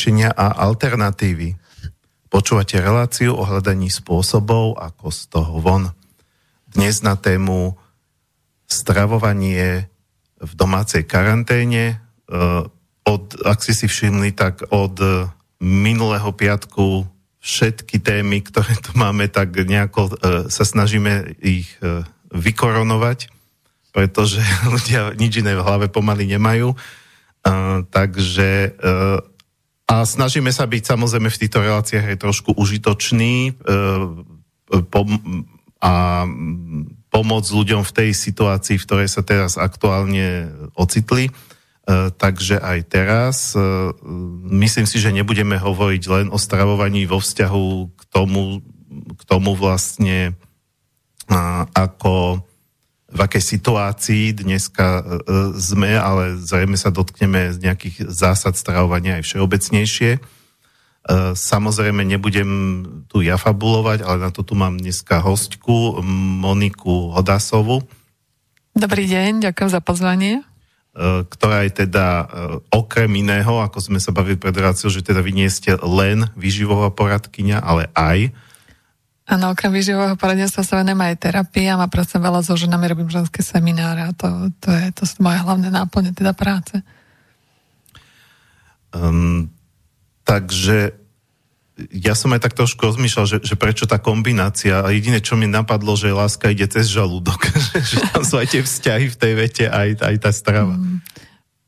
riešenia a alternatívy. Počúvate reláciu o hľadaní spôsobov, ako z toho von. Dnes na tému stravovanie v domácej karanténe. Eh, od, ak si si všimli, tak od minulého piatku všetky témy, ktoré tu máme, tak nejako eh, sa snažíme ich eh, vykoronovať, pretože ľudia nič iné v hlave pomaly nemajú. Takže a snažíme sa byť samozrejme v týchto reláciách aj trošku užitočný e, pom- a pomôcť ľuďom v tej situácii, v ktorej sa teraz aktuálne ocitli. E, takže aj teraz e, myslím si, že nebudeme hovoriť len o stravovaní vo vzťahu k tomu, k tomu vlastne ako v akej situácii dneska e, sme, ale zrejme sa dotkneme z nejakých zásad stravovania aj všeobecnejšie. E, samozrejme nebudem tu ja fabulovať, ale na to tu mám dneska hostku Moniku Hodasovu. Dobrý deň, ďakujem za pozvanie. E, ktorá je teda okrem iného, ako sme sa bavili pred reláciou, že teda vy nie ste len výživová poradkyňa, ale aj Áno, okrem výživového poradenstva sa venujem aj terapii a má pracujem veľa so ženami, robím ženské semináre a to, to, je, to sú moje hlavné náplne teda práce. Um, takže ja som aj tak trošku rozmýšľal, že, že prečo tá kombinácia a jediné, čo mi napadlo, že láska ide cez žalúdok, že tam sú aj tie vzťahy v tej vete, aj, aj tá strava. Mm.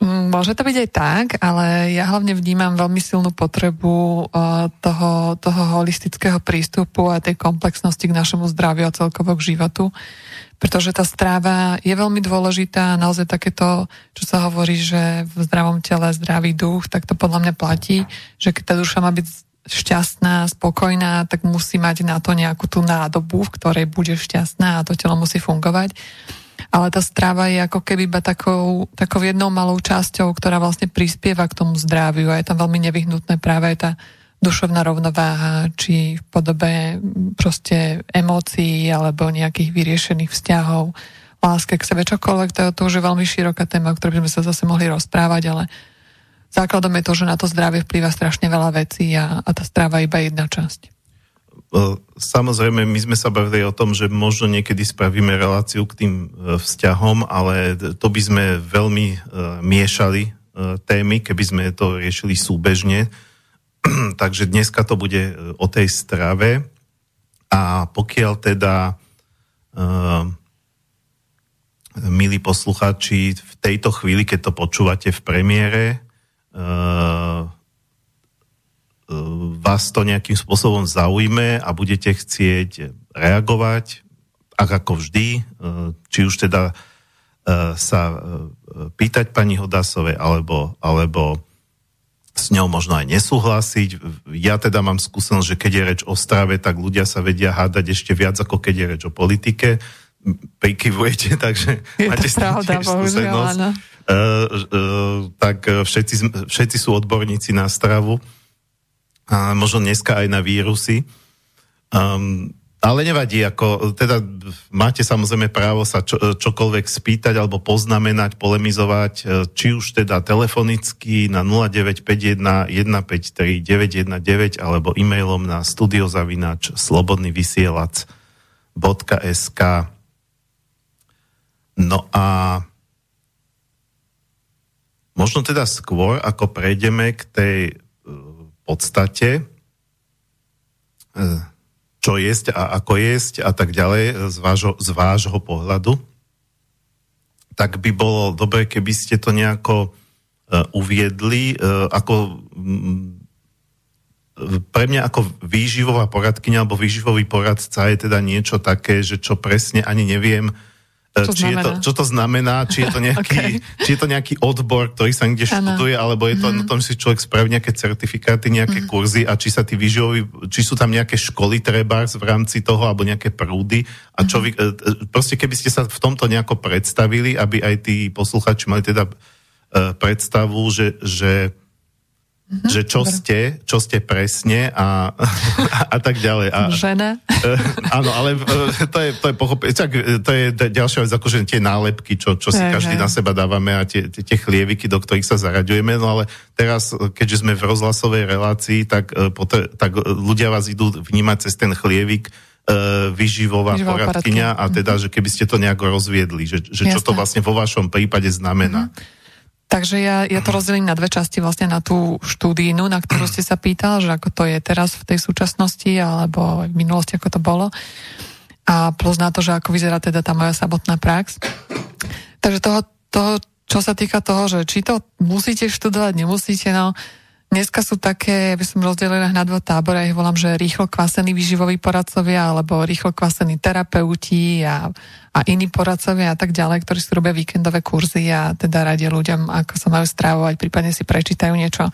Môže to byť aj tak, ale ja hlavne vnímam veľmi silnú potrebu uh, toho, toho holistického prístupu a tej komplexnosti k našemu zdraviu a celkovo k životu. Pretože tá stráva je veľmi dôležitá, naozaj takéto, čo sa hovorí, že v zdravom tele zdravý duch, tak to podľa mňa platí, že keď tá duša má byť šťastná, spokojná, tak musí mať na to nejakú tú nádobu, v ktorej bude šťastná a to telo musí fungovať ale tá strava je ako keby iba takou, takou jednou malou časťou, ktorá vlastne prispieva k tomu zdraviu a je tam veľmi nevyhnutné práve aj tá dušovná rovnováha, či v podobe proste emócií alebo nejakých vyriešených vzťahov, láske k sebe, čokoľvek, to, to už je veľmi široká téma, o ktorej by sme sa zase mohli rozprávať, ale základom je to, že na to zdravie vplýva strašne veľa vecí a, a tá strava je iba jedna časť. Samozrejme, my sme sa bavili o tom, že možno niekedy spravíme reláciu k tým e, vzťahom, ale to by sme veľmi e, miešali e, témy, keby sme to riešili súbežne. Takže dneska to bude o tej strave. A pokiaľ teda, milí posluchači, v tejto chvíli, keď to počúvate v premiére, vás to nejakým spôsobom zaujme a budete chcieť reagovať, ak ako vždy, e, či už teda e, sa e, pýtať pani Hodasove, alebo, alebo s ňou možno aj nesúhlasiť. Ja teda mám skúsenosť, že keď je reč o strave, tak ľudia sa vedia hádať ešte viac, ako keď je reč o politike. Prikyvujete, takže je máte to pravda, áno. Uh, uh, tak všetci, všetci sú odborníci na stravu a možno dneska aj na vírusy. Um, ale nevadí, ako, teda máte samozrejme právo sa čo, čokoľvek spýtať alebo poznamenať, polemizovať, e, či už teda telefonicky na 0951 153 919 alebo e-mailom na studiozavinač slobodnyvysielac.sk No a možno teda skôr, ako prejdeme k tej podstate, e, čo jesť a ako jesť a tak ďalej e, z vášho, z vášho pohľadu, tak by bolo dobre, keby ste to nejako uh, uviedli, uh, ako pre mňa ako výživová poradkyňa alebo výživový poradca je teda niečo také, že čo presne ani neviem, čo, či je to, čo to znamená, či je to nejaký, okay. či je to nejaký odbor, ktorý sa niekde ano. študuje, alebo je to mm. na tom, že si človek spraví nejaké certifikáty, nejaké mm. kurzy a či sa tí výživoví, či sú tam nejaké školy treba v rámci toho, alebo nejaké prúdy a čo mm. vy, e, e, proste keby ste sa v tomto nejako predstavili, aby aj tí posluchači mali teda predstavu, že, že Mm-hmm, že čo dobre. ste, čo ste presne a, a, a tak ďalej. A, Žena. Uh, áno, ale uh, to je, to je pochopenie. To je ďalšia vec, akože tie nálepky, čo, čo si je, každý je. na seba dávame a tie, tie, tie chlieviky, do ktorých sa zaraďujeme. No ale teraz, keďže sme v rozhlasovej relácii, tak, uh, potre, tak ľudia vás idú vnímať cez ten chlievik vyživová poradkyňa a teda, mm-hmm. že keby ste to nejako rozviedli, že, že čo to vlastne vo vašom prípade znamená. Mm-hmm. Takže ja, ja to rozdelím na dve časti, vlastne na tú štúdínu, na ktorú ste sa pýtal, že ako to je teraz v tej súčasnosti, alebo v minulosti, ako to bolo. A plus na to, že ako vyzerá teda tá moja samotná prax. Takže toho, toho čo sa týka toho, že či to musíte študovať, nemusíte, no Dneska sú také, by som rozdelila na dva tábory, ja ich volám, že rýchlo kvasení výživoví poradcovia alebo rýchlo kvasení terapeuti a, a iní poradcovia a tak ďalej, ktorí si robia víkendové kurzy a teda radia ľuďom, ako sa majú strávovať, prípadne si prečítajú niečo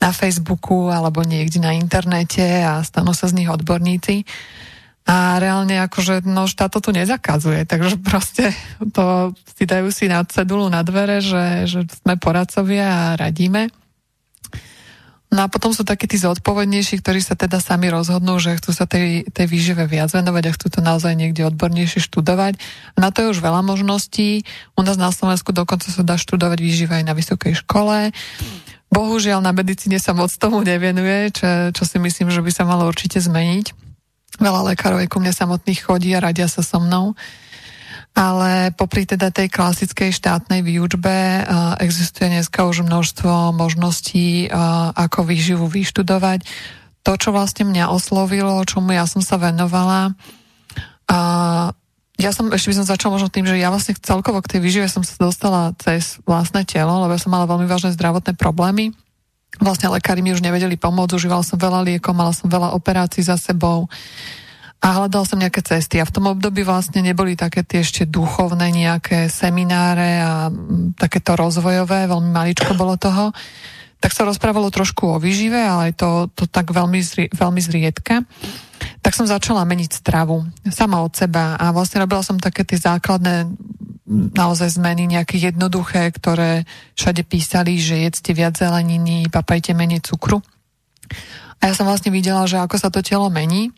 na Facebooku alebo niekde na internete a stanú sa z nich odborníci. A reálne akože, no štát to tu nezakazuje, takže proste to si dajú si na cedulu na dvere, že, že sme poradcovia a radíme. No a potom sú takí tí zodpovednejší, ktorí sa teda sami rozhodnú, že chcú sa tej, tej výžive viac venovať a chcú to naozaj niekde odbornejšie študovať. Na to je už veľa možností. U nás na Slovensku dokonca sa dá študovať výživa aj na vysokej škole. Bohužiaľ na medicíne sa moc tomu nevenuje, čo, čo si myslím, že by sa malo určite zmeniť. Veľa lekárov ku mne samotných chodí a radia sa so mnou ale popri teda tej klasickej štátnej výučbe uh, existuje dneska už množstvo možností, uh, ako výživu vyštudovať. To, čo vlastne mňa oslovilo, čomu ja som sa venovala, uh, ja som, ešte by som začala možno tým, že ja vlastne celkovo k tej výžive som sa dostala cez vlastné telo, lebo som mala veľmi vážne zdravotné problémy. Vlastne lekári mi už nevedeli pomôcť, užívala som veľa liekov, mala som veľa operácií za sebou. A hľadal som nejaké cesty a v tom období vlastne neboli také tie ešte duchovné nejaké semináre a mm, takéto rozvojové, veľmi maličko bolo toho. Tak sa rozprávalo trošku o výžive, ale to, to tak veľmi, zri, veľmi zriedka. Tak som začala meniť stravu sama od seba a vlastne robila som také tie základné naozaj zmeny nejaké jednoduché, ktoré všade písali, že jedzte viac zeleniny, papajte menej cukru. A ja som vlastne videla, že ako sa to telo mení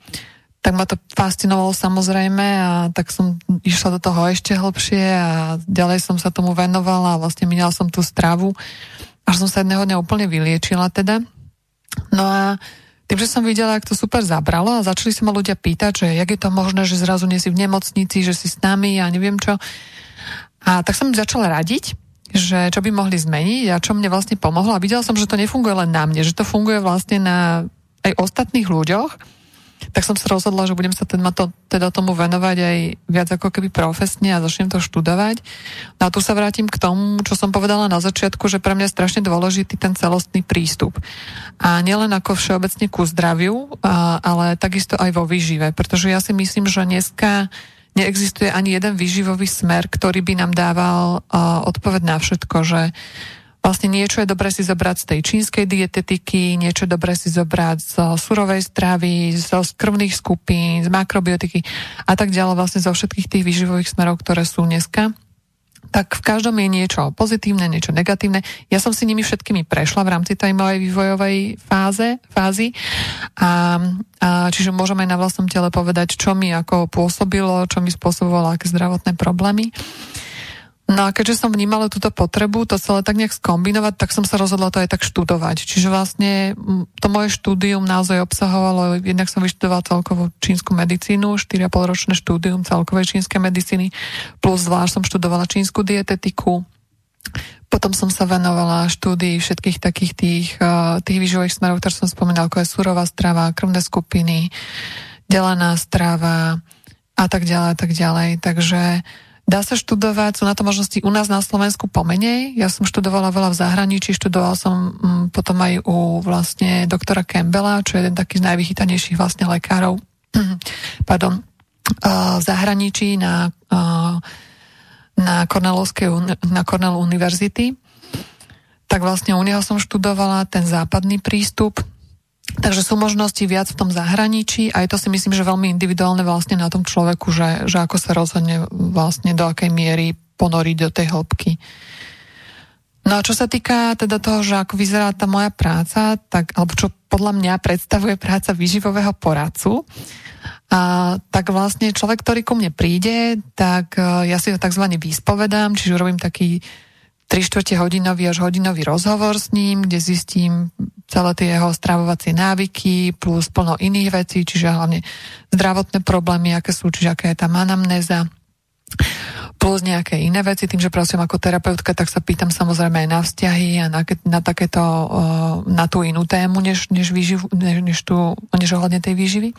tak ma to fascinovalo samozrejme a tak som išla do toho ešte hlbšie a ďalej som sa tomu venovala a vlastne minala som tú stravu, až som sa jedného dňa úplne vyliečila teda. No a tým, že som videla, ak to super zabralo a začali sa ma ľudia pýtať, že jak je to možné, že zrazu nie si v nemocnici, že si s nami a neviem čo. A tak som začala radiť, že čo by mohli zmeniť a čo mne vlastne pomohlo. A videla som, že to nefunguje len na mne, že to funguje vlastne na aj ostatných ľuďoch tak som sa rozhodla, že budem sa teda, to, teda tomu venovať aj viac ako keby profesne a začnem to študovať. No a tu sa vrátim k tomu, čo som povedala na začiatku, že pre mňa je strašne dôležitý ten celostný prístup. A nielen ako všeobecne ku zdraviu, a, ale takisto aj vo výžive, pretože ja si myslím, že dneska neexistuje ani jeden výživový smer, ktorý by nám dával uh, odpoveď na všetko, že Vlastne niečo je dobré si zobrať z tej čínskej dietetiky, niečo je dobré si zobrať z surovej stravy, z krvných skupín, z makrobiotiky a tak ďalej, vlastne zo všetkých tých výživových smerov, ktoré sú dneska tak v každom je niečo pozitívne, niečo negatívne. Ja som si nimi všetkými prešla v rámci tej mojej vývojovej fáze, fázy a, a čiže môžeme aj na vlastnom tele povedať, čo mi ako pôsobilo, čo mi spôsobovalo aké zdravotné problémy. No a keďže som vnímala túto potrebu to celé tak nejak skombinovať, tak som sa rozhodla to aj tak študovať. Čiže vlastne to moje štúdium naozaj obsahovalo, jednak som vyštudovala celkovú čínsku medicínu, 4,5 ročné štúdium celkovej čínskej medicíny, plus zvlášť som študovala čínsku dietetiku, potom som sa venovala štúdii všetkých takých tých, eh, tých výživových smerov, ktoré som spomínala, ako je surová strava, krvné skupiny, delaná strava a tak ďalej a tak ďalej. Takže Dá sa študovať, sú na to možnosti u nás na Slovensku pomenej. Ja som študovala veľa v zahraničí, študovala som mm, potom aj u vlastne doktora Campbella, čo je jeden taký z najvychytanejších vlastne lekárov pardon, v zahraničí na, na, Cornellovskej, na Cornell University. Tak vlastne u neho som študovala ten západný prístup, Takže sú možnosti viac v tom zahraničí a je to si myslím, že veľmi individuálne vlastne na tom človeku, že, že ako sa rozhodne vlastne do akej miery ponoriť do tej hĺbky. No a čo sa týka teda toho, že ako vyzerá tá moja práca, tak, alebo čo podľa mňa predstavuje práca výživového poradcu, a, tak vlastne človek, ktorý ku mne príde, tak e, ja si ho tzv. vyspovedám, čiže robím taký 3 čtvrte hodinový až hodinový rozhovor s ním, kde zistím celé tie jeho stravovacie návyky plus plno iných vecí, čiže hlavne zdravotné problémy, aké sú, čiže aká je tá anamnéza plus nejaké iné veci. Tým, že pracujem ako terapeutka, tak sa pýtam samozrejme aj na vzťahy a na, na takéto, na tú inú tému, než, než, výživ, než, než, tú, než ohľadne tej výživy.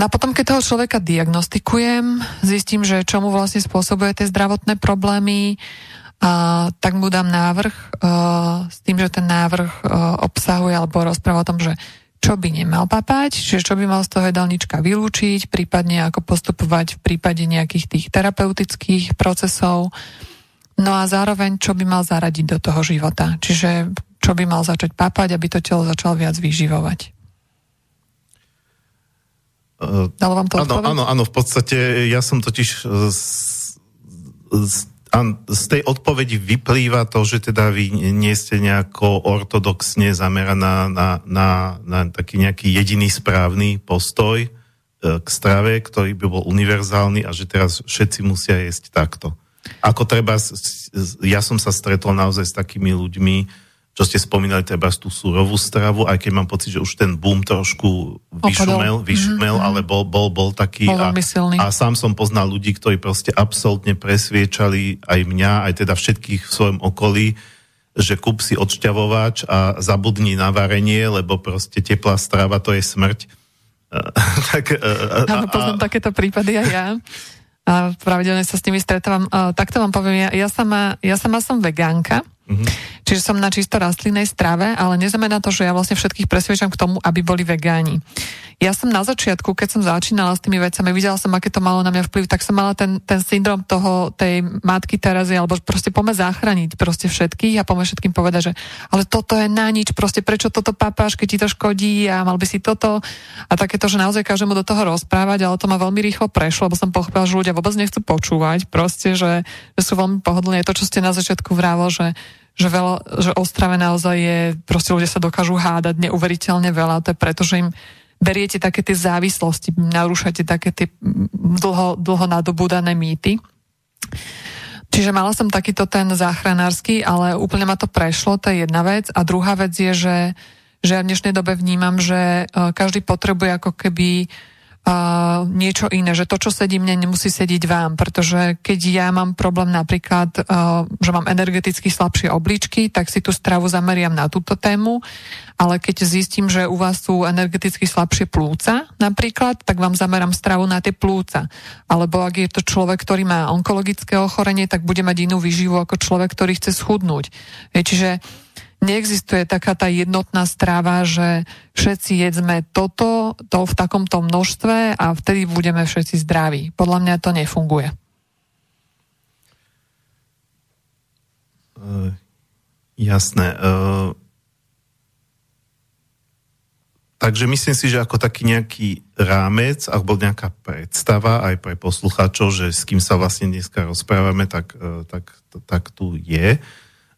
No a potom, keď toho človeka diagnostikujem, zistím, že čo mu vlastne spôsobuje tie zdravotné problémy, a tak mu dám návrh uh, s tým, že ten návrh uh, obsahuje alebo rozpráva o tom, že čo by nemal papať, čiže čo by mal z toho jedálnička vylúčiť, prípadne ako postupovať v prípade nejakých tých terapeutických procesov, no a zároveň čo by mal zaradiť do toho života, čiže čo by mal začať papať, aby to telo začalo viac vyživovať. Dalo vám to áno, áno, áno, v podstate ja som totiž z, z a z tej odpovedi vyplýva to, že teda vy nie ste nejako ortodoxne zameraná na, na, na taký nejaký jediný správny postoj e, k strave, ktorý by bol univerzálny a že teraz všetci musia jesť takto. Ako treba, ja som sa stretol naozaj s takými ľuďmi, čo ste spomínali, treba tú surovú stravu, aj keď mám pocit, že už ten boom trošku vyšumel, vyšumel mm-hmm. ale bol, bol, bol taký. Bol a, a sám som poznal ľudí, ktorí proste absolútne presviečali aj mňa, aj teda všetkých v svojom okolí, že kúp si odšťavovač a zabudni na varenie, lebo proste teplá strava to je smrť. tak, a, Áno, poznám a, takéto prípady aj ja. A pravidelne sa s nimi stretávam. A, takto vám poviem, ja, ja, sama, ja sama som vegánka, mm-hmm. Čiže som na čisto rastlinnej strave, ale neznamená to, že ja vlastne všetkých presviečam k tomu, aby boli vegáni. Ja som na začiatku, keď som začínala s tými vecami, videla som, aké to malo na mňa vplyv, tak som mala ten, ten syndrom toho, tej matky Terezy, alebo proste pome zachrániť proste všetkých a pome všetkým povedať, že ale toto je na nič, proste prečo toto papáš, keď ti to škodí a mal by si toto a takéto, že naozaj každému do toho rozprávať, ale to ma veľmi rýchlo prešlo, lebo som pochopila, že ľudia vôbec nechcú počúvať, proste, že, že sú veľmi pohodlné. To, čo ste na začiatku vrával, že že, veľa, že Ostrave naozaj je, proste ľudia sa dokážu hádať neuveriteľne veľa, to je preto, že im beriete také tie závislosti, narúšate také tie dlho, dlho nadobúdané mýty. Čiže mala som takýto ten záchranársky, ale úplne ma to prešlo, to je jedna vec. A druhá vec je, že, že ja v dnešnej dobe vnímam, že e, každý potrebuje ako keby uh, niečo iné, že to, čo sedí mne, nemusí sedieť vám, pretože keď ja mám problém napríklad, uh, že mám energeticky slabšie obličky, tak si tú stravu zameriam na túto tému, ale keď zistím, že u vás sú energeticky slabšie plúca napríklad, tak vám zamerám stravu na tie plúca. Alebo ak je to človek, ktorý má onkologické ochorenie, tak bude mať inú výživu ako človek, ktorý chce schudnúť. Čiže neexistuje taká tá jednotná stráva, že všetci jedzme toto, to v takomto množstve a vtedy budeme všetci zdraví. Podľa mňa to nefunguje. Uh, jasné. Uh, takže myslím si, že ako taký nejaký rámec alebo nejaká predstava aj pre poslucháčov, že s kým sa vlastne dneska rozprávame, tak, uh, tak, tak tu je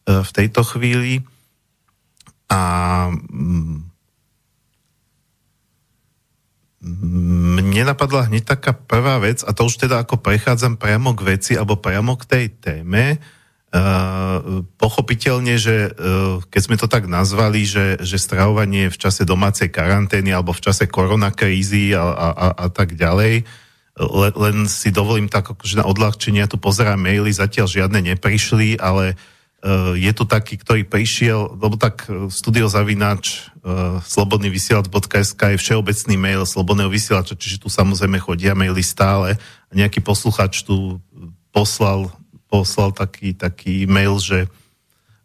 v tejto chvíli. A mm, mne napadla hneď taká prvá vec, a to už teda ako prechádzam priamo k veci, alebo priamo k tej téme, Uh, pochopiteľne, že uh, keď sme to tak nazvali, že, že stravovanie v čase domácej karantény alebo v čase koronakrízy a, a, a, a tak ďalej, le, len si dovolím tak akože na odľahčenie, tu pozerám maily, zatiaľ žiadne neprišli, ale Eh, je tu taký, ktorý prišiel, lebo tak eh, studiozavináč uh, slobodnyvysielac.sk je všeobecný mail slobodného vysielača, čiže tu samozrejme chodia maily stále. A nejaký posluchač tu poslal, poslal taký, taký mail, že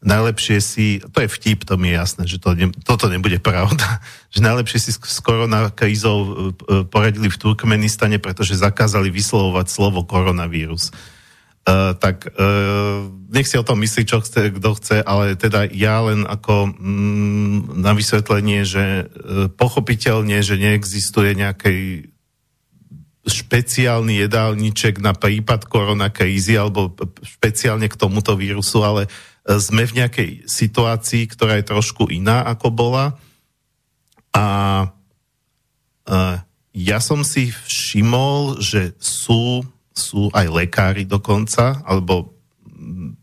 najlepšie si, to je vtip, to mi je jasné, že to ne, toto nebude pravda, že najlepšie si s koronakrízou poradili v Turkmenistane, pretože zakázali vyslovovať slovo koronavírus. Uh, tak uh, nech si o tom myslí, čo chce, kto chce, ale teda ja len ako mm, na vysvetlenie, že uh, pochopiteľne, že neexistuje nejaký špeciálny jedálniček na prípad koronakrízy alebo špeciálne k tomuto vírusu, ale sme v nejakej situácii, ktorá je trošku iná, ako bola. A ja som si všimol, že sú, sú aj lekári dokonca, alebo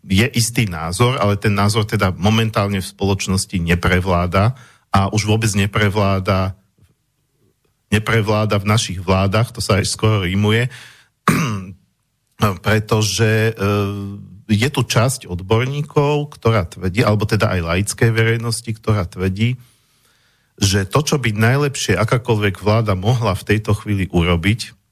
je istý názor, ale ten názor teda momentálne v spoločnosti neprevláda a už vôbec neprevláda neprevláda v našich vládach, to sa aj skoro rímuje, pretože e, je tu časť odborníkov, ktorá tvrdí, alebo teda aj laickej verejnosti, ktorá tvrdí, že to, čo by najlepšie akákoľvek vláda mohla v tejto chvíli urobiť,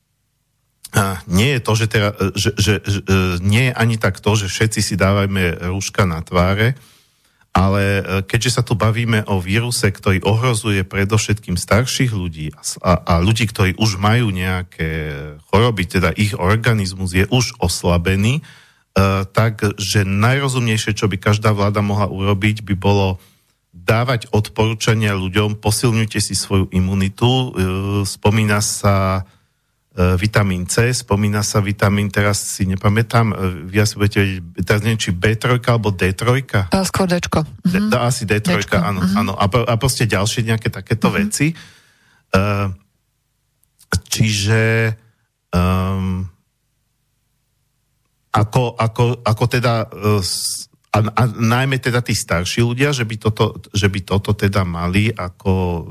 nie je to, že, teda, že, že, že nie je ani tak to, že všetci si dávajme rúška na tváre, ale e, keďže sa tu bavíme o víruse, ktorý ohrozuje predovšetkým starších ľudí a, a ľudí, ktorí už majú nejaké choroby, teda ich organizmus je už oslabený, uh, tak, že najrozumnejšie, čo by každá vláda mohla urobiť, by bolo dávať odporúčania ľuďom, posilňujte si svoju imunitu. Spomína sa E, vitamín C, spomína sa vitamín, teraz si nepamätám, e, ja si budete vedieť, teraz neviem, či B3 alebo D3. Skôr Dčko. Mhm. asi D3, Dčko. áno, mhm. áno. A, a proste ďalšie nejaké takéto mhm. veci. Uh, čiže um, ako, ako, ako teda uh, a, a najmä teda tí starší ľudia, že by toto, že by toto teda mali ako, e,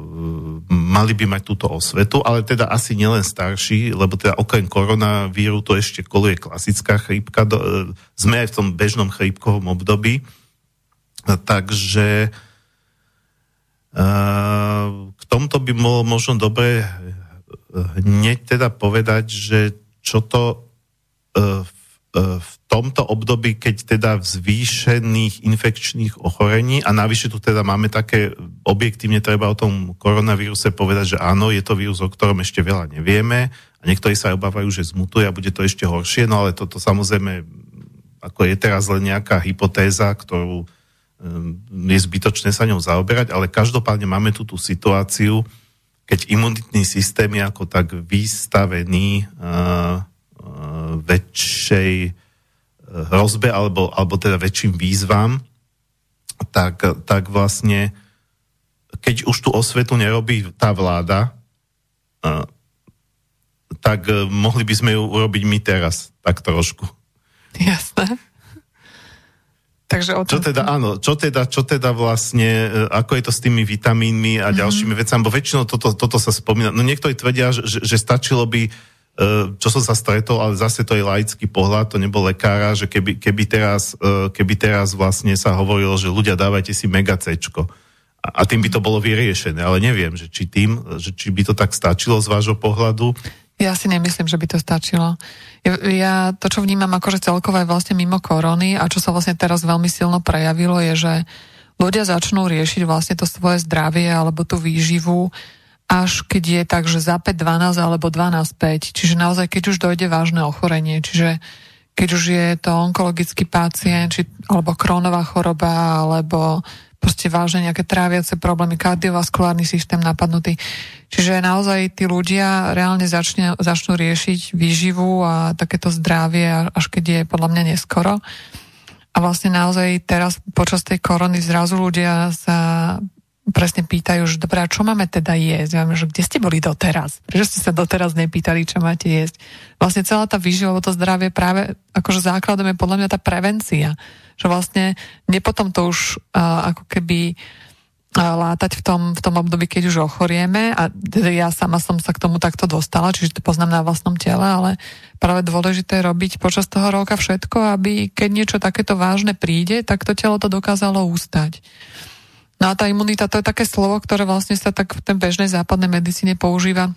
mali by mať túto osvetu, ale teda asi nielen starší, lebo teda okrem koronavíru to ešte koluje klasická chrípka, do, e, sme aj v tom bežnom chrípkovom období, takže e, k tomuto by bolo možno dobre hneď teda povedať, že čo to v v tomto období, keď teda v zvýšených infekčných ochorení a navyše tu teda máme také, objektívne treba o tom koronavíruse povedať, že áno, je to vírus, o ktorom ešte veľa nevieme a niektorí sa obávajú, že zmutuje a bude to ešte horšie, no ale toto samozrejme ako je teraz len nejaká hypotéza, ktorú um, je zbytočné sa ňou zaoberať, ale každopádne máme tu tú situáciu, keď imunitný systém je ako tak vystavený uh, väčšej eh, hrozbe alebo, alebo teda väčším výzvam, tak, tak vlastne keď už tú osvetu nerobí tá vláda, eh, tak eh, mohli by sme ju urobiť my teraz, tak trošku. Jasné. Takže o tom... Čo teda, áno, čo teda, čo teda vlastne, ako je to s tými vitamínmi a mm-hmm. ďalšími vecami, bo väčšinou toto, toto sa spomína. No niektorí tvrdia, že, že stačilo by E, čo som sa stretol, ale zase to je laický pohľad, to nebol lekára, že keby, keby, teraz, e, keby teraz vlastne sa hovorilo, že ľudia dávajte si mega C. A tým by to bolo vyriešené, ale neviem, že či tým, že či by to tak stačilo z vášho pohľadu. Ja si nemyslím, že by to stačilo. Ja to, čo vnímam akože celkové vlastne mimo korony a čo sa vlastne teraz veľmi silno prejavilo, je, že ľudia začnú riešiť vlastne to svoje zdravie alebo tú výživu až keď je tak, že za 5-12 alebo 12-5. Čiže naozaj, keď už dojde vážne ochorenie, čiže keď už je to onkologický pacient, či, alebo krónová choroba, alebo proste vážne nejaké tráviace problémy, kardiovaskulárny systém napadnutý. Čiže naozaj tí ľudia reálne začne, začnú riešiť výživu a takéto zdravie, až keď je podľa mňa neskoro. A vlastne naozaj teraz počas tej korony zrazu ľudia sa presne pýtajú, že dobrá, čo máme teda jesť? Ja že kde ste boli doteraz? Prečo ste sa doteraz nepýtali, čo máte jesť? Vlastne celá tá výživa, to zdravie práve akože základom je podľa mňa tá prevencia. Že vlastne nepotom to už uh, ako keby uh, látať v tom, v tom období, keď už ochorieme a teda ja sama som sa k tomu takto dostala, čiže to poznám na vlastnom tele, ale práve dôležité je robiť počas toho roka všetko, aby keď niečo takéto vážne príde, tak to telo to dokázalo ústať. No a tá imunita to je také slovo, ktoré vlastne sa tak v tej bežnej západnej medicíne používa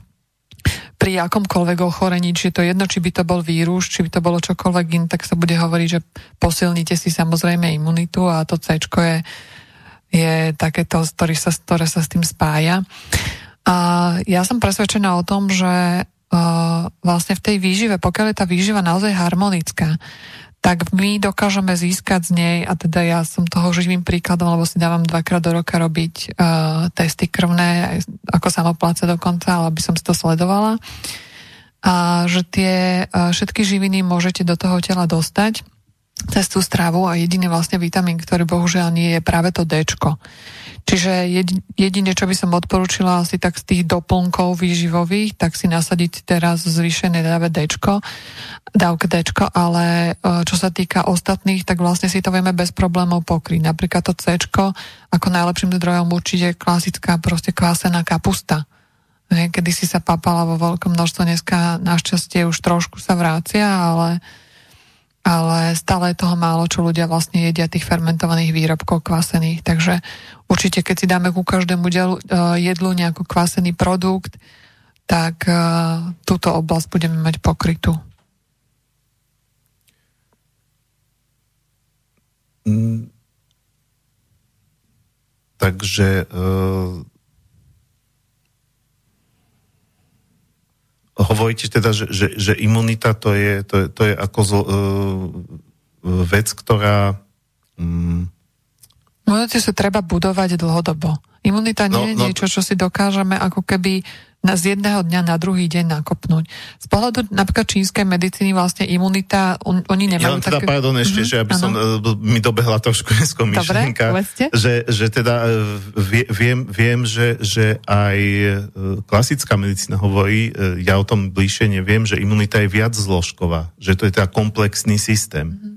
pri akomkoľvek ochorení, či to jedno, či by to bol vírus, či by to bolo čokoľvek in, tak sa bude hovoriť, že posilnite si samozrejme imunitu a to C je, je takéto, ktoré sa, ktoré sa s tým spája. A ja som presvedčená o tom, že uh, vlastne v tej výžive, pokiaľ je tá výživa naozaj harmonická, tak my dokážeme získať z nej, a teda ja som toho živým príkladom, lebo si dávam dvakrát do roka robiť uh, testy krvné, ako samopláce dokonca, ale aby som si to sledovala. A že tie uh, všetky živiny môžete do toho tela dostať cez tú stravu a jediný vlastne vitamín, ktorý bohužiaľ nie je práve to D. Čiže jedine, čo by som odporúčila asi tak z tých doplnkov výživových, tak si nasadiť teraz zvýšené dáve D, dávke D, ale e, čo sa týka ostatných, tak vlastne si to vieme bez problémov pokryť. Napríklad to C, ako najlepším zdrojom určite klasická proste kvásená kapusta. Kedy si sa papala vo veľkom množstve, dneska našťastie už trošku sa vrácia, ale ale stále je toho málo, čo ľudia vlastne jedia tých fermentovaných výrobkov kvasených. Takže určite, keď si dáme ku každému uh, jedlu nejaký kvasený produkt, tak uh, túto oblasť budeme mať pokrytú. Mm, takže uh, hovoríte teda, že, že, že imunita to je, to je, to je ako zl, uh, vec, ktorá... Um... Imunitu sa treba budovať dlhodobo. Imunita nie no, je no, niečo, čo si dokážeme ako keby z jedného dňa na druhý deň nakopnúť. Z pohľadu napríklad čínskej medicíny vlastne imunita, on, oni nemajú ja teda také... pardon ešte, mm-hmm, že aby ano. som, e, mi dobehla trošku dnesko myšlienka, že, že teda e, viem, viem že, že aj e, klasická medicína hovorí, ja o tom bližšie neviem, že imunita je viac zložková, že to je teda komplexný systém. Mm-hmm.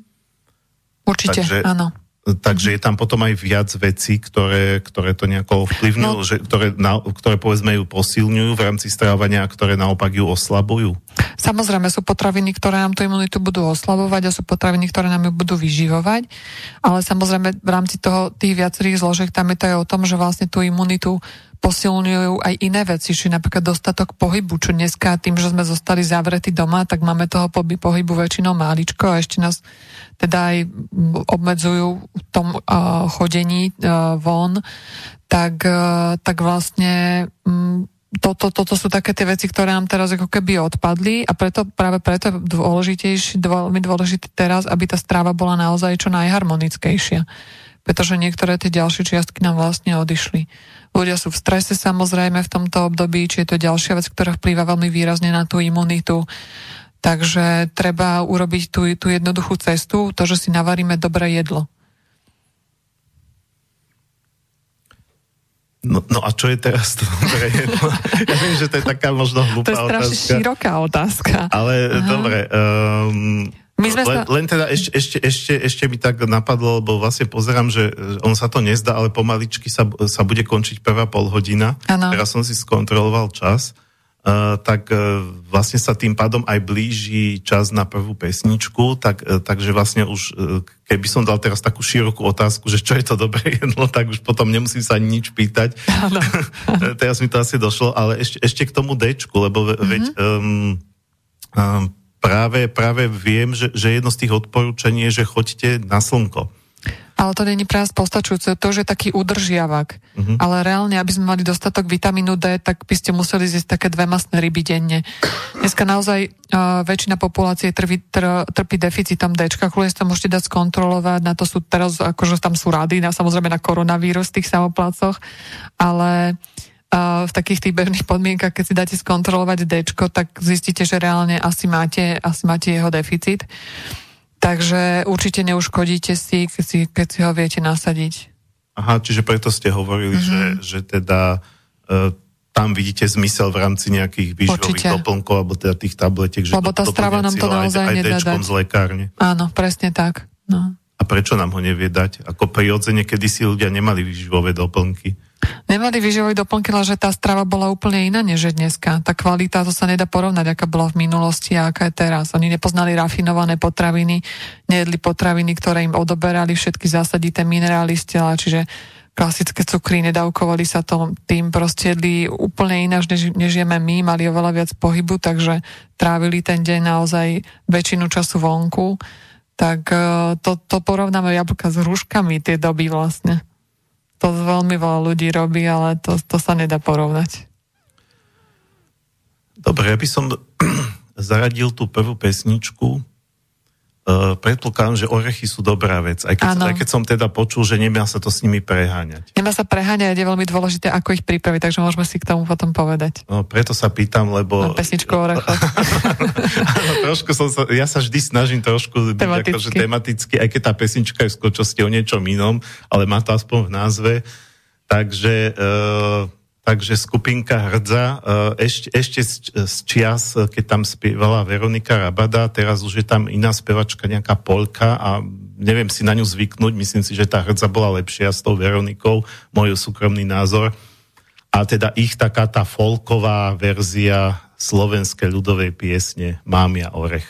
Určite, Takže, áno takže je tam potom aj viac vecí, ktoré, ktoré to nejako vplyvňujú, no. že, ktoré, na, ktoré povedzme ju posilňujú v rámci strávania a ktoré naopak ju oslabujú. Samozrejme sú potraviny, ktoré nám tú imunitu budú oslabovať a sú potraviny, ktoré nám ju budú vyživovať, ale samozrejme v rámci toho tých viacerých zložiek tam je to aj o tom, že vlastne tú imunitu posilňujú aj iné veci, či napríklad dostatok pohybu, čo dneska tým, že sme zostali zavretí doma, tak máme toho pohybu väčšinou máličko a ešte nás teda aj obmedzujú v tom uh, chodení uh, von, tak, uh, tak vlastne um, toto, toto sú také tie veci, ktoré nám teraz ako keby odpadli a preto, práve preto je dôležitejšie, veľmi dôležité teraz, aby tá stráva bola naozaj čo najharmonickejšia. Pretože niektoré tie ďalšie čiastky nám vlastne odišli. Ľudia sú v strese samozrejme v tomto období, či je to ďalšia vec, ktorá vplýva veľmi výrazne na tú imunitu. Takže treba urobiť tú, tú jednoduchú cestu, to, že si navaríme dobré jedlo. No, no a čo je teraz to dobré jedlo? Ja viem, že to je taká možno hlúpa otázka. To je strašne otázka, široká otázka. Ale Aha. dobre, um, my sme len, sa... len teda ešte, ešte, ešte, ešte mi tak napadlo, lebo vlastne pozerám, že on sa to nezdá, ale pomaličky sa, sa bude končiť prvá pol hodina. Ano. Teraz som si skontroloval čas. Uh, tak uh, vlastne sa tým pádom aj blíži čas na prvú pesničku, tak, uh, takže vlastne už, keby som dal teraz takú širokú otázku, že čo je to dobré jedlo, tak už potom nemusím sa ani nič pýtať. teraz mi to asi došlo, ale ešte, ešte k tomu Dčku, lebo mm-hmm. veď um, um, práve, práve viem, že, že jedno z tých odporúčaní je, že choďte na slnko. Ale to není pre nás postačujúce. To už je taký udržiavak. Uh-huh. Ale reálne, aby sme mali dostatok vitamínu D, tak by ste museli zjesť také dve masné ryby denne. Dneska naozaj uh, väčšina populácie trví, tr, trpí deficitom D. Kľudne sa môžete dať skontrolovať. Na to sú teraz, akože tam sú rady, na, samozrejme na koronavírus v tých samoplacoch. Ale uh, v takých tých bežných podmienkach, keď si dáte skontrolovať D, tak zistíte, že reálne asi máte, asi máte jeho deficit. Takže určite neuškodíte si, keď si, keď si ho viete nasadiť. Aha, čiže preto ste hovorili, mm-hmm. že, že teda e, tam vidíte zmysel v rámci nejakých výživových doplnkov alebo teda tých tabletiek. Že Lebo tá strava nám to naozaj aj, aj nedá dať. z lekárne. Áno, presne tak. No. A prečo nám ho nevie dať? Ako prirodzene, kedy si ľudia nemali výživové doplnky. Nemali výživové doplnky, ale že tá strava bola úplne iná než je dneska. Tá kvalita, to sa nedá porovnať, aká bola v minulosti a aká je teraz. Oni nepoznali rafinované potraviny, nejedli potraviny, ktoré im odoberali všetky zásadité minerály z tela, čiže klasické cukry, nedávkovali sa to, tým proste jedli úplne ináč, než, než jeme my, mali oveľa viac pohybu, takže trávili ten deň naozaj väčšinu času vonku. Tak e, to, to porovnáme jablka s hruškami tie doby vlastne. To veľmi veľa ľudí robí, ale to, to sa nedá porovnať. Dobre, ja by som zaradil tú prvú pesničku. Uh, predpokladám, že orechy sú dobrá vec. Aj keď, aj keď som teda počul, že nemá sa to s nimi preháňať. Nemá sa preháňať, je veľmi dôležité, ako ich pripraviť, takže môžeme si k tomu potom povedať. No, preto sa pýtam, lebo... Na pesničku o orechoch. trošku som sa, ja sa vždy snažím trošku byť tematicky. akože tematicky, aj keď tá pesnička je v skutočnosti o niečom inom, ale má to aspoň v názve. Takže... Uh, Takže skupinka Hrdza, eh, ešte, ešte z, čias, eh, keď tam spievala Veronika Rabada, teraz už je tam iná spevačka, nejaká Polka a neviem si na ňu zvyknúť, myslím si, že tá Hrdza bola lepšia s tou Veronikou, môj súkromný názor. A teda ich taká tá folková verzia slovenskej ľudovej piesne Mám ja orech.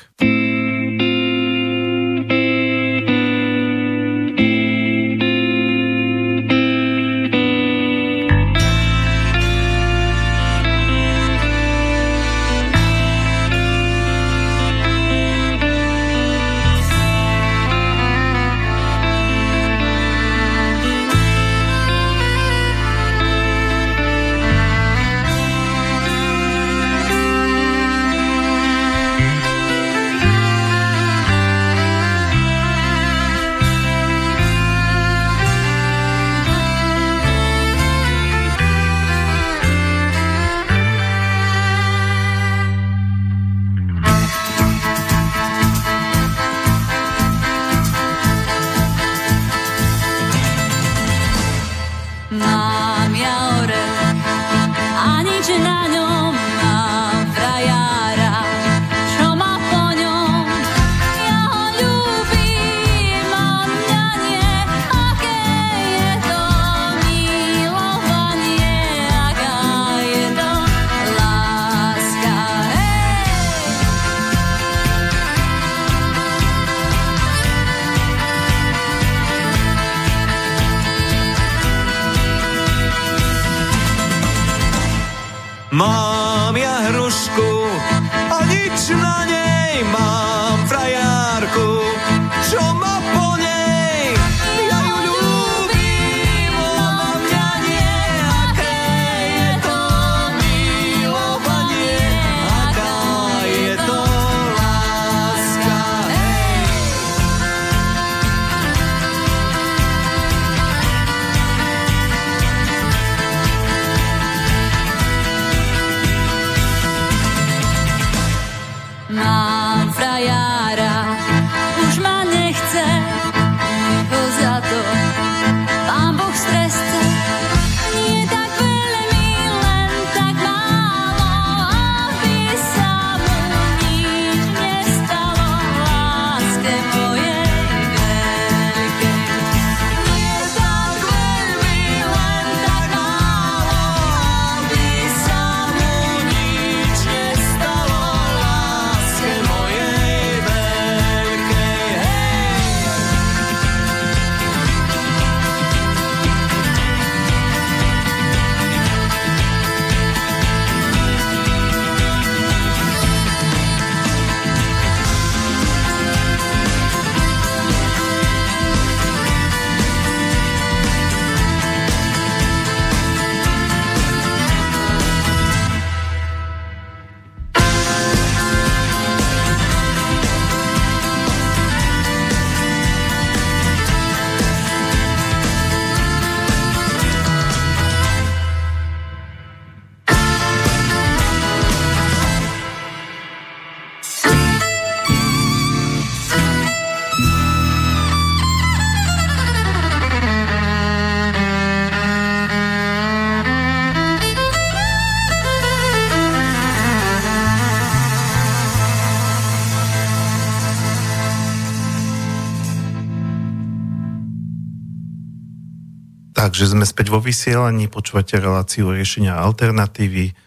Takže sme späť vo vysielaní, počúvate reláciu riešenia alternatívy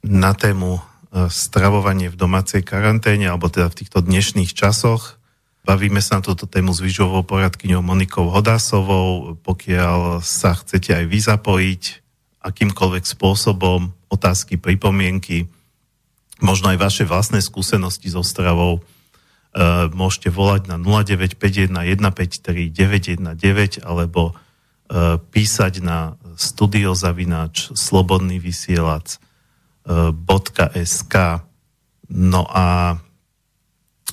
na tému e, stravovanie v domácej karanténe, alebo teda v týchto dnešných časoch. Bavíme sa na túto tému s výžovou poradkyňou Monikou Hodásovou. Pokiaľ sa chcete aj vy zapojiť akýmkoľvek spôsobom, otázky, pripomienky, možno aj vaše vlastné skúsenosti so stravou, e, môžete volať na 0951 153 919 alebo písať na studiozavináč slobodný vysielač e, .sk No a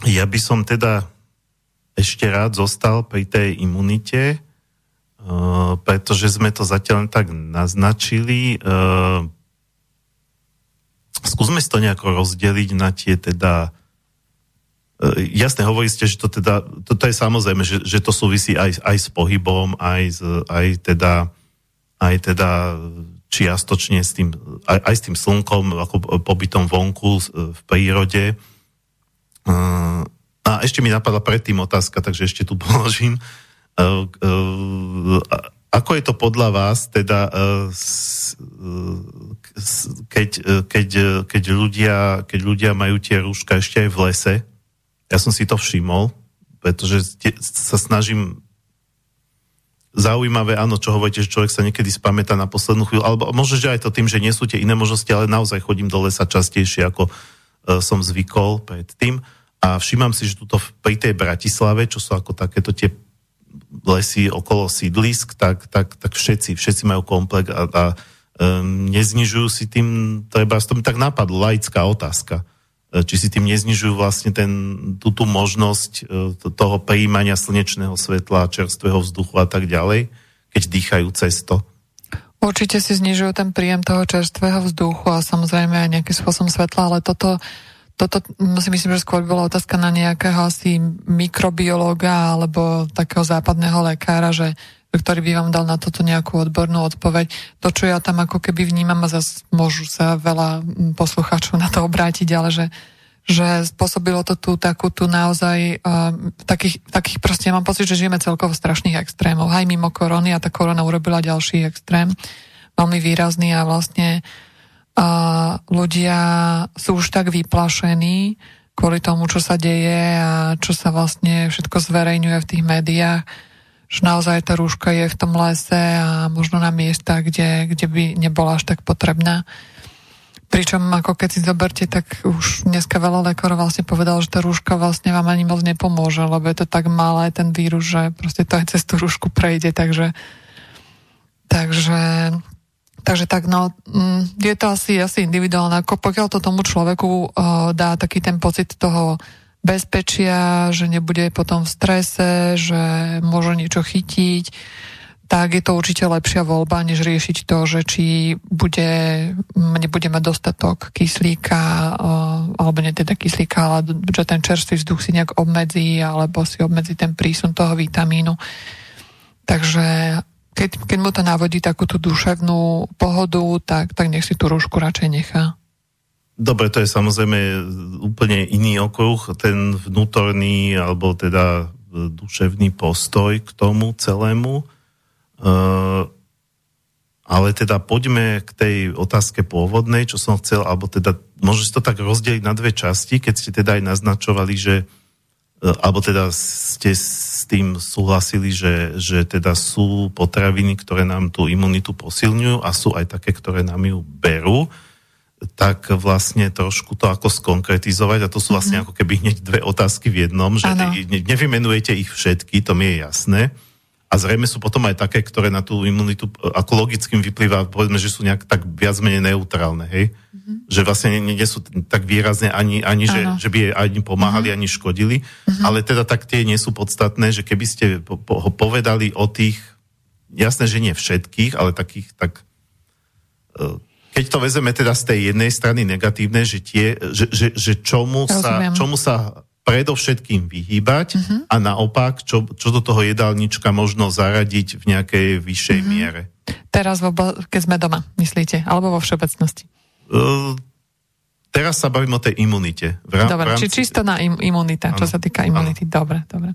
ja by som teda ešte rád zostal pri tej imunite, uh, pretože sme to zatiaľ tak naznačili. Skúsme si to nejako rozdeliť na tie teda jasne hovorí ste, že to teda, toto je samozrejme, že, že to súvisí aj, aj s pohybom, aj, z, aj teda aj teda čiastočne s tým, aj, aj s tým slnkom, ako pobytom vonku v prírode. Uh, a ešte mi napadla predtým otázka, takže ešte tu položím. Ako je to podľa vás, teda, keď, keď, keď, ľudia, keď ľudia majú tie rúška ešte aj v lese? Ja som si to všimol, pretože sa snažím zaujímavé, áno, čo hovoríte, že človek sa niekedy spamätá na poslednú chvíľu, alebo možno, že aj to tým, že nie sú tie iné možnosti, ale naozaj chodím do lesa častejšie, ako uh, som zvykol predtým. A všímam si, že tuto pri tej Bratislave, čo sú ako takéto tie lesy okolo sídlisk, tak, tak, tak všetci, všetci majú komplex a, a um, neznižujú si tým, treba, to mi tak napadlo, laická otázka E, či si tým neznižujú vlastne ten, tú, tú možnosť e, toho prijímania slnečného svetla, čerstvého vzduchu a tak ďalej, keď dýchajú cesto? Určite si znižujú ten príjem toho čerstvého vzduchu a samozrejme aj nejaký spôsob svetla, ale toto, toto si myslím, že skôr bola otázka na nejakého asi mikrobiológa alebo takého západného lekára, že ktorý by vám dal na toto nejakú odbornú odpoveď. To, čo ja tam ako keby vnímam a zase môžu sa veľa poslucháčov na to obrátiť, ale že, že spôsobilo to tu takú tu naozaj uh, takých, takých proste, ja mám pocit, že žijeme celkovo strašných extrémov. Aj mimo korony a tá korona urobila ďalší extrém, veľmi výrazný a vlastne uh, ľudia sú už tak vyplašení kvôli tomu, čo sa deje a čo sa vlastne všetko zverejňuje v tých médiách, že naozaj tá rúška je v tom lese a možno na miestach, kde, kde by nebola až tak potrebná. Pričom ako keď si zoberte, tak už dneska veľa lekárov vlastne povedal, že tá rúška vlastne vám ani moc nepomôže, lebo je to tak malé ten vírus, že proste to aj cez tú rúšku prejde, takže takže takže tak no, mm, je to asi, asi individuálne, ako pokiaľ to tomu človeku uh, dá taký ten pocit toho bezpečia, že nebude potom v strese, že môže niečo chytiť, tak je to určite lepšia voľba, než riešiť to, že či bude, nebude mať dostatok kyslíka, alebo nie teda kyslíka, ale že ten čerstvý vzduch si nejak obmedzí, alebo si obmedzí ten prísun toho vitamínu. Takže keď, keď mu to navodí takú tú duševnú pohodu, tak, tak nech si tú rúšku radšej nechá. Dobre, to je samozrejme úplne iný okruh, ten vnútorný alebo teda e, duševný postoj k tomu celému. Uh, ale teda poďme k tej otázke pôvodnej, čo som chcel, alebo teda môže to tak rozdeliť na dve časti, keď ste teda aj naznačovali, že uh, alebo teda ste s tým súhlasili, že, že teda sú potraviny, ktoré nám tú imunitu posilňujú a sú aj také, ktoré nám ju berú. Uh, tak vlastne trošku to ako skonkretizovať a to sú vlastne mm-hmm. ako keby hneď dve otázky v jednom, že ne, nevymenujete ich všetky, to mi je jasné. A zrejme sú potom aj také, ktoré na tú imunitu ako logickým vyplýva, povedzme, že sú nejak tak viac menej neutrálne, hej? Mm-hmm. Že vlastne nie, nie sú tak výrazne ani, ani že, že by ani pomáhali, mm-hmm. ani škodili, mm-hmm. ale teda tak tie nie sú podstatné, že keby ste po, po, ho povedali o tých, jasné, že nie všetkých, ale takých tak uh, keď to vezeme teda z tej jednej strany negatívne, že, tie, že, že, že čomu, sa, čomu sa predovšetkým vyhýbať uh-huh. a naopak, čo, čo do toho jedálnička možno zaradiť v nejakej vyššej uh-huh. miere. Teraz, keď sme doma, myslíte? Alebo vo všeobecnosti? Uh, teraz sa bavím o tej imunite. V rám, dobre, v rámci... či čisto na im, imunita, ano. čo sa týka imunity. Ano. Dobre, dobre.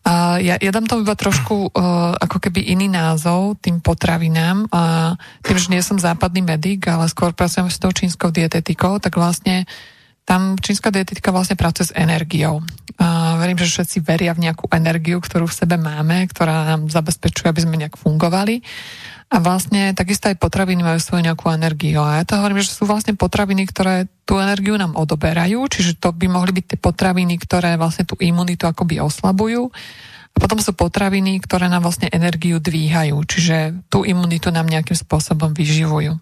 A ja, ja dám tomu iba trošku uh, ako keby iný názov tým potravinám. A tým, že nie som západný medic, ale skôr pracujem s tou čínskou dietetikou, tak vlastne tam čínska dietetika vlastne pracuje s energiou. A verím, že všetci veria v nejakú energiu, ktorú v sebe máme, ktorá nám zabezpečuje, aby sme nejak fungovali. A vlastne takisto aj potraviny majú svoju nejakú energiu. A ja to hovorím, že sú vlastne potraviny, ktoré tú energiu nám odoberajú, čiže to by mohli byť tie potraviny, ktoré vlastne tú imunitu akoby oslabujú. A potom sú potraviny, ktoré nám vlastne energiu dvíhajú, čiže tú imunitu nám nejakým spôsobom vyživujú.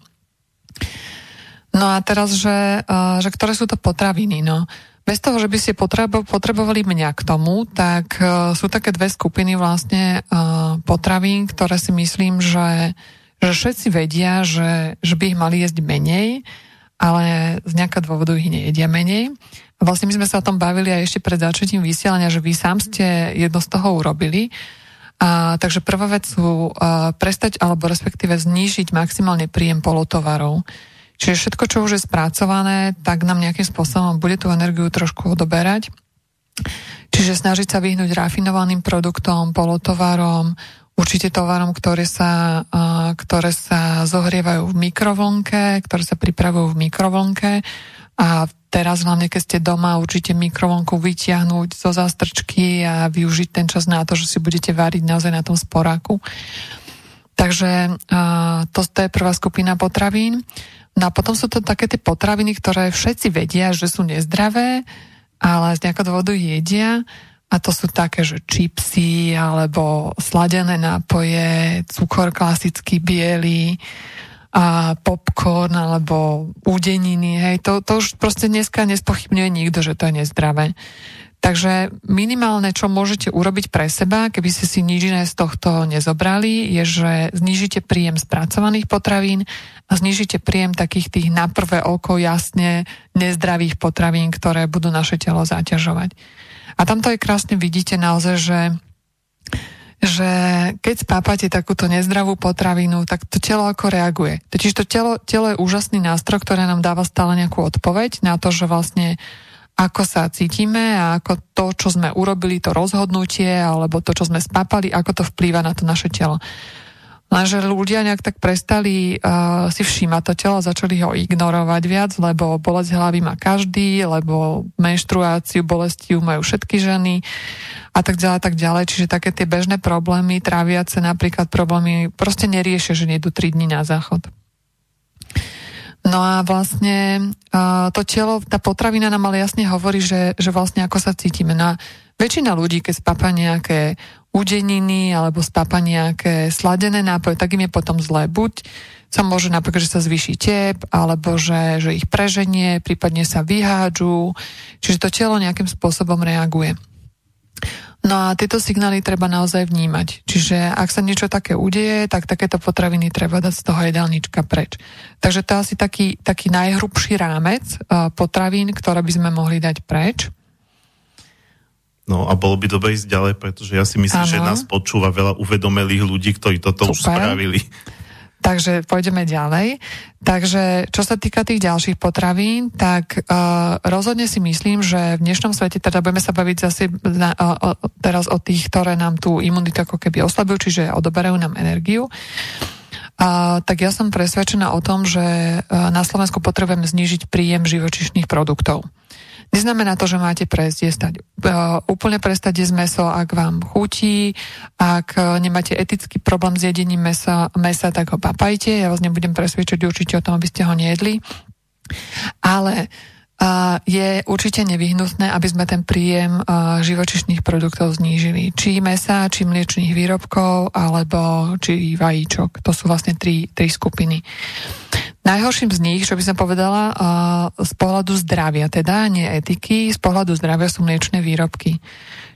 No a teraz, že, že ktoré sú to potraviny? No, bez toho, že by ste potrebo, potrebovali mňa k tomu, tak uh, sú také dve skupiny vlastne uh, potravín, ktoré si myslím, že, že všetci vedia, že, že by ich mali jesť menej, ale z nejakého dôvodu ich nejedia menej. Vlastne my sme sa o tom bavili aj ešte pred začatím vysielania, že vy sám ste jedno z toho urobili. A, takže prvá vec sú uh, prestať alebo respektíve znížiť maximálne príjem polotovarov. Čiže všetko, čo už je spracované, tak nám nejakým spôsobom bude tú energiu trošku odoberať. Čiže snažiť sa vyhnúť rafinovaným produktom, polotovarom, určite tovarom, ktoré sa, ktoré sa zohrievajú v mikrovlnke, ktoré sa pripravujú v mikrovlnke a teraz hlavne, keď ste doma, určite mikrovlnku vytiahnuť zo zástrčky a využiť ten čas na to, že si budete variť naozaj na tom sporáku. Takže to, to je prvá skupina potravín. No a potom sú to také tie potraviny, ktoré všetci vedia, že sú nezdravé, ale z nejakého dôvodu jedia. A to sú také, že čipsy alebo sladené nápoje, cukor klasický biely, a popcorn alebo údeniny, hej, to, to už proste dneska nespochybňuje nikto, že to je nezdravé. Takže minimálne, čo môžete urobiť pre seba, keby ste si nič iné z tohto nezobrali, je, že znižíte príjem spracovaných potravín a znižíte príjem takých tých na prvé oko jasne nezdravých potravín, ktoré budú naše telo zaťažovať. A tamto je krásne vidíte naozaj, že že keď spápate takúto nezdravú potravinu, tak to telo ako reaguje. Totiž to telo, telo je úžasný nástroj, ktoré nám dáva stále nejakú odpoveď na to, že vlastne ako sa cítime a ako to, čo sme urobili, to rozhodnutie alebo to, čo sme spápali, ako to vplýva na to naše telo. Lenže ľudia nejak tak prestali uh, si všímať to telo, začali ho ignorovať viac, lebo bolesť hlavy má každý, lebo menštruáciu, bolesti majú všetky ženy a tak ďalej, tak ďalej. Čiže také tie bežné problémy, tráviace napríklad problémy, proste neriešia, že nejdu 3 dní na záchod. No a vlastne to telo, tá potravina nám ale jasne hovorí, že, že vlastne ako sa cítime. No a väčšina ľudí, keď spápa nejaké udeniny alebo spápa nejaké sladené nápoje, tak im je potom zlé. Buď sa môže napríklad, že sa zvýši tep, alebo že, že ich preženie, prípadne sa vyhádžu. Čiže to telo nejakým spôsobom reaguje. No a tieto signály treba naozaj vnímať. Čiže ak sa niečo také udeje, tak takéto potraviny treba dať z toho jedálnička preč. Takže to je asi taký, taký najhrubší rámec uh, potravín, ktoré by sme mohli dať preč. No a bolo by dobre ísť ďalej, pretože ja si myslím, ano. že nás počúva veľa uvedomelých ľudí, ktorí toto Super. už spravili. Takže pôjdeme ďalej. Takže čo sa týka tých ďalších potravín, tak uh, rozhodne si myslím, že v dnešnom svete, teda budeme sa baviť zase na, uh, teraz o tých, ktoré nám tú imunitu ako keby oslabujú, čiže odoberajú nám energiu. Uh, tak ja som presvedčená o tom, že uh, na Slovensku potrebujeme znížiť príjem živočišných produktov. Neznamená to, že máte prejsť jesť, uh, úplne prestať jesť meso, ak vám chutí, ak uh, nemáte etický problém s jedením mesa, mesa, tak ho papajte. Ja vás nebudem presvedčať určite o tom, aby ste ho nejedli. Ale uh, je určite nevyhnutné, aby sme ten príjem živočišných produktov znížili. Či mesa, či mliečných výrobkov, alebo či vajíčok. To sú vlastne tri, tri skupiny. Najhorším z nich, čo by som povedala, z pohľadu zdravia, teda nie etiky, z pohľadu zdravia sú mliečne výrobky.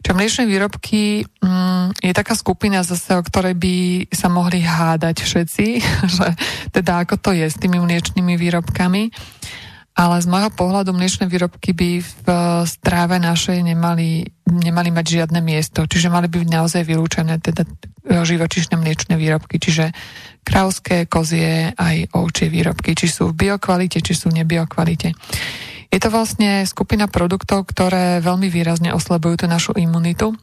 Čo mliečne výrobky mm, je taká skupina zase, o ktorej by sa mohli hádať všetci, že teda ako to je s tými mliečnými výrobkami. Ale z môjho pohľadu mliečne výrobky by v stráve našej nemali, nemali mať žiadne miesto. Čiže mali by byť naozaj vylúčené teda živočišné mliečne výrobky. Čiže krauské, kozie aj ovčie výrobky, či sú v biokvalite, či sú v nebiokvalite. Je to vlastne skupina produktov, ktoré veľmi výrazne oslabujú tú našu imunitu.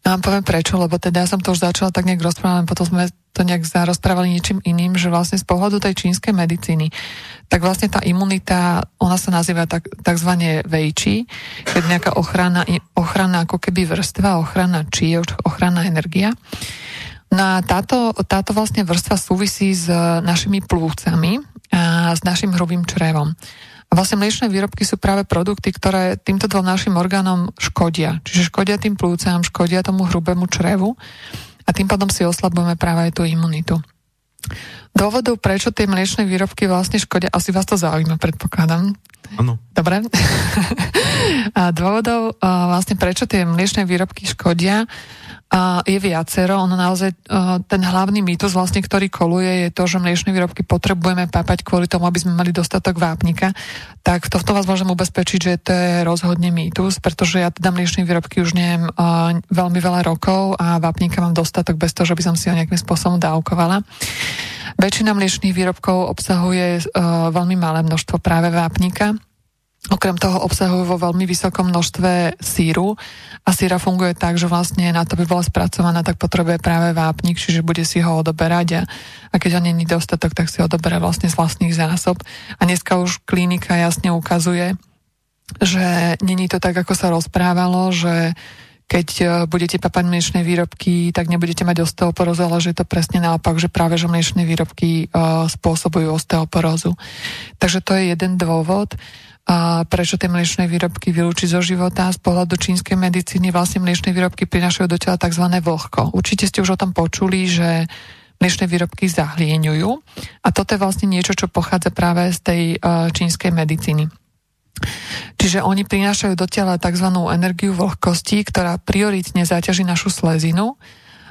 No vám poviem prečo, lebo teda ja som to už začala tak nejak rozprávať, potom sme to nejak rozprávali niečím iným, že vlastne z pohľadu tej čínskej medicíny, tak vlastne tá imunita, ona sa nazýva tak, takzvané vejči, keď nejaká ochrana, ochrana ako keby vrstva, ochrana či, ochrana energia. No a táto, táto vlastne vrstva súvisí s našimi plúcami a s našim hrubým črevom. A vlastne mliečne výrobky sú práve produkty, ktoré týmto dvom našim orgánom škodia. Čiže škodia tým plúcam, škodia tomu hrubému črevu a tým pádom si oslabujeme práve aj tú imunitu. Dôvodov, prečo tie mliečne výrobky vlastne škodia, asi vás to zaujíma, predpokladám. Áno. Dobre. a dôvodov, vlastne prečo tie mliečne výrobky škodia, je viacero. Ono naozaj, ten hlavný mýtus, vlastne, ktorý koluje, je to, že mliečne výrobky potrebujeme papať kvôli tomu, aby sme mali dostatok vápnika. Tak to, to vás môžem ubezpečiť, že to je rozhodne mýtus, pretože ja teda mliečne výrobky už neviem veľmi veľa rokov a vápnika mám dostatok bez toho, že by som si ho nejakým spôsobom dávkovala. Väčšina mliečných výrobkov obsahuje veľmi malé množstvo práve vápnika, Okrem toho obsahujú vo veľmi vysokom množstve síru a síra funguje tak, že vlastne na to by bola spracovaná, tak potrebuje práve vápnik, čiže bude si ho odoberať a, a keď ho není dostatok, tak si odoberá vlastne z vlastných zásob. A dneska už klinika jasne ukazuje, že není to tak, ako sa rozprávalo, že keď e, budete papať mliečne výrobky, tak nebudete mať osteoporózu, ale že je to presne naopak, že práve že mliečne výrobky uh, spôsobujú osteoporózu. Takže to je jeden dôvod a prečo tie mliečne výrobky vylúčiť zo života. Z pohľadu čínskej medicíny vlastne mliečne výrobky prinašajú do tela tzv. vlhko. Určite ste už o tom počuli, že mliečne výrobky zahlieňujú a toto je vlastne niečo, čo pochádza práve z tej uh, čínskej medicíny. Čiže oni prinášajú do tela tzv. energiu vlhkosti, ktorá prioritne zaťaží našu slezinu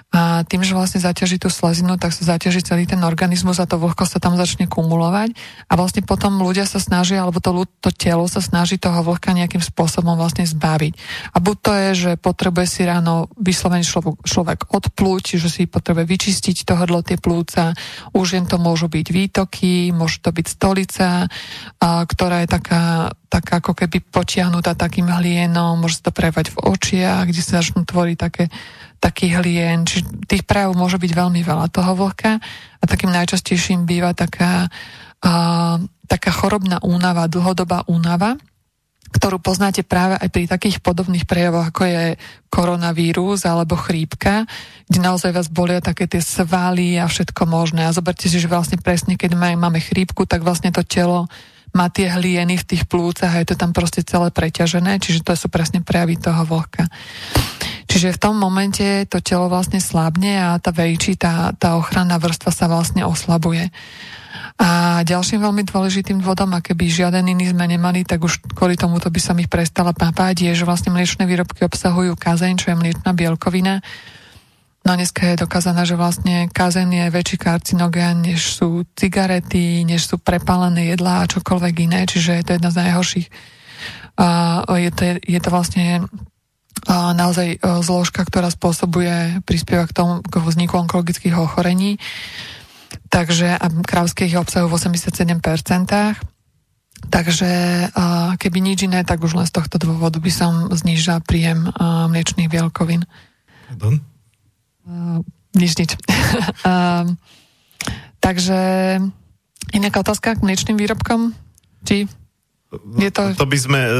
a tým, že vlastne zaťaží tú slezinu, tak sa zaťaží celý ten organizmus a to vlhko sa tam začne kumulovať a vlastne potom ľudia sa snažia, alebo to, to telo sa snaží toho vlhka nejakým spôsobom vlastne zbaviť. A buď to je, že potrebuje si ráno vyslovený človek, odplúť, že si potrebuje vyčistiť to hrdlo, tie plúca, už jen to môžu byť výtoky, môže to byť stolica, a, ktorá je taká, taká ako keby potiahnutá takým hlienom, môže sa to prejavať v očiach, kde sa začnú tvoriť také takých hlien, či tých práv môže byť veľmi veľa toho vlhka a takým najčastejším býva taká, uh, taká chorobná únava, dlhodobá únava, ktorú poznáte práve aj pri takých podobných prejavoch, ako je koronavírus alebo chrípka, kde naozaj vás bolia také tie svaly a všetko možné. A zoberte si, že vlastne presne, keď máme chrípku, tak vlastne to telo má tie hlieny v tých plúcach a je to tam proste celé preťažené, čiže to sú presne prejavy toho vlhka. Čiže v tom momente to telo vlastne slabne a tá vejči, tá, tá ochranná vrstva sa vlastne oslabuje. A ďalším veľmi dôležitým dôvodom, a keby žiaden iný sme nemali, tak už kvôli tomuto by som ich prestala papať, je, že vlastne mliečne výrobky obsahujú kazeň, čo je mliečna bielkovina. No dneska je dokázané, že vlastne kazeň je väčší karcinogén, než sú cigarety, než sú prepálené jedlá a čokoľvek iné, čiže je to jedna z najhorších. A je, to, je to vlastne naozaj e, zložka, ktorá spôsobuje, prispieva k tomu, k vzniku onkologických ochorení. Takže a krávské ich obsahujú v 87%. Takže keby nič iné, tak už len z tohto dôvodu by som znížila príjem mliečných bielkovín. Pardon? nič, nič. takže nejaká otázka k mliečným výrobkom? Či je to... to by sme e,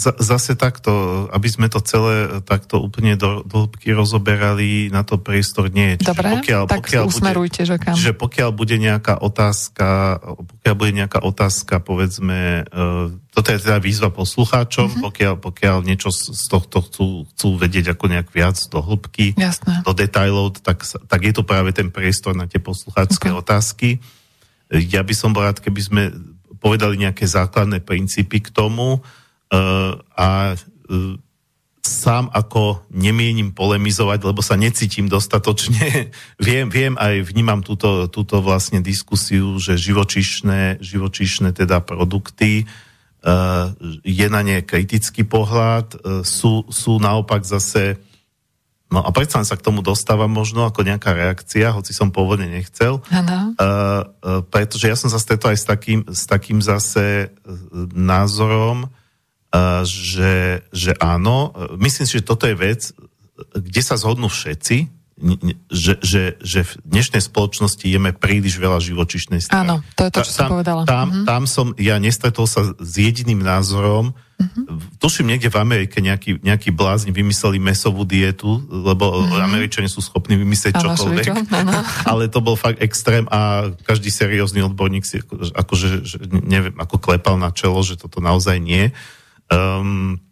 zase takto, aby sme to celé takto úplne do, do hĺbky rozoberali, na to priestor nie je. Dobre, pokiaľ, tak pokiaľ usmerujte, bude, že kam. Že pokiaľ bude nejaká otázka, pokiaľ bude nejaká otázka, povedzme, uh, toto je teda výzva poslucháčom, mm-hmm. pokiaľ, pokiaľ niečo z tohto chcú, chcú vedieť ako nejak viac do hĺbky, Jasné. do detailov, tak, tak je to práve ten priestor na tie poslucháčské okay. otázky. Ja by som bol rád, keby sme povedali nejaké základné princípy k tomu uh, a uh, sám ako nemienim polemizovať, lebo sa necítim dostatočne. viem, viem aj vnímam túto, túto vlastne diskusiu, že živočišné, živočišné teda produkty uh, je na ne kritický pohľad, sú, sú naopak zase No a predsa sa k tomu dostávam možno ako nejaká reakcia, hoci som pôvodne nechcel. Ano. Uh, uh, pretože ja som sa stretol aj s takým, s takým zase uh, názorom, uh, že, že áno, myslím si, že toto je vec, kde sa zhodnú všetci, že, že, že v dnešnej spoločnosti jeme príliš veľa živočišnej stravy. Áno, to je to, čo tam, som povedala. Tam, uh-huh. tam som, ja nestretol sa s jediným názorom, uh-huh. Tuším niekde v Amerike nejaký, nejaký blázni vymysleli mesovú dietu, lebo uh-huh. Američania sú schopní vymyslieť ano, čokoľvek, ale to bol fakt extrém a každý seriózny odborník si akože, že, neviem, ako klepal na čelo, že toto naozaj nie. Um,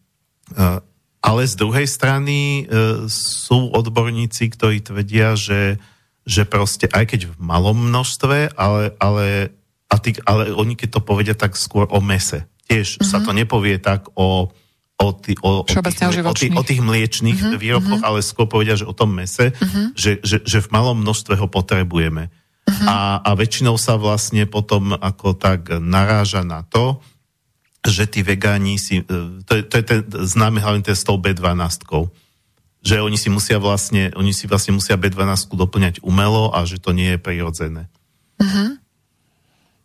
uh, ale z druhej strany e, sú odborníci, ktorí tvrdia, že, že proste aj keď v malom množstve, ale, ale, a tí, ale oni keď to povedia, tak skôr o mese. Tiež mm-hmm. sa to nepovie tak o, o, tý, o, o, tých, o, tých, o tých mliečných mm-hmm. výrobkoch, mm-hmm. ale skôr povedia, že o tom mese, mm-hmm. že, že, že v malom množstve ho potrebujeme. Mm-hmm. A, a väčšinou sa vlastne potom ako tak naráža na to, že tí vegáni si, e, to je, to je ten známy hlavne ten s tou B12, že oni si musia vlastne, oni si vlastne musia B12 doplňať umelo a že to nie je prirodzené. Mm-hmm.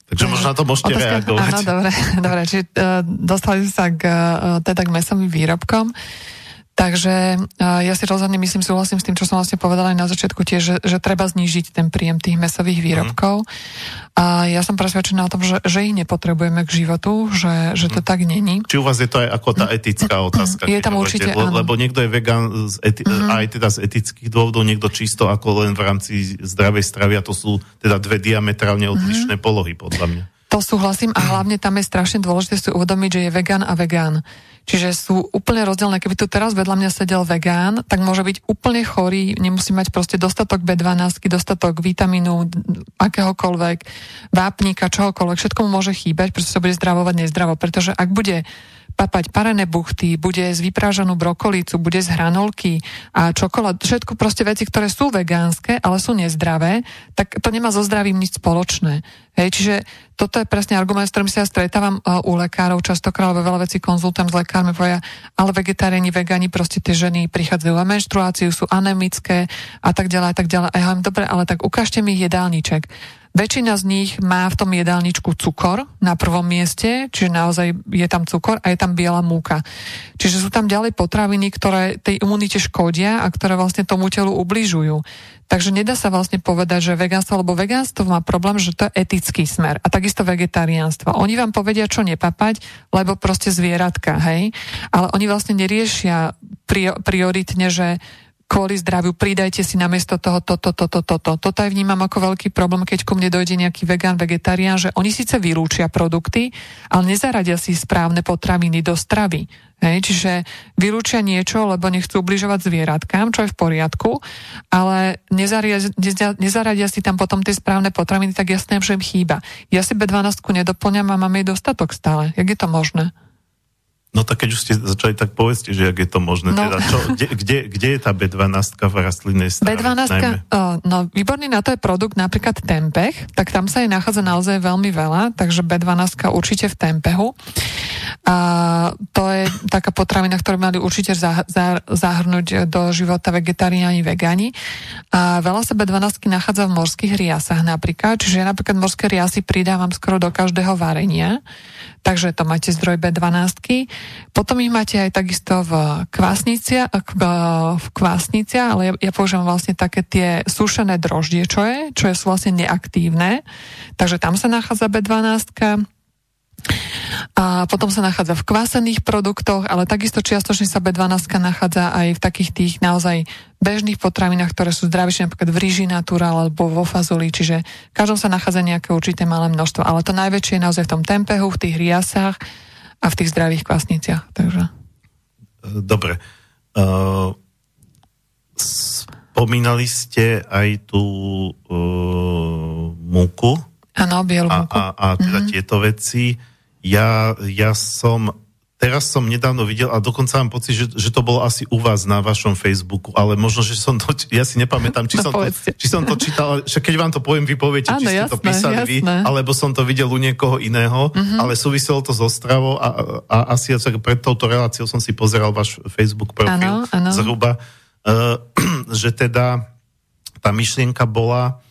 Takže možno na to môžete Otázka, reagovať. Áno, dobre, dobre. Čiže uh, dostali sa k, uh, teda k mesovým výrobkom. Takže uh, ja si rozhodne myslím, súhlasím s tým, čo som vlastne povedala aj na začiatku tiež, že, že treba znížiť ten príjem tých mesových výrobkov. Mm. A ja som presvedčená o tom, že, že ich nepotrebujeme k životu, že, že to mm. tak není. Či u vás je to aj ako tá etická otázka? Je tam určite, le, Lebo niekto je vegan z eti- mm-hmm. aj teda z etických dôvodov, niekto čisto ako len v rámci zdravej stravy a to sú teda dve diametrálne odlišné mm-hmm. polohy podľa mňa. To súhlasím a hlavne tam je strašne dôležité si uvedomiť, že je vegan a vegán. Čiže sú úplne rozdielne. Keby tu teraz vedľa mňa sedel vegán, tak môže byť úplne chorý, nemusí mať proste dostatok B12, dostatok vitamínu, akéhokoľvek, vápnika, čohokoľvek, všetko mu môže chýbať, pretože sa bude zdravovať nezdravo. Pretože ak bude papať parené buchty, bude z vyprážanú brokolicu, bude z hranolky a čokolád, všetko proste veci, ktoré sú vegánske, ale sú nezdravé, tak to nemá so zdravím nič spoločné. Hej, čiže toto je presne argument, s ktorým sa ja stretávam uh, u lekárov, častokrát veľa vecí konzultujem s lekármi, povedia, ale vegetariáni, vegáni, proste tie ženy prichádzajú na menštruáciu, sú anemické a tak ďalej a tak ďalej. A ja hovorím, dobre, ale tak ukážte mi jedálniček. Väčšina z nich má v tom jedálničku cukor na prvom mieste, čiže naozaj je tam cukor a je tam biela múka. Čiže sú tam ďalej potraviny, ktoré tej imunite škodia a ktoré vlastne tomu telu ubližujú. Takže nedá sa vlastne povedať, že vegánstvo alebo vegánstvo má problém, že to je etický smer. A takisto vegetariánstvo. Oni vám povedia, čo nepapať, lebo proste zvieratka, hej? Ale oni vlastne neriešia prioritne, že kvôli zdraviu, pridajte si namiesto toho toto, toto, toto. Toto to, to aj vnímam ako veľký problém, keď ku mne dojde nejaký vegán, vegetarián, že oni síce vylúčia produkty, ale nezaradia si správne potraviny do stravy. Hej, čiže vylúčia niečo, lebo nechcú ubližovať zvieratkám, čo je v poriadku, ale nezaradia, nezaradia si tam potom tie správne potraviny, tak jasné, že im chýba. Ja si B12 nedoplňam a mám jej dostatok stále. Jak je to možné? No tak keď už ste začali, tak povedzte, že ak je to možné. No. Teda, čo, kde, kde, kde je tá B12 v rastlinnej strave? B12, uh, no výborný na to je produkt napríklad tempeh, tak tam sa jej nachádza naozaj veľmi veľa, takže B12 určite v tempehu. A to je taká potravina, ktorú mali určite zah, zah, zahrnúť do života vegetariáni, vegáni. A veľa sa B12 nachádza v morských riasach napríklad, čiže ja napríklad morské riasy pridávam skoro do každého varenia takže to máte zdroj B12. Potom ich máte aj takisto v kvásnici, v kvásnici ale ja, ja používam vlastne také tie sušené droždie, čo je, čo je sú vlastne neaktívne, takže tam sa nachádza B12. A potom sa nachádza v kvásených produktoch, ale takisto čiastočne sa B12 nachádza aj v takých tých naozaj bežných potravinách, ktoré sú zdravšie, napríklad v ríži natúra alebo vo fazoli, čiže v každom sa nachádza nejaké určité malé množstvo, ale to najväčšie je naozaj v tom tempehu, v tých riasách a v tých zdravých kvasniciach. Takže. Dobre. Uh, spomínali ste aj tú uh, múku, Áno, bielu a, a, a teda mm-hmm. tieto veci. Ja, ja som teraz som nedávno videl a dokonca mám pocit, že, že to bolo asi u vás na vašom Facebooku, ale možno, že som to, ja si nepamätám, či, no, som, to, či som to čítal, však keď vám to poviem, vy poviete, Áno, či ste jasné, to písali jasné. vy, alebo som to videl u niekoho iného, mm-hmm. ale súviselo to so stravou a, a asi pred touto reláciou som si pozeral váš Facebook profil ano, ano. zhruba, uh, že teda tá myšlienka bola,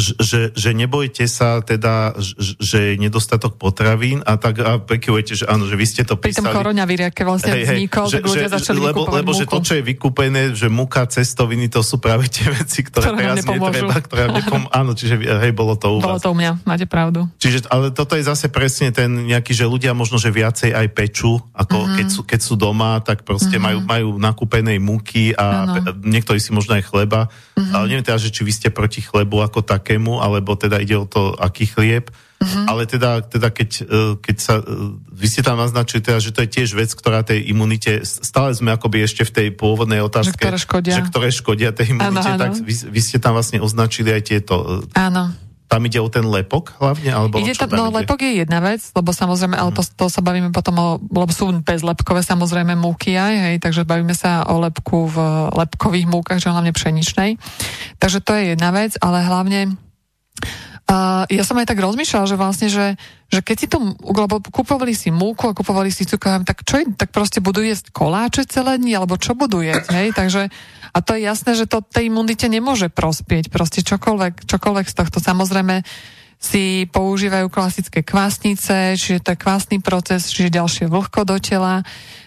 že, že nebojte sa teda, že je nedostatok potravín a tak a pekujete, že áno, že vy ste to písali. Pri tom koronavíre, keď vlastne hej, vznikol, že, tak ľudia že, začali lebo, lebo múku. že to, čo je vykúpené, že muka, cestoviny, to sú práve tie veci, ktoré, ktoré teraz netreba, ktoré nepom- áno, čiže hej, bolo to u Bolo to u mňa, máte pravdu. Čiže, ale toto je zase presne ten nejaký, že ľudia možno, že viacej aj pečú, ako mm-hmm. keď, sú, keď sú doma, tak proste mm-hmm. majú, majú nakúpenej múky a pe- niektorí si možno aj chleba, mm-hmm. ale neviem teda, že či vy ste proti proti chlebu ako takému, alebo teda ide o to, aký chlieb. Uh-huh. Ale teda, teda keď, e, keď sa, e, vy ste tam naznačili teda, že to je tiež vec, ktorá tej imunite, stále sme akoby ešte v tej pôvodnej otázke, že ktoré škodia, že ktoré škodia tej imunite, ano, ano. tak vy, vy ste tam vlastne označili aj tieto. E, Áno. Tam ide o ten lepok hlavne? Alebo ide tam, no ide? lepok je jedna vec, lebo samozrejme, ale to, to sa bavíme potom o, lebo sú bezlepkové samozrejme múky aj, hej, takže bavíme sa o lepku v lepkových múkach, že hlavne pšeničnej. Takže to je jedna vec, ale hlavne a ja som aj tak rozmýšľala, že vlastne, že, že keď si to, lebo kupovali si múku a kupovali si cukor, tak čo, tak proste budú jesť koláče celé dni, alebo čo budú jesť, hej, takže a to je jasné, že to tej imunite nemôže prospieť, proste čokoľvek, čokoľvek z tohto. Samozrejme si používajú klasické kvásnice, čiže to je kvásny proces, čiže ďalšie vlhko do tela,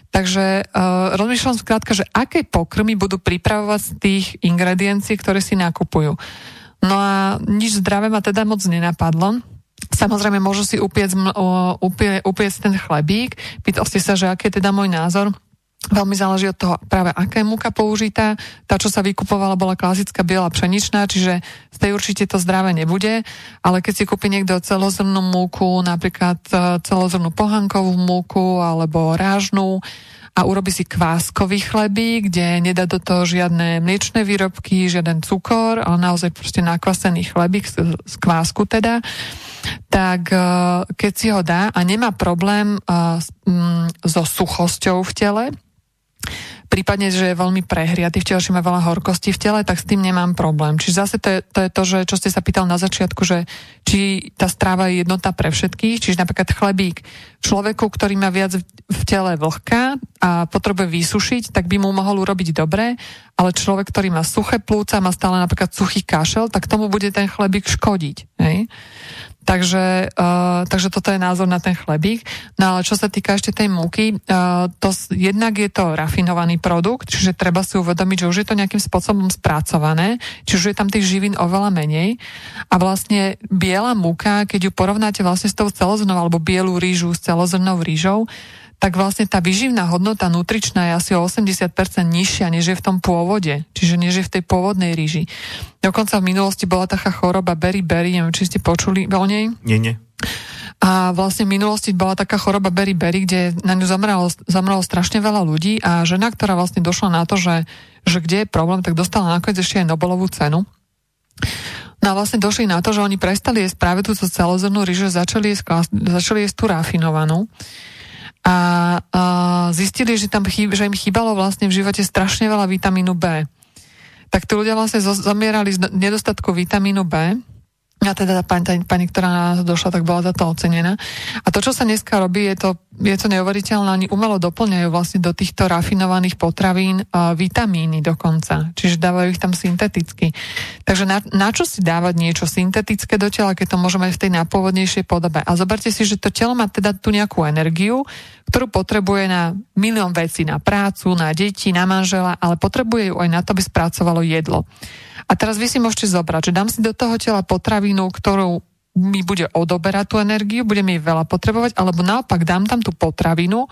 Takže uh, rozmýšľam skrátka, že aké pokrmy budú pripravovať z tých ingrediencií, ktoré si nakupujú. No a nič zdravé ma teda moc nenapadlo. Samozrejme, môžu si upiec, upie, upiec ten chlebík. Pýtal ste sa, že aký je teda môj názor. Veľmi záleží od toho práve, aká je múka použitá. Tá, čo sa vykupovala, bola klasická biela pšeničná, čiže z tej určite to zdravé nebude. Ale keď si kúpi niekto celozrnú múku, napríklad e, celozrnú pohankovú múku alebo rážnú, a urobi si kváskový chlebík, kde nedá do toho žiadne mliečne výrobky, žiaden cukor, ale naozaj proste nakvasený chlebík z, z kvásku teda, tak e, keď si ho dá a nemá problém uh, so suchosťou v tele, prípadne, že je veľmi prehriatý v tele, že má veľa horkosti v tele, tak s tým nemám problém. Čiže zase to je, to je to, že čo ste sa pýtal na začiatku, že či tá stráva je jednotná pre všetkých, čiže napríklad chlebík človeku, ktorý má viac v tele vlhka a potrebuje vysušiť, tak by mu mohol urobiť dobre, ale človek, ktorý má suché plúca, má stále napríklad suchý kašel, tak tomu bude ten chlebík škodiť. Hej? Takže, uh, takže toto je názor na ten chlebík. No ale čo sa týka ešte tej múky, uh, to jednak je to rafinovaný produkt, čiže treba si uvedomiť, že už je to nejakým spôsobom spracované, čiže je tam tých živín oveľa menej. A vlastne biela múka, keď ju porovnáte vlastne s tou celozrnou alebo bielu rýžu s celozrnou rýžou, tak vlastne tá vyživná hodnota nutričná je asi o 80% nižšia, než je v tom pôvode, čiže než je v tej pôvodnej ríži. Dokonca v minulosti bola taká choroba Berry, neviem, či ste počuli o nej? Nie, nie. A vlastne v minulosti bola taká choroba Berry, kde na ňu zamralo, zamralo strašne veľa ľudí a žena, ktorá vlastne došla na to, že, že kde je problém, tak dostala nakoniec ešte aj Nobelovú cenu. No a vlastne došli na to, že oni prestali jesť práve túto celozrnú rýžu, začali jesť, začali jesť tú rafinovanú a, a zistili, že, tam chýb, že im chýbalo vlastne v živote strašne veľa vitamínu B. Tak tí ľudia vlastne zomierali z nedostatku vitamínu B a teda tá pani, pani, ktorá na nás došla, tak bola za to ocenená. A to, čo sa dneska robí, je to, je to neuveriteľné, oni umelo doplňajú vlastne do týchto rafinovaných potravín uh, vitamíny dokonca. Čiže dávajú ich tam synteticky. Takže na, na čo si dávať niečo syntetické do tela, keď to môžeme v tej najpôvodnejšej podobe. A zoberte si, že to telo má teda tú nejakú energiu, ktorú potrebuje na milión vecí, na prácu, na deti, na manžela, ale potrebuje ju aj na to, aby spracovalo jedlo. A teraz vy si môžete zobrať, že dám si do toho tela potravinu, ktorú mi bude odoberať tú energiu, budem jej veľa potrebovať, alebo naopak dám tam tú potravinu,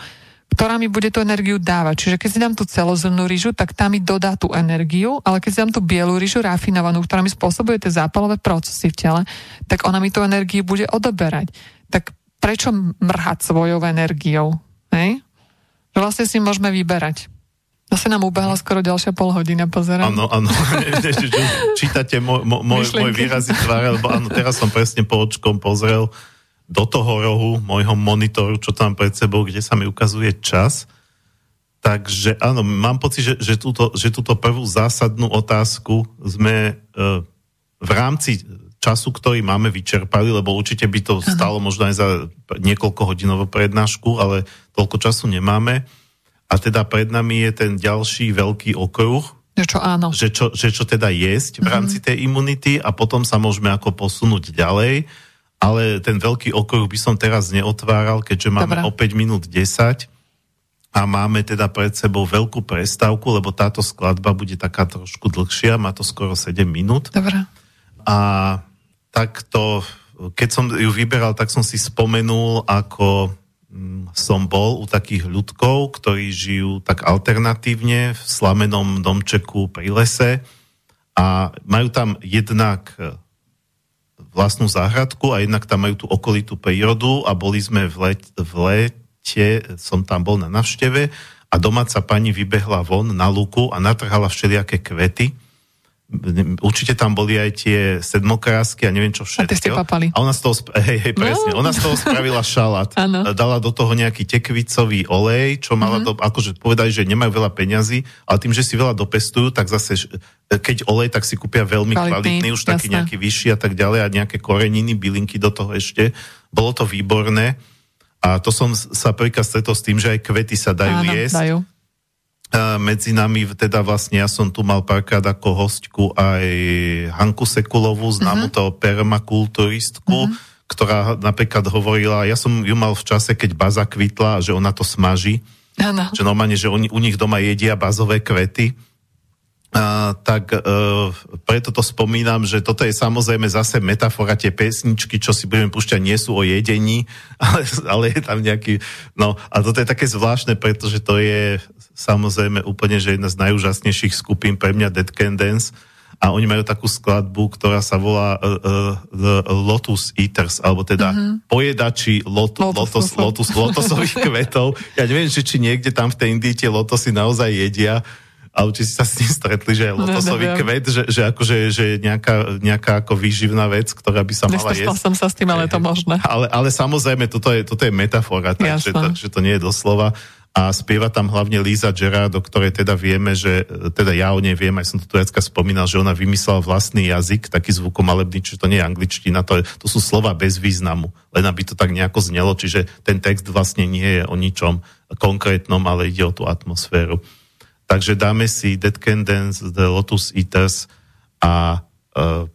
ktorá mi bude tú energiu dávať. Čiže keď si dám tú celozrnú rýžu, tak tá mi dodá tú energiu, ale keď si dám tú bielu rýžu rafinovanú, ktorá mi spôsobuje tie zápalové procesy v tele, tak ona mi tú energiu bude odoberať. Tak prečo mrhať svojou energiou? Hej? Vlastne si môžeme vyberať. Zase nám ubehla skoro ďalšia pol hodina, pozerám. Áno, áno, čítate môj, môj, môj výrazy tváre, lebo áno, teraz som presne po očkom pozrel do toho rohu môjho monitoru, čo tam pred sebou, kde sa mi ukazuje čas. Takže áno, mám pocit, že, že, túto, že túto prvú zásadnú otázku sme e, v rámci času, ktorý máme, vyčerpali, lebo určite by to stalo možno aj za niekoľko hodinovú prednášku, ale toľko času nemáme. A teda pred nami je ten ďalší veľký okruh, že čo áno. Že čo, že čo teda jesť v rámci mm-hmm. tej imunity a potom sa môžeme ako posunúť ďalej. Ale ten veľký okruh by som teraz neotváral, keďže máme Dobre. o 5 minút 10 a máme teda pred sebou veľkú prestávku, lebo táto skladba bude taká trošku dlhšia, má to skoro 7 minút. Dobre. A takto, keď som ju vyberal, tak som si spomenul, ako som bol u takých ľudkov, ktorí žijú tak alternatívne v slamenom domčeku pri lese a majú tam jednak e, vlastnú záhradku a jednak tam majú tú okolitú prírodu a boli sme v, let, v lete, som tam bol na navšteve a domáca pani vybehla von na luku a natrhala všelijaké kvety určite tam boli aj tie sedmokrásky a neviem čo všetko. A ty ste papali. A ona z toho, hej, hej, presne, no. ona z toho spravila šalát. ano. Dala do toho nejaký tekvicový olej, čo mala mm-hmm. do, akože povedali, že nemajú veľa peňazí, ale tým, že si veľa dopestujú, tak zase, keď olej, tak si kúpia veľmi kvalitný, kvalitný už jasné. taký nejaký vyšší a tak ďalej a nejaké koreniny, bylinky do toho ešte. Bolo to výborné. A to som sa prvýkrát stretol s tým, že aj kvety sa dajú Áno, jesť. Dajú medzi nami, teda vlastne ja som tu mal párkrát ako hostku aj Hanku Sekulovú, známu uh-huh. toho permakulturistku, uh-huh. ktorá napríklad hovorila, ja som ju mal v čase, keď baza kvitla, že ona to smaží, ano. že normálne, že oni, u nich doma jedia bazové kvety, a, tak e, preto to spomínam, že toto je samozrejme zase metafora, tie pesničky, čo si budeme púšťať, nie sú o jedení, ale, ale je tam nejaký, no a toto je také zvláštne, pretože to je samozrejme úplne, že jedna z najúžasnejších skupín pre mňa Dead Can Dance a oni majú takú skladbu, ktorá sa volá uh, uh, Lotus Eaters, alebo teda mm-hmm. pojedači lot, lotus, lotus, lotus, lotosových kvetov. Ja neviem, či, či niekde tam v tej Indii tie lotosy naozaj jedia, ale či si sa s tým stretli, že je lotosový no, kvet, že, že akože že nejaká, nejaká ako výživná vec, ktorá by sa mala jesť. som sa s tým, ale je to možné. Ale, ale samozrejme, toto je, toto je metafora, takže to, že to nie je doslova a spieva tam hlavne Líza Gerard, o ktorej teda vieme, že teda ja o nej viem, aj som to tu vecka spomínal, že ona vymyslela vlastný jazyk, taký zvukomalebný, čiže to nie je angličtina, to, je, to sú slova bez významu, len aby to tak nejako znelo, čiže ten text vlastne nie je o ničom konkrétnom, ale ide o tú atmosféru. Takže dáme si Dead Dance, The Lotus Eaters a e,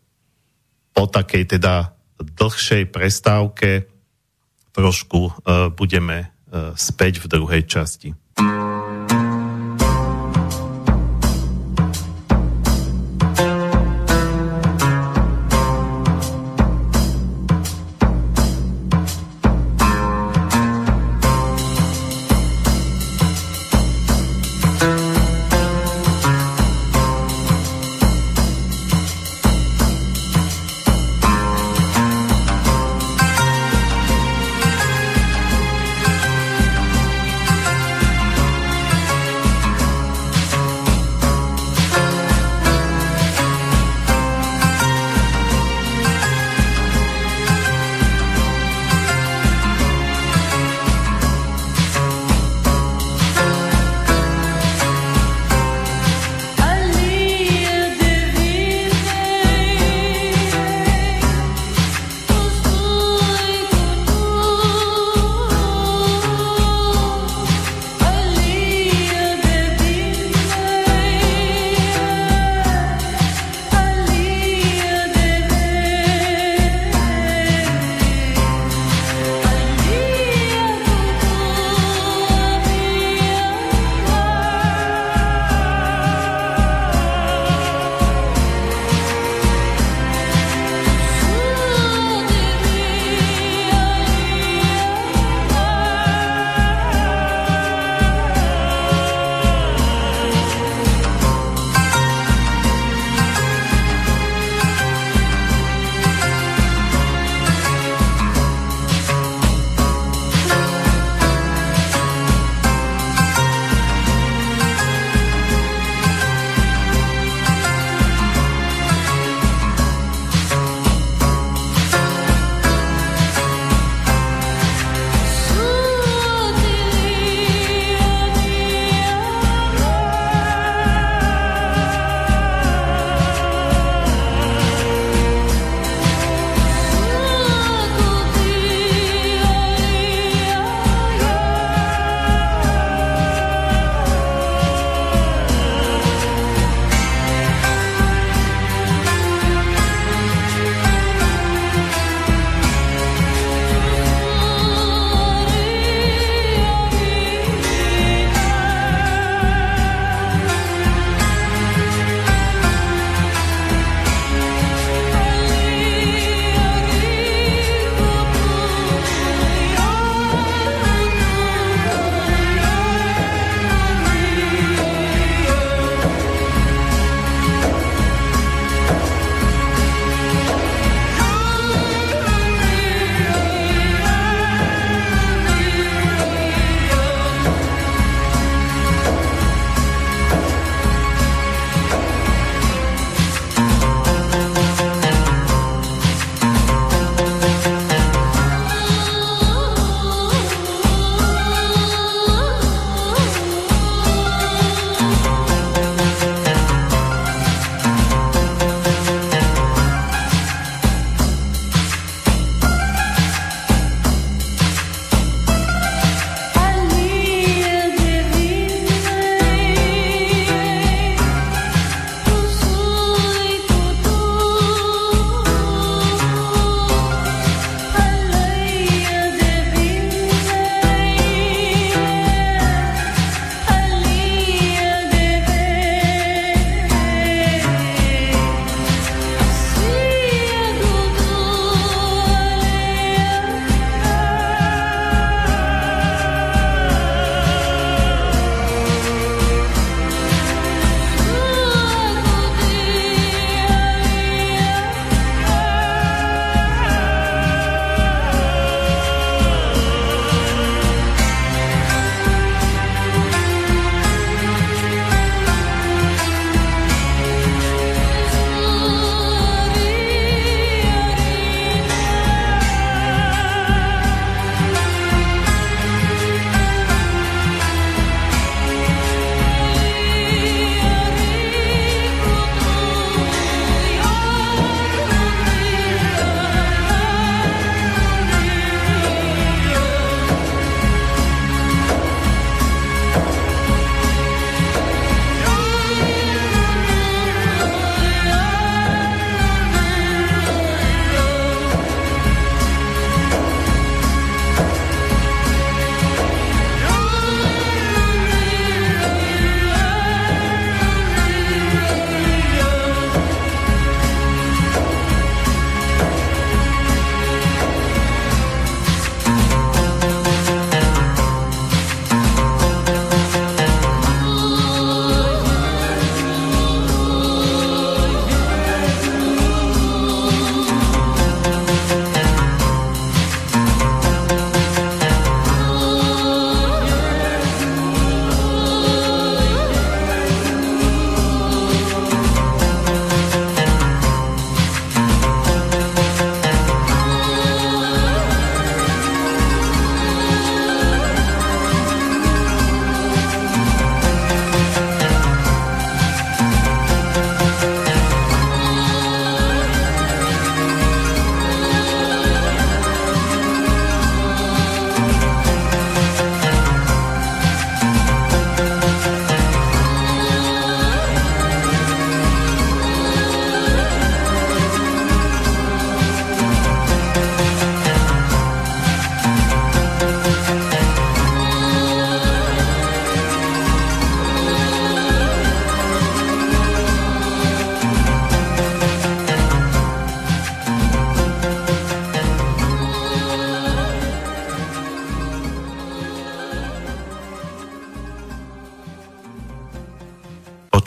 po takej teda dlhšej prestávke trošku e, budeme E, späť v druhej časti.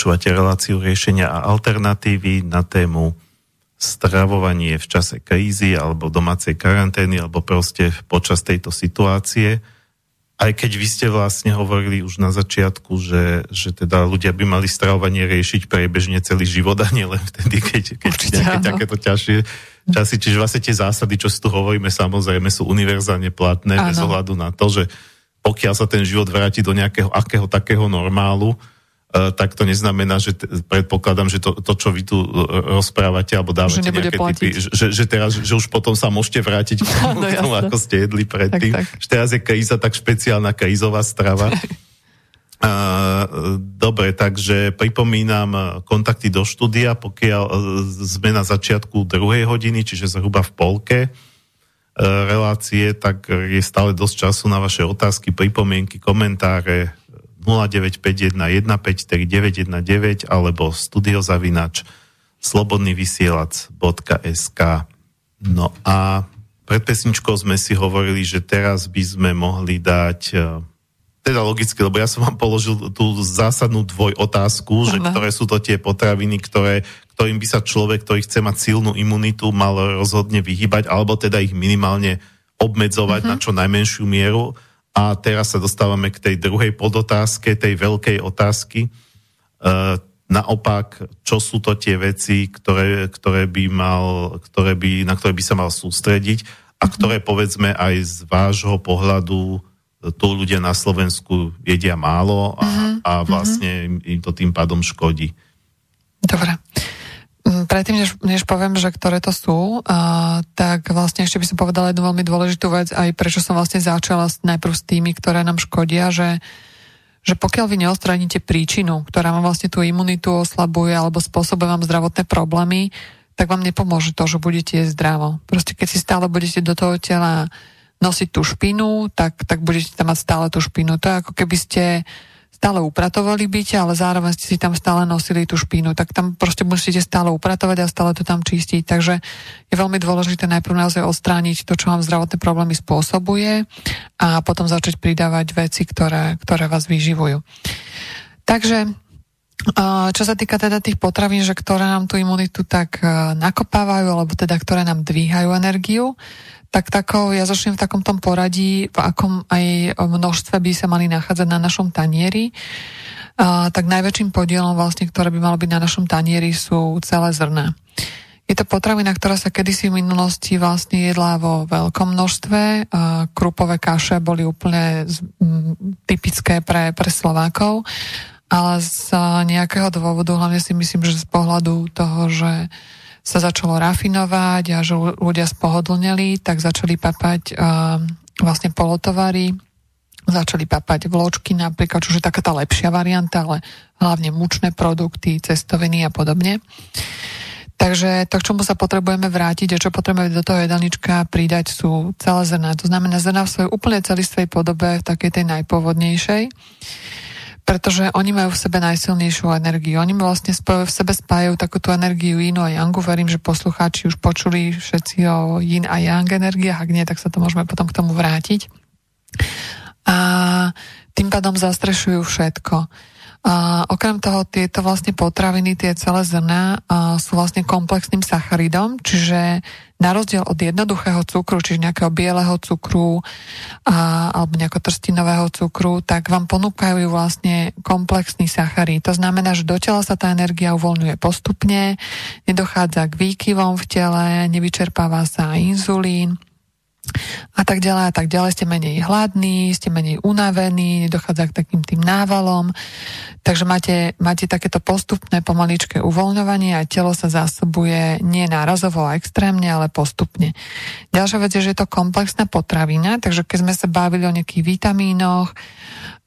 Počúvate reláciu riešenia a alternatívy na tému stravovanie v čase krízy alebo domácej karantény alebo proste počas tejto situácie. Aj keď vy ste vlastne hovorili už na začiatku, že, že teda ľudia by mali stravovanie riešiť prebežne celý život a nie len vtedy, keď, keď Určite, nejaké áno. takéto ťažšie časy. Čiže vlastne tie zásady, čo si tu hovoríme, samozrejme sú univerzálne platné áno. bez ohľadu na to, že pokiaľ sa ten život vráti do nejakého akého takého normálu, tak to neznamená, že t- predpokladám, že to, to, čo vy tu e, rozprávate alebo dávate že nejaké platiť. typy, že, že teraz, že už potom sa môžete vrátiť k tomu, no, tomu ako ste jedli predtým. Tak, tak. Že teraz je kríza tak špeciálna krízová strava. Dobre, takže pripomínam kontakty do štúdia, pokiaľ sme na začiatku druhej hodiny, čiže zhruba v polke relácie, tak je stále dosť času na vaše otázky, pripomienky, komentáre, 0951 alebo studiozavinač slobodnyvysielac.sk No a pred pesničkou sme si hovorili, že teraz by sme mohli dať e, teda logicky, lebo ja som vám položil tú zásadnú dvoj otázku, že ktoré sú to tie potraviny, ktoré, ktorým by sa človek, ktorý chce mať silnú imunitu, mal rozhodne vyhybať, alebo teda ich minimálne obmedzovať uh-huh. na čo najmenšiu mieru. A teraz sa dostávame k tej druhej podotázke, tej veľkej otázky. E, naopak, čo sú to tie veci, ktoré, ktoré by mal, ktoré by, na ktoré by sa mal sústrediť a ktoré povedzme aj z vášho pohľadu tu ľudia na Slovensku jedia málo a, uh-huh. a vlastne im to tým pádom škodí. Dobre. Predtým, než, než poviem, že ktoré to sú, a, tak vlastne ešte by som povedala jednu veľmi dôležitú vec, aj prečo som vlastne začala najprv s tými, ktoré nám škodia, že, že pokiaľ vy neostraníte príčinu, ktorá vám vlastne tú imunitu oslabuje alebo spôsobuje vám zdravotné problémy, tak vám nepomôže to, že budete jesť zdravo. Proste keď si stále budete do toho tela nosiť tú špinu, tak, tak budete tam mať stále tú špinu. To je ako keby ste stále upratovali byť, ale zároveň ste si tam stále nosili tú špínu, tak tam proste musíte stále upratovať a stále to tam čistiť. Takže je veľmi dôležité najprv naozaj odstrániť to, čo vám zdravotné problémy spôsobuje a potom začať pridávať veci, ktoré, ktoré vás vyživujú. Takže čo sa týka teda tých potravín, že ktoré nám tú imunitu tak nakopávajú, alebo teda ktoré nám dvíhajú energiu, tak takou, ja začnem v takom tom poradí, v akom aj množstve by sa mali nachádzať na našom tanieri. A, tak najväčším podielom vlastne, ktoré by malo byť na našom tanieri sú celé zrná. Je to potravina, ktorá sa kedysi v minulosti vlastne jedla vo veľkom množstve. A krupové kaše boli úplne typické pre, pre Slovákov, ale z nejakého dôvodu, hlavne si myslím, že z pohľadu toho, že sa začalo rafinovať a že ľudia spohodlneli, tak začali papať uh, vlastne polotovary, začali papať vločky napríklad, čo je taká tá lepšia varianta, ale hlavne mučné produkty, cestoviny a podobne. Takže to, k čomu sa potrebujeme vrátiť a čo potrebujeme do toho jedálnička pridať sú celé zrná. To znamená zrná v svojej úplne celistvej podobe, v takej tej najpôvodnejšej pretože oni majú v sebe najsilnejšiu energiu. Oni vlastne v sebe spájajú takúto energiu yin a yangu. Verím, že poslucháči už počuli všetci o yin a yang energiách. Ak nie, tak sa to môžeme potom k tomu vrátiť. A tým pádom zastrešujú všetko. A okrem toho tieto vlastne potraviny, tie celé zrná sú vlastne komplexným sacharidom, čiže na rozdiel od jednoduchého cukru, čiže nejakého bieleho cukru a, alebo nejakého trstinového cukru, tak vám ponúkajú vlastne komplexný sacharíd. To znamená, že do tela sa tá energia uvoľňuje postupne, nedochádza k výkyvom v tele, nevyčerpáva sa inzulín a tak ďalej a tak ďalej. Ste menej hladní, ste menej unavení, nedochádza k takým tým návalom. Takže máte, máte takéto postupné pomaličké uvoľňovanie a telo sa zásobuje nie nárazovo a extrémne, ale postupne. Ďalšia vec je, že je to komplexná potravina, takže keď sme sa bavili o nejakých vitamínoch,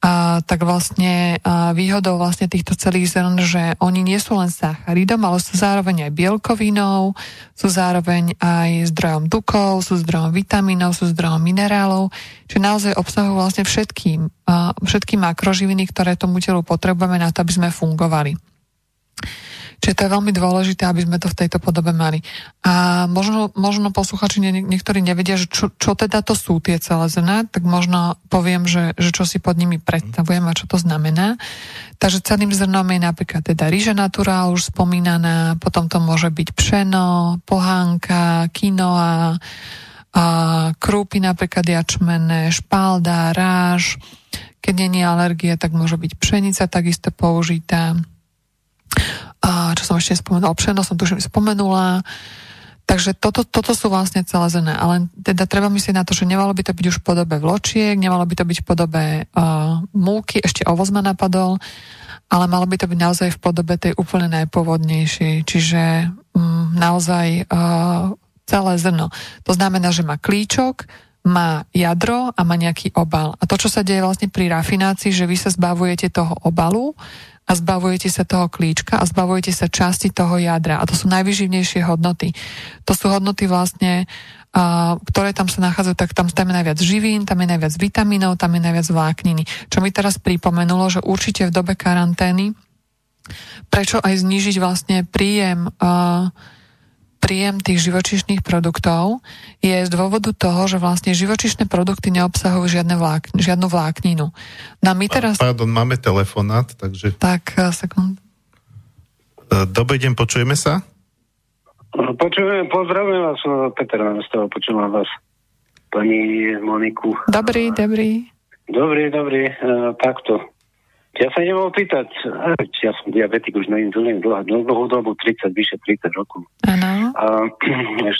a, tak vlastne a, výhodou vlastne týchto celých zrn, že oni nie sú len sacharidom, ale sú zároveň aj bielkovinou, sú zároveň aj zdrojom tukov, sú zdrojom vitamínov, sú zdrojom minerálov, čiže naozaj obsahujú vlastne všetkým, a, všetky makroživiny, ktoré tomu telu potrebujeme na to, aby sme fungovali. Čiže to je veľmi dôležité, aby sme to v tejto podobe mali. A možno, možno posluchači nie, niektorí nevedia, že čo, čo teda to sú tie celé zrná, tak možno poviem, že, že čo si pod nimi predstavujem a čo to znamená. Takže celým zrnom je napríklad teda ríže naturál už spomínaná, potom to môže byť pšeno, pohánka, kinoa, a krúpy napríklad jačmenné, špalda, ráž. Keď nie je alergie, tak môže byť pšenica takisto použitá. A čo som ešte spomenula, pšeno som tuším spomenula. Takže toto, toto sú vlastne celé zrné. Ale teda treba myslieť na to, že nemalo by to byť už v podobe vločiek, nemalo by to byť v podobe uh, múky, ešte ovoz ma napadol, ale malo by to byť naozaj v podobe tej úplne najpôvodnejšej. Čiže um, naozaj uh, celé zrno. To znamená, že má klíčok, má jadro a má nejaký obal. A to, čo sa deje vlastne pri rafinácii, že vy sa zbavujete toho obalu a zbavujete sa toho klíčka a zbavujete sa časti toho jadra. A to sú najvyživnejšie hodnoty. To sú hodnoty vlastne, a, ktoré tam sa nachádzajú, tak tam, tam je najviac živín, tam je najviac vitamínov, tam je najviac vlákniny. Čo mi teraz pripomenulo, že určite v dobe karantény, prečo aj znížiť vlastne príjem uh, príjem tých živočišných produktov je z dôvodu toho, že vlastne živočišné produkty neobsahujú žiadne vlák, žiadnu vlákninu. No my teraz... Pardon, máme telefonát, takže... Tak, sekund. Eh, dobrý deň, počujeme sa? Počujem, pozdravujem vás, eh, Peter, z toho počúvam vás, pani Moniku. Dobrý, dobrý. Dobrý, dobrý, uh, takto. Ja sa nemohol pýtať, ja som diabetik už na inzulín dlhú, dlhú dobu, 30, vyše 30 rokov. Áno. A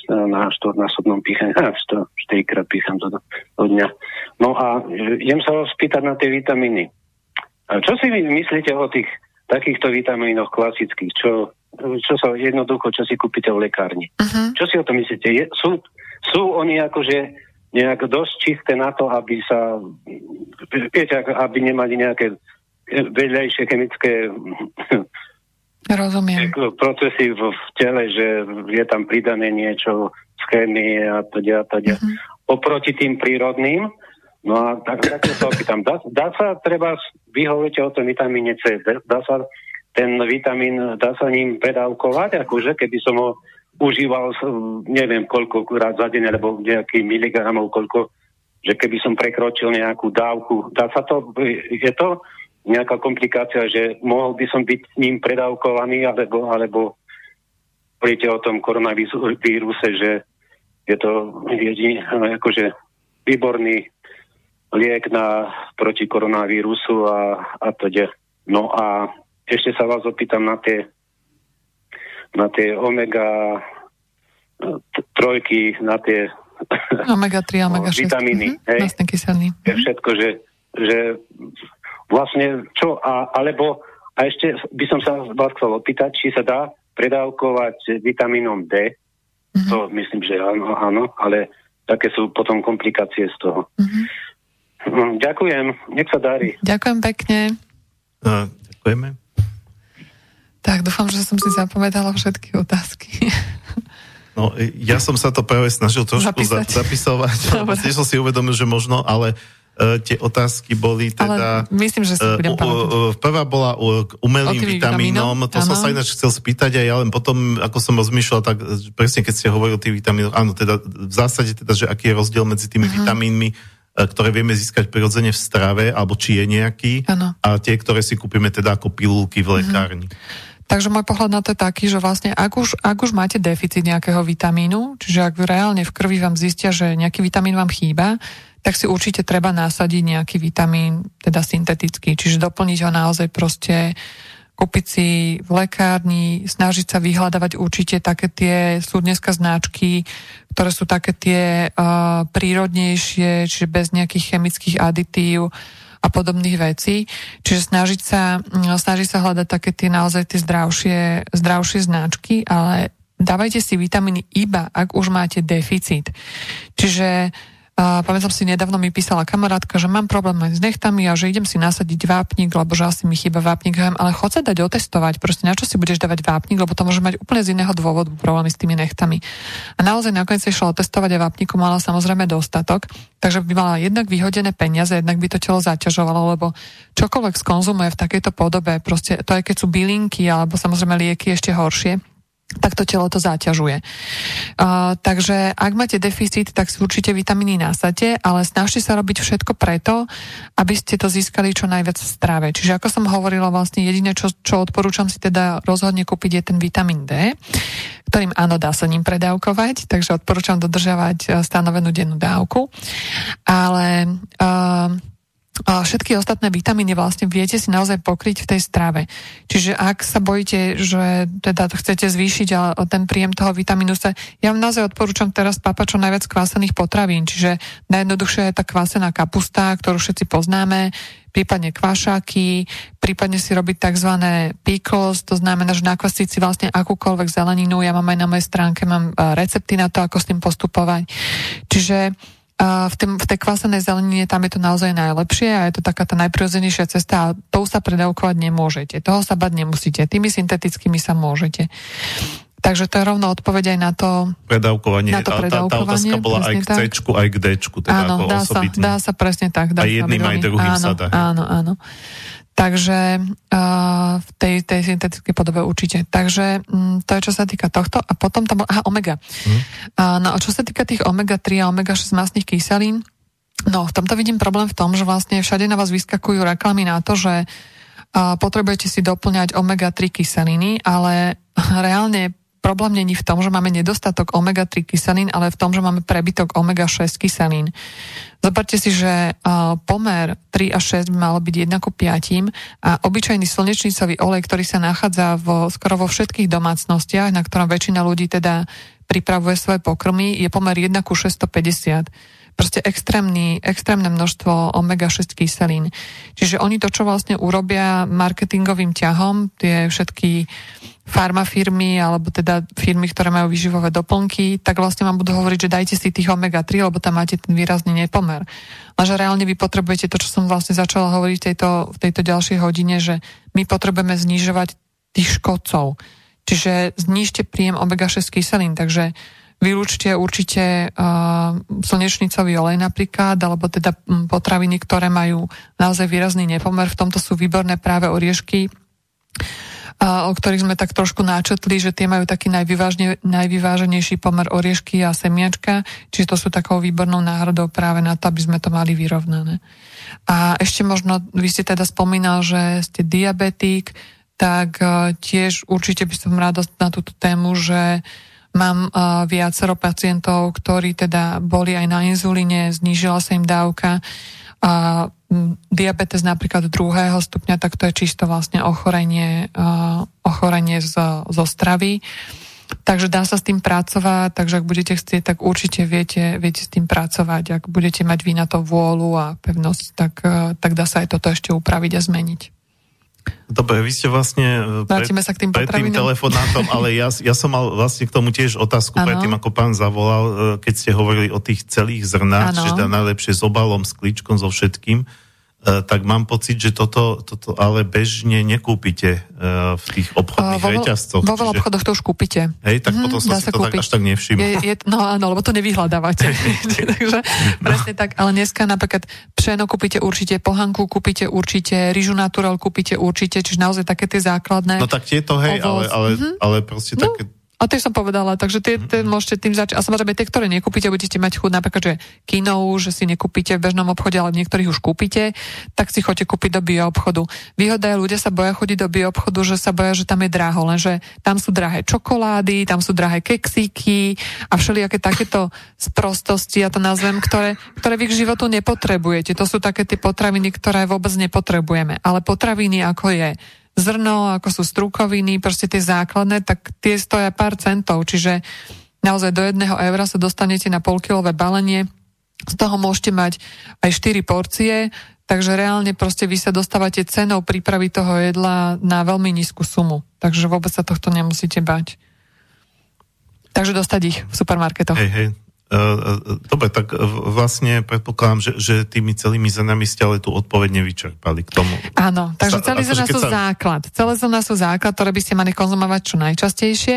na štvornásobnom píchaní, a 4 krát pícham do, do dňa. No a idem sa vás spýtať na tie vitamíny. A čo si vy myslíte o tých takýchto vitamínoch klasických, čo, čo sa jednoducho, čo si kúpite v lekárni? Uh-huh. Čo si o to myslíte? Je, sú, sú oni akože nejak dosť čisté na to, aby sa, viete, aby nemali nejaké vedľajšie chemické Rozumiem. procesy v, v tele, že je tam pridané niečo z chémie a teda, teda. Uh-huh. Oproti tým prírodným, no a tak, tak sa opýtam, dá, dá sa treba, vy hovoríte o tom vitamíne C, dá sa ten vitamín, dá sa ním predávkovať, akože keby som ho užíval, neviem koľko krát za deň, alebo nejaký miligramov, koľko, že keby som prekročil nejakú dávku, dá sa to, je to nejaká komplikácia, že mohol by som byť s ním predávkovaný, alebo, alebo hovoríte o tom koronavíruse, že je to jediný, akože výborný liek na, proti koronavírusu a, a to de. No a ešte sa vás opýtam na tie na tie omega trojky, na tie omega 3, omega 6 vitamíny. Mm-hmm, hej, kyselný. Je všetko, že, že vlastne čo, a, alebo a ešte by som sa vás chcel opýtať, či sa dá predávkovať vitamínom D. Mm-hmm. To myslím, že áno, áno, ale také sú potom komplikácie z toho. Mm-hmm. Ďakujem, nech sa darí. Ďakujem pekne. Uh, ďakujeme. Tak, dúfam, že som si zapamätala všetky otázky. No, ja som sa to práve snažil trošku Zapísať. zapisovať, lebo tiež som si uvedomil, že možno, ale uh, tie otázky boli teda... Ale myslím, že si budem uh, uh, Prvá bola uh, umelým vitamínom, to ano. som sa ináč chcel spýtať aj ja, len potom, ako som rozmýšľal, tak e, presne keď ste hovorili o tých vitamínoch, áno, teda v zásade teda, že aký je rozdiel medzi tými uh-huh. vitamínmi, ktoré vieme získať prirodzene v strave, alebo či je nejaký, ano. a tie, ktoré si kúpime teda ako pilulky v lekárni. Uh-huh. Takže môj pohľad na to je taký, že vlastne ak už, ak už máte deficit nejakého vitamínu, čiže ak reálne v krvi vám zistia, že nejaký vitamín vám chýba, tak si určite treba nasadiť nejaký vitamín, teda syntetický, čiže doplniť ho naozaj proste kúpiť si v lekárni, snažiť sa vyhľadávať určite také tie, sú dneska značky, ktoré sú také tie uh, prírodnejšie, čiže bez nejakých chemických aditív a podobných vecí. Čiže snažiť sa, snažiť sa hľadať také tie naozaj tie zdravšie, zdravšie značky, ale dávajte si vitamíny iba, ak už máte deficit. Čiže A pamätám si, nedávno mi písala kamarátka, že mám problém aj s nechtami a že idem si nasadiť vápnik, lebo že asi mi chýba vápnik. Ale chod sa dať otestovať, proste na čo si budeš dávať vápnik, lebo to môže mať úplne z iného dôvodu problémy s tými nechtami. A naozaj nakoniec si išla otestovať a vápniku mala samozrejme dostatok, takže by mala jednak vyhodené peniaze, jednak by to telo zaťažovalo, lebo čokoľvek skonzumuje v takejto podobe, proste to aj keď sú bylinky alebo samozrejme lieky ešte horšie, tak to telo to zaťažuje. Uh, takže ak máte deficit, tak si určite vitamíny nasadte, ale snažte sa robiť všetko preto, aby ste to získali čo najviac v strave. Čiže ako som hovorila, vlastne jediné, čo, čo odporúčam si teda rozhodne kúpiť je ten vitamín D, ktorým áno, dá sa ním predávkovať, takže odporúčam dodržiavať stanovenú dennú dávku. Ale uh, a všetky ostatné vitamíny vlastne viete si naozaj pokryť v tej strave. Čiže ak sa bojíte, že teda chcete zvýšiť ten príjem toho vitamínu C, ja vám naozaj odporúčam teraz papať čo najviac kvásených potravín. Čiže najjednoduchšia je tá kvásená kapusta, ktorú všetci poznáme, prípadne kvašáky, prípadne si robiť tzv. pickles, to znamená, že nakvasiť si vlastne akúkoľvek zeleninu. Ja mám aj na mojej stránke, mám recepty na to, ako s tým postupovať. Čiže v, tým, v tej kvasenej zelenine tam je to naozaj najlepšie a je to taká tá najprirodzenejšia cesta a tou sa predávkovať nemôžete. Toho sa bať nemusíte. Tými syntetickými sa môžete. Takže to je rovno odpoveď aj na to predávkovanie. Na to predávkovanie tá, tá otázka bola aj k C, aj k D. Teda áno, ako dá, sa, dá sa presne tak. Dá aj jedným, aj druhým áno, sa dá. Áno, áno. Takže uh, v tej, tej syntetickej podobe určite. Takže um, to je čo sa týka tohto. A potom tam, aha, omega. Mm. Uh, no a čo sa týka tých omega-3 a omega-6 masných kyselín, no v tomto vidím problém v tom, že vlastne všade na vás vyskakujú reklamy na to, že uh, potrebujete si doplňať omega-3 kyseliny, ale reálne problém není v tom, že máme nedostatok omega-3 kyselín, ale v tom, že máme prebytok omega-6 kyselín. Zoberte si, že pomer 3 a 6 by malo byť 1 ku 5 a obyčajný slnečnicový olej, ktorý sa nachádza vo, skoro vo všetkých domácnostiach, na ktorom väčšina ľudí teda pripravuje svoje pokrmy, je pomer 1 ku 650 proste extrémny, extrémne množstvo omega-6 kyselín. Čiže oni to, čo vlastne urobia marketingovým ťahom, tie všetky farmafirmy alebo teda firmy, ktoré majú výživové doplnky, tak vlastne vám budú hovoriť, že dajte si tých omega-3, lebo tam máte ten výrazný nepomer. že reálne vy potrebujete to, čo som vlastne začala hovoriť v tejto, v tejto ďalšej hodine, že my potrebujeme znižovať tých škodcov. Čiže znižte príjem omega-6 kyselín, takže vylúčte určite uh, slnečnicový olej napríklad, alebo teda potraviny, ktoré majú naozaj výrazný nepomer. V tomto sú výborné práve oriešky, a, o ktorých sme tak trošku náčetli, že tie majú taký najvyváženejší pomer oriešky a semiačka, čiže to sú takou výbornou náhradou práve na to, aby sme to mali vyrovnané. A ešte možno, vy ste teda spomínal, že ste diabetik, tak uh, tiež určite by som rada na túto tému, že mám uh, viacero pacientov, ktorí teda boli aj na inzulíne, znížila sa im dávka a diabetes napríklad druhého stupňa, tak to je čisto vlastne ochorenie, uh, ochorenie z, zo stravy. Takže dá sa s tým pracovať, takže ak budete chcieť, tak určite viete, viete s tým pracovať. Ak budete mať vy na to vôľu a pevnosť, tak, uh, tak dá sa aj toto ešte upraviť a zmeniť. Dobre, vy ste vlastne e, pred, sa k tým, pred tým telefonátom, ale ja, ja som mal vlastne k tomu tiež otázku ano. predtým, ako pán zavolal, e, keď ste hovorili o tých celých zrnách, že dá najlepšie s obalom, s klíčkom, so všetkým. E, tak mám pocit, že toto, toto ale bežne nekúpite uh, v tých obchodných uh, vo, reťazcoch. Vo veľa obchodoch to už kúpite. Hej, tak mm, potom som si to kúpiť. tak až tak nevšimol. Je, je, no áno, lebo to nevyhľadávate. Takže no. presne tak, ale dneska napríklad pšeno kúpite určite, pohanku kúpite určite, rýžu natural kúpite určite, čiže naozaj také tie základné. No tak tieto, hej, ale, ale, mm-hmm. ale proste no. také a tie som povedala, takže tie, tie mhm. môžete tým začať. A samozrejme tie, ktoré nekúpite, budete mať chuť napríklad, že kinou, že si nekúpite v bežnom obchode, ale niektorých už kúpite, tak si chodite kúpiť do bio obchodu. Výhoda je, ľudia sa boja chodiť do bio obchodu, že sa boja, že tam je draho, lenže tam sú drahé čokolády, tam sú drahé keksíky a všelijaké takéto sprostosti, ja to nazvem, ktoré, ktoré vy k životu nepotrebujete. To sú také tie potraviny, ktoré vôbec nepotrebujeme. Ale potraviny ako je zrno, ako sú strukoviny, proste tie základné, tak tie stoja pár centov, čiže naozaj do jedného eura sa dostanete na polkilové balenie, z toho môžete mať aj 4 porcie, takže reálne proste vy sa dostávate cenou prípravy toho jedla na veľmi nízku sumu, takže vôbec sa tohto nemusíte bať. Takže dostať ich v supermarketoch. Hej, hej. Dobre, tak vlastne predpokladám, že, že tými celými zenami ste ale tú odpoveď nevyčerpali k tomu. Áno, takže celé zrna sú sa... základ. Celé zrna sú základ, ktoré by ste mali konzumovať čo najčastejšie.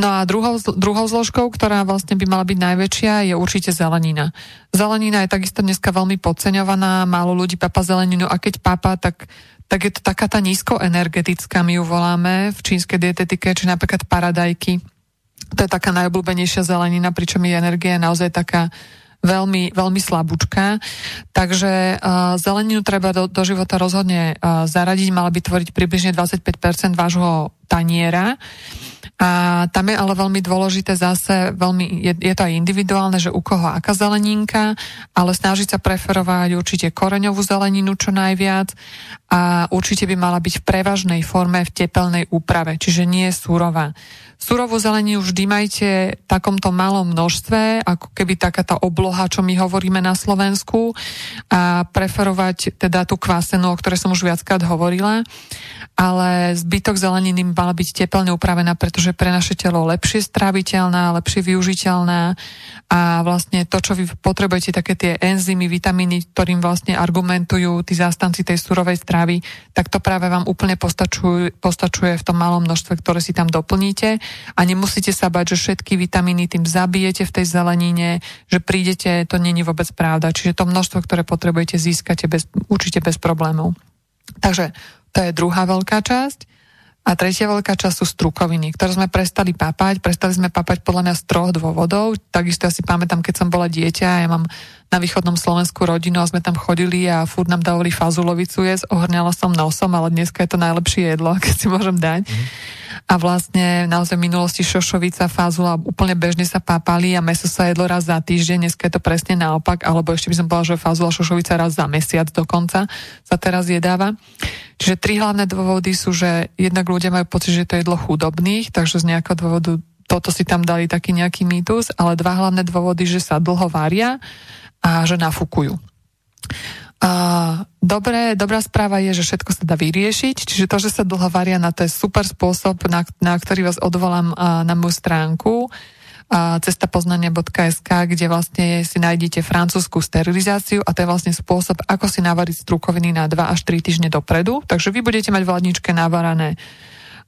No a druhou, druhou zložkou, ktorá vlastne by mala byť najväčšia, je určite zelenina. Zelenina je takisto dneska veľmi podceňovaná, málo ľudí papa zeleninu a keď papa, tak tak je to taká tá nízkoenergetická, my ju voláme v čínskej dietetike, či napríklad paradajky, to je taká najobľúbenejšia zelenina, pričom je energia naozaj taká veľmi, veľmi slabúčka. Takže uh, zeleninu treba do, do života rozhodne uh, zaradiť, mala by tvoriť približne 25% vášho taniera. A tam je ale veľmi dôležité zase, veľmi, je, je to aj individuálne, že u koho aká zeleninka, ale snažiť sa preferovať určite koreňovú zeleninu čo najviac a určite by mala byť v prevažnej forme v tepelnej úprave, čiže nie je súrová. Surovú zeleninu vždy majte v takomto malom množstve, ako keby taká tá obloha, čo my hovoríme na Slovensku a preferovať teda tú kvasenú, o ktorej som už viackrát hovorila. Ale zbytok zeleniny mala byť tepelne upravená, pretože pre naše telo lepšie stráviteľná, lepšie využiteľná. A vlastne to, čo vy potrebujete, také tie enzymy, vitamíny, ktorým vlastne argumentujú tí zástanci tej surovej stravy, tak to práve vám úplne postačuje, postačuje v tom malom množstve, ktoré si tam doplníte a nemusíte sa bať, že všetky vitamíny tým zabijete v tej zelenine, že prídete, to není vôbec pravda. Čiže to množstvo, ktoré potrebujete, získate bez, určite bez problémov. Takže to je druhá veľká časť. A tretia veľká časť sú strukoviny, ktoré sme prestali papať. Prestali sme papať podľa mňa z troch dôvodov. Takisto ja si pamätám, keď som bola dieťa, ja mám na východnom Slovensku rodinu a sme tam chodili a furt nám dávali fazulovicu jesť, ohrňala som nosom, ale dneska je to najlepšie jedlo, keď si môžem dať. Mm a vlastne naozaj v minulosti šošovica, fázula úplne bežne sa pápali a meso sa jedlo raz za týždeň, dneska je to presne naopak, alebo ešte by som povedala, že fázula šošovica raz za mesiac dokonca sa teraz jedáva. Čiže tri hlavné dôvody sú, že jednak ľudia majú pocit, že to jedlo chudobných, takže z nejakého dôvodu toto si tam dali taký nejaký mýtus, ale dva hlavné dôvody, že sa dlho varia a že nafúkujú. A dobré, dobrá správa je, že všetko sa dá vyriešiť, čiže to, že sa dlho varia, na to je super spôsob, na, na ktorý vás odvolám a, na moju stránku cestapoznania.sk, kde vlastne si nájdete francúzskú sterilizáciu a to je vlastne spôsob, ako si navariť strukoviny na 2 až 3 týždne dopredu. Takže vy budete mať v ladničke navarané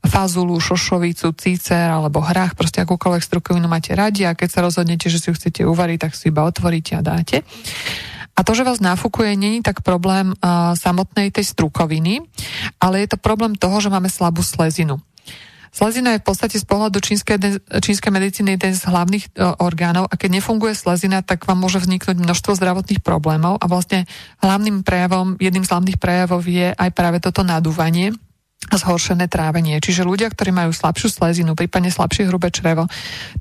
fazulu, šošovicu, cícer alebo hrách, proste akúkoľvek strukovinu máte radi a keď sa rozhodnete, že si ju chcete uvariť, tak si iba otvoríte a dáte. A to, že vás nafúkuje, není tak problém uh, samotnej tej strukoviny, ale je to problém toho, že máme slabú slezinu. Slezina je v podstate z pohľadu čínskej, čínskej medicíny jeden z hlavných uh, orgánov a keď nefunguje slezina, tak vám môže vzniknúť množstvo zdravotných problémov a vlastne hlavným prejavom, jedným z hlavných prejavov je aj práve toto nadúvanie, zhoršené trávenie. Čiže ľudia, ktorí majú slabšiu slezinu, prípadne slabšie hrubé črevo,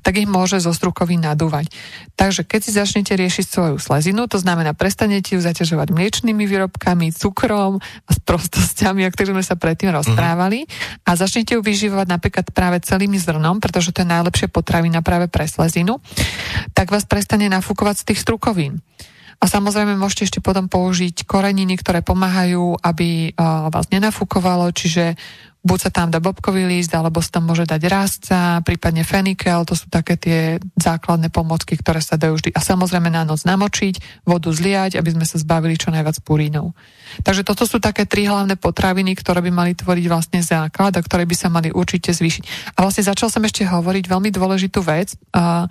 tak ich môže zo strukový nadúvať. Takže keď si začnete riešiť svoju slezinu, to znamená prestanete ju zaťažovať mliečnými výrobkami, cukrom a prostostiami, o ktorých sme sa predtým mhm. rozprávali mm-hmm. a začnete ju vyživovať napríklad práve celým zrnom, pretože to je najlepšie potravina práve pre slezinu, tak vás prestane nafúkovať z tých strukovín. A samozrejme môžete ešte potom použiť koreniny, ktoré pomáhajú, aby uh, vás nenafúkovalo, čiže buď sa tam dá bobkový list, alebo sa tam môže dať rastca, prípadne fenikel, to sú také tie základné pomocky, ktoré sa dajú vždy. A samozrejme na noc namočiť, vodu zliať, aby sme sa zbavili čo najviac purínov. Takže toto sú také tri hlavné potraviny, ktoré by mali tvoriť vlastne základ a ktoré by sa mali určite zvýšiť. A vlastne začal som ešte hovoriť veľmi dôležitú vec, uh,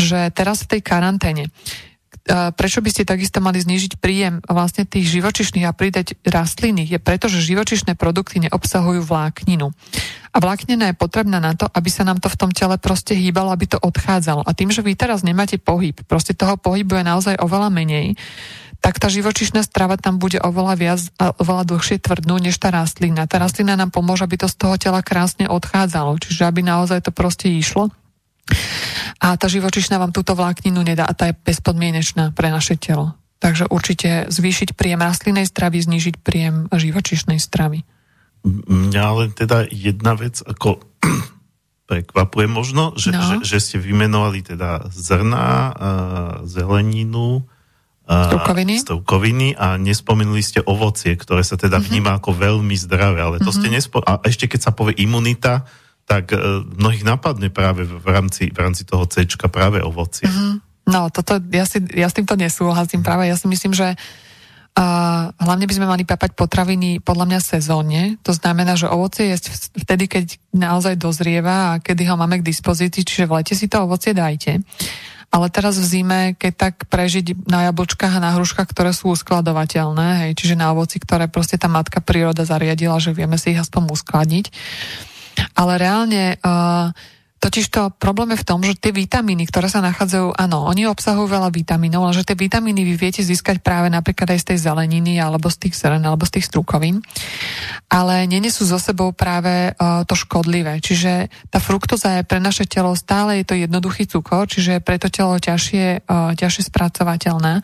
že teraz v tej karanténe prečo by ste takisto mali znížiť príjem vlastne tých živočišných a pridať rastliny, je preto, že živočišné produkty neobsahujú vlákninu. A vláknina je potrebná na to, aby sa nám to v tom tele proste hýbalo, aby to odchádzalo. A tým, že vy teraz nemáte pohyb, proste toho pohybu je naozaj oveľa menej, tak tá živočišná strava tam bude oveľa viac a oveľa dlhšie tvrdnúť než tá rastlina. Tá rastlina nám pomôže, aby to z toho tela krásne odchádzalo, čiže aby naozaj to proste išlo. A tá živočišná vám túto vlákninu nedá a tá je bezpodmienečná pre naše telo. Takže určite zvýšiť príjem rastlinnej stravy, znižiť príjem živočišnej stravy. Mňa len teda jedna vec ako prekvapuje možno, že, no. že, že ste vymenovali teda zrná, zeleninu, Strukoviny. strukoviny a nespomenuli ste ovocie, ktoré sa teda mm-hmm. vníma ako veľmi zdravé, ale to mm-hmm. ste nespo... A ešte keď sa povie imunita, tak e, mnohých napadne práve v rámci, v rámci toho C práve ovocie. Mm-hmm. No, toto, ja, si, ja s týmto nesúhlasím práve. Ja si myslím, že a hlavne by sme mali papať potraviny podľa mňa sezónne. To znamená, že ovocie je vtedy, keď naozaj dozrieva a kedy ho máme k dispozícii, čiže v lete si to ovocie dajte. Ale teraz v zime, keď tak prežiť na jablčkách a na hruškách, ktoré sú uskladovateľné, hej, čiže na ovoci, ktoré proste tá matka príroda zariadila, že vieme si ich aspoň uskladniť. Ale reálne uh, Totiž to problém je v tom, že tie vitamíny, ktoré sa nachádzajú, áno, oni obsahujú veľa vitamínov, ale že tie vitamíny vy viete získať práve napríklad aj z tej zeleniny, alebo z tých zelen, alebo z tých strukovín, ale nenesú so sebou práve uh, to škodlivé. Čiže tá fruktoza je pre naše telo stále je to jednoduchý cukor, čiže je pre to telo ťažšie, uh, ťažšie spracovateľné,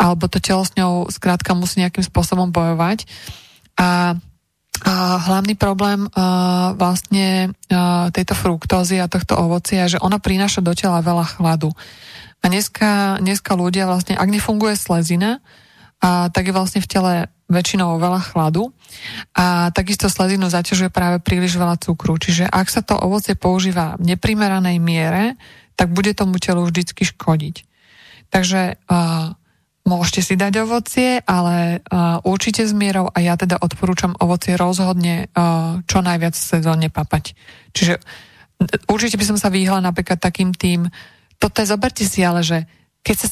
alebo to telo s ňou skrátka musí nejakým spôsobom bojovať. A a hlavný problém uh, vlastne uh, tejto fruktózy a tohto ovocia je, že ona prináša do tela veľa chladu. A dneska, dneska ľudia vlastne, ak nefunguje slezina, a tak je vlastne v tele väčšinou veľa chladu a takisto slezinu zaťažuje práve príliš veľa cukru. Čiže ak sa to ovocie používa v neprimeranej miere, tak bude tomu telu vždycky škodiť. Takže uh, Môžete si dať ovocie, ale uh, určite s mierou a ja teda odporúčam ovocie rozhodne uh, čo najviac sezónne papať. Čiže určite by som sa vyhla napríklad takým tým, toto zoberte si ale, že keď sa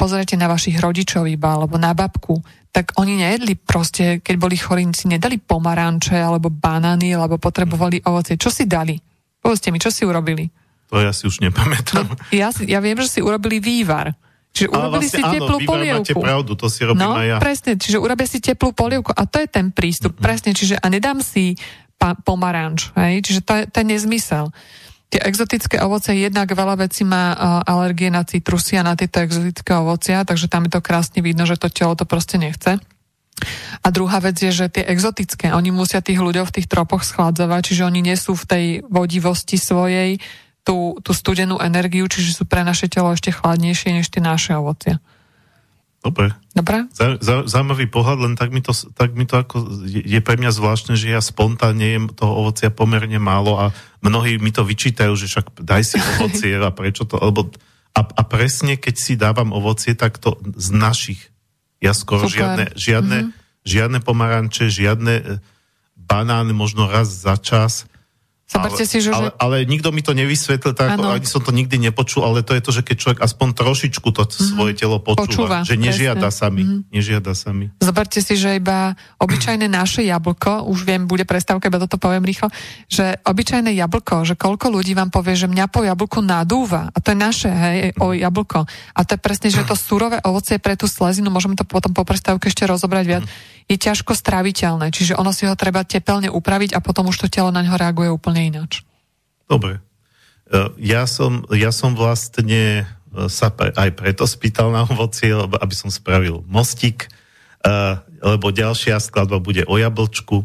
pozriete na vašich rodičov iba, alebo na babku, tak oni nejedli proste, keď boli chorí, si nedali pomaranče, alebo banány, alebo potrebovali ovocie. Čo si dali? Povedzte mi, čo si urobili? To ja si už nepamätám. No, ja, si, ja viem, že si urobili vývar. Čiže urobili vlastne, si teplú áno, polievku. Máte pravdu, to si robím no, aj ja. presne, čiže urobia si teplú polievku a to je ten prístup, mm-hmm. presne, čiže a nedám si pa, pomaranč, hej, čiže to je, to je nezmysel. Tie exotické ovoce, jednak veľa vecí má uh, alergie na citrusy a na tieto exotické ovocia, takže tam je to krásne vidno, že to telo to proste nechce. A druhá vec je, že tie exotické, oni musia tých ľuďov v tých tropoch schladzovať, čiže oni nie sú v tej vodivosti svojej, tú, tú studenú energiu, čiže sú pre naše telo ešte chladnejšie než tie naše ovocie. Dobre. Dobre? zaujímavý pohľad, len tak mi to, tak mi to ako, je, je pre mňa zvláštne, že ja spontánne jem toho ovocia pomerne málo a mnohí mi to vyčítajú, že však daj si ovocie a prečo to, lebo a, a presne keď si dávam ovocie, tak to z našich. Ja skoro Super. žiadne, žiadne, mm-hmm. žiadne pomaranče, žiadne e, banány, možno raz za čas Zoberte ale, si, že... Ale, ale nikto mi to nevysvetlil, tak ako, ani som to nikdy nepočul, ale to je to, že keď človek aspoň trošičku to mm-hmm. svoje telo počúva, počúva že nežiada presne. sa mi. Mm-hmm. Nežiada sa mi. Zoberte si, že iba obyčajné naše jablko, už viem, bude prestávka, iba toto poviem rýchlo, že obyčajné jablko, že koľko ľudí vám povie, že mňa po jablku nadúva, a to je naše, hej, o jablko. A to je presne, že to surové ovocie pre tú slezinu, môžeme to potom po prestávke ešte rozobrať viac, mm je ťažko stráviteľné, čiže ono si ho treba tepelne upraviť a potom už to telo na ňo reaguje úplne ináč. Dobre. E, ja som, ja som vlastne e, sa aj preto spýtal na ovocie, aby som spravil mostík, e, lebo ďalšia skladba bude o jablčku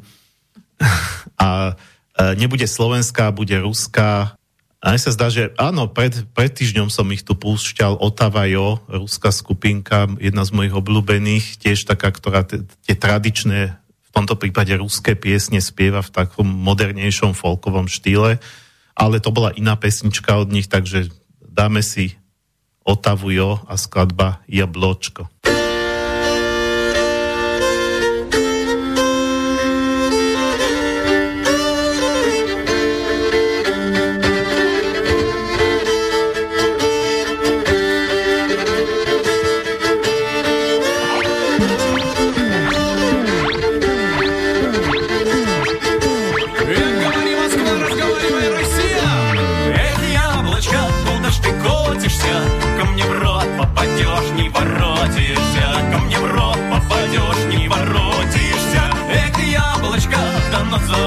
a nebude slovenská, bude ruská a mne sa zdá, že áno, pred, pred týždňom som ich tu púšťal Otava Jo, ruská skupinka, jedna z mojich obľúbených, tiež taká, ktorá tie tradičné, tomto prípade ruské piesne spieva v takom modernejšom folkovom štýle, ale to bola iná pesnička od nich, takže dáme si Otavu Jo a skladba Jabločko. on the floor.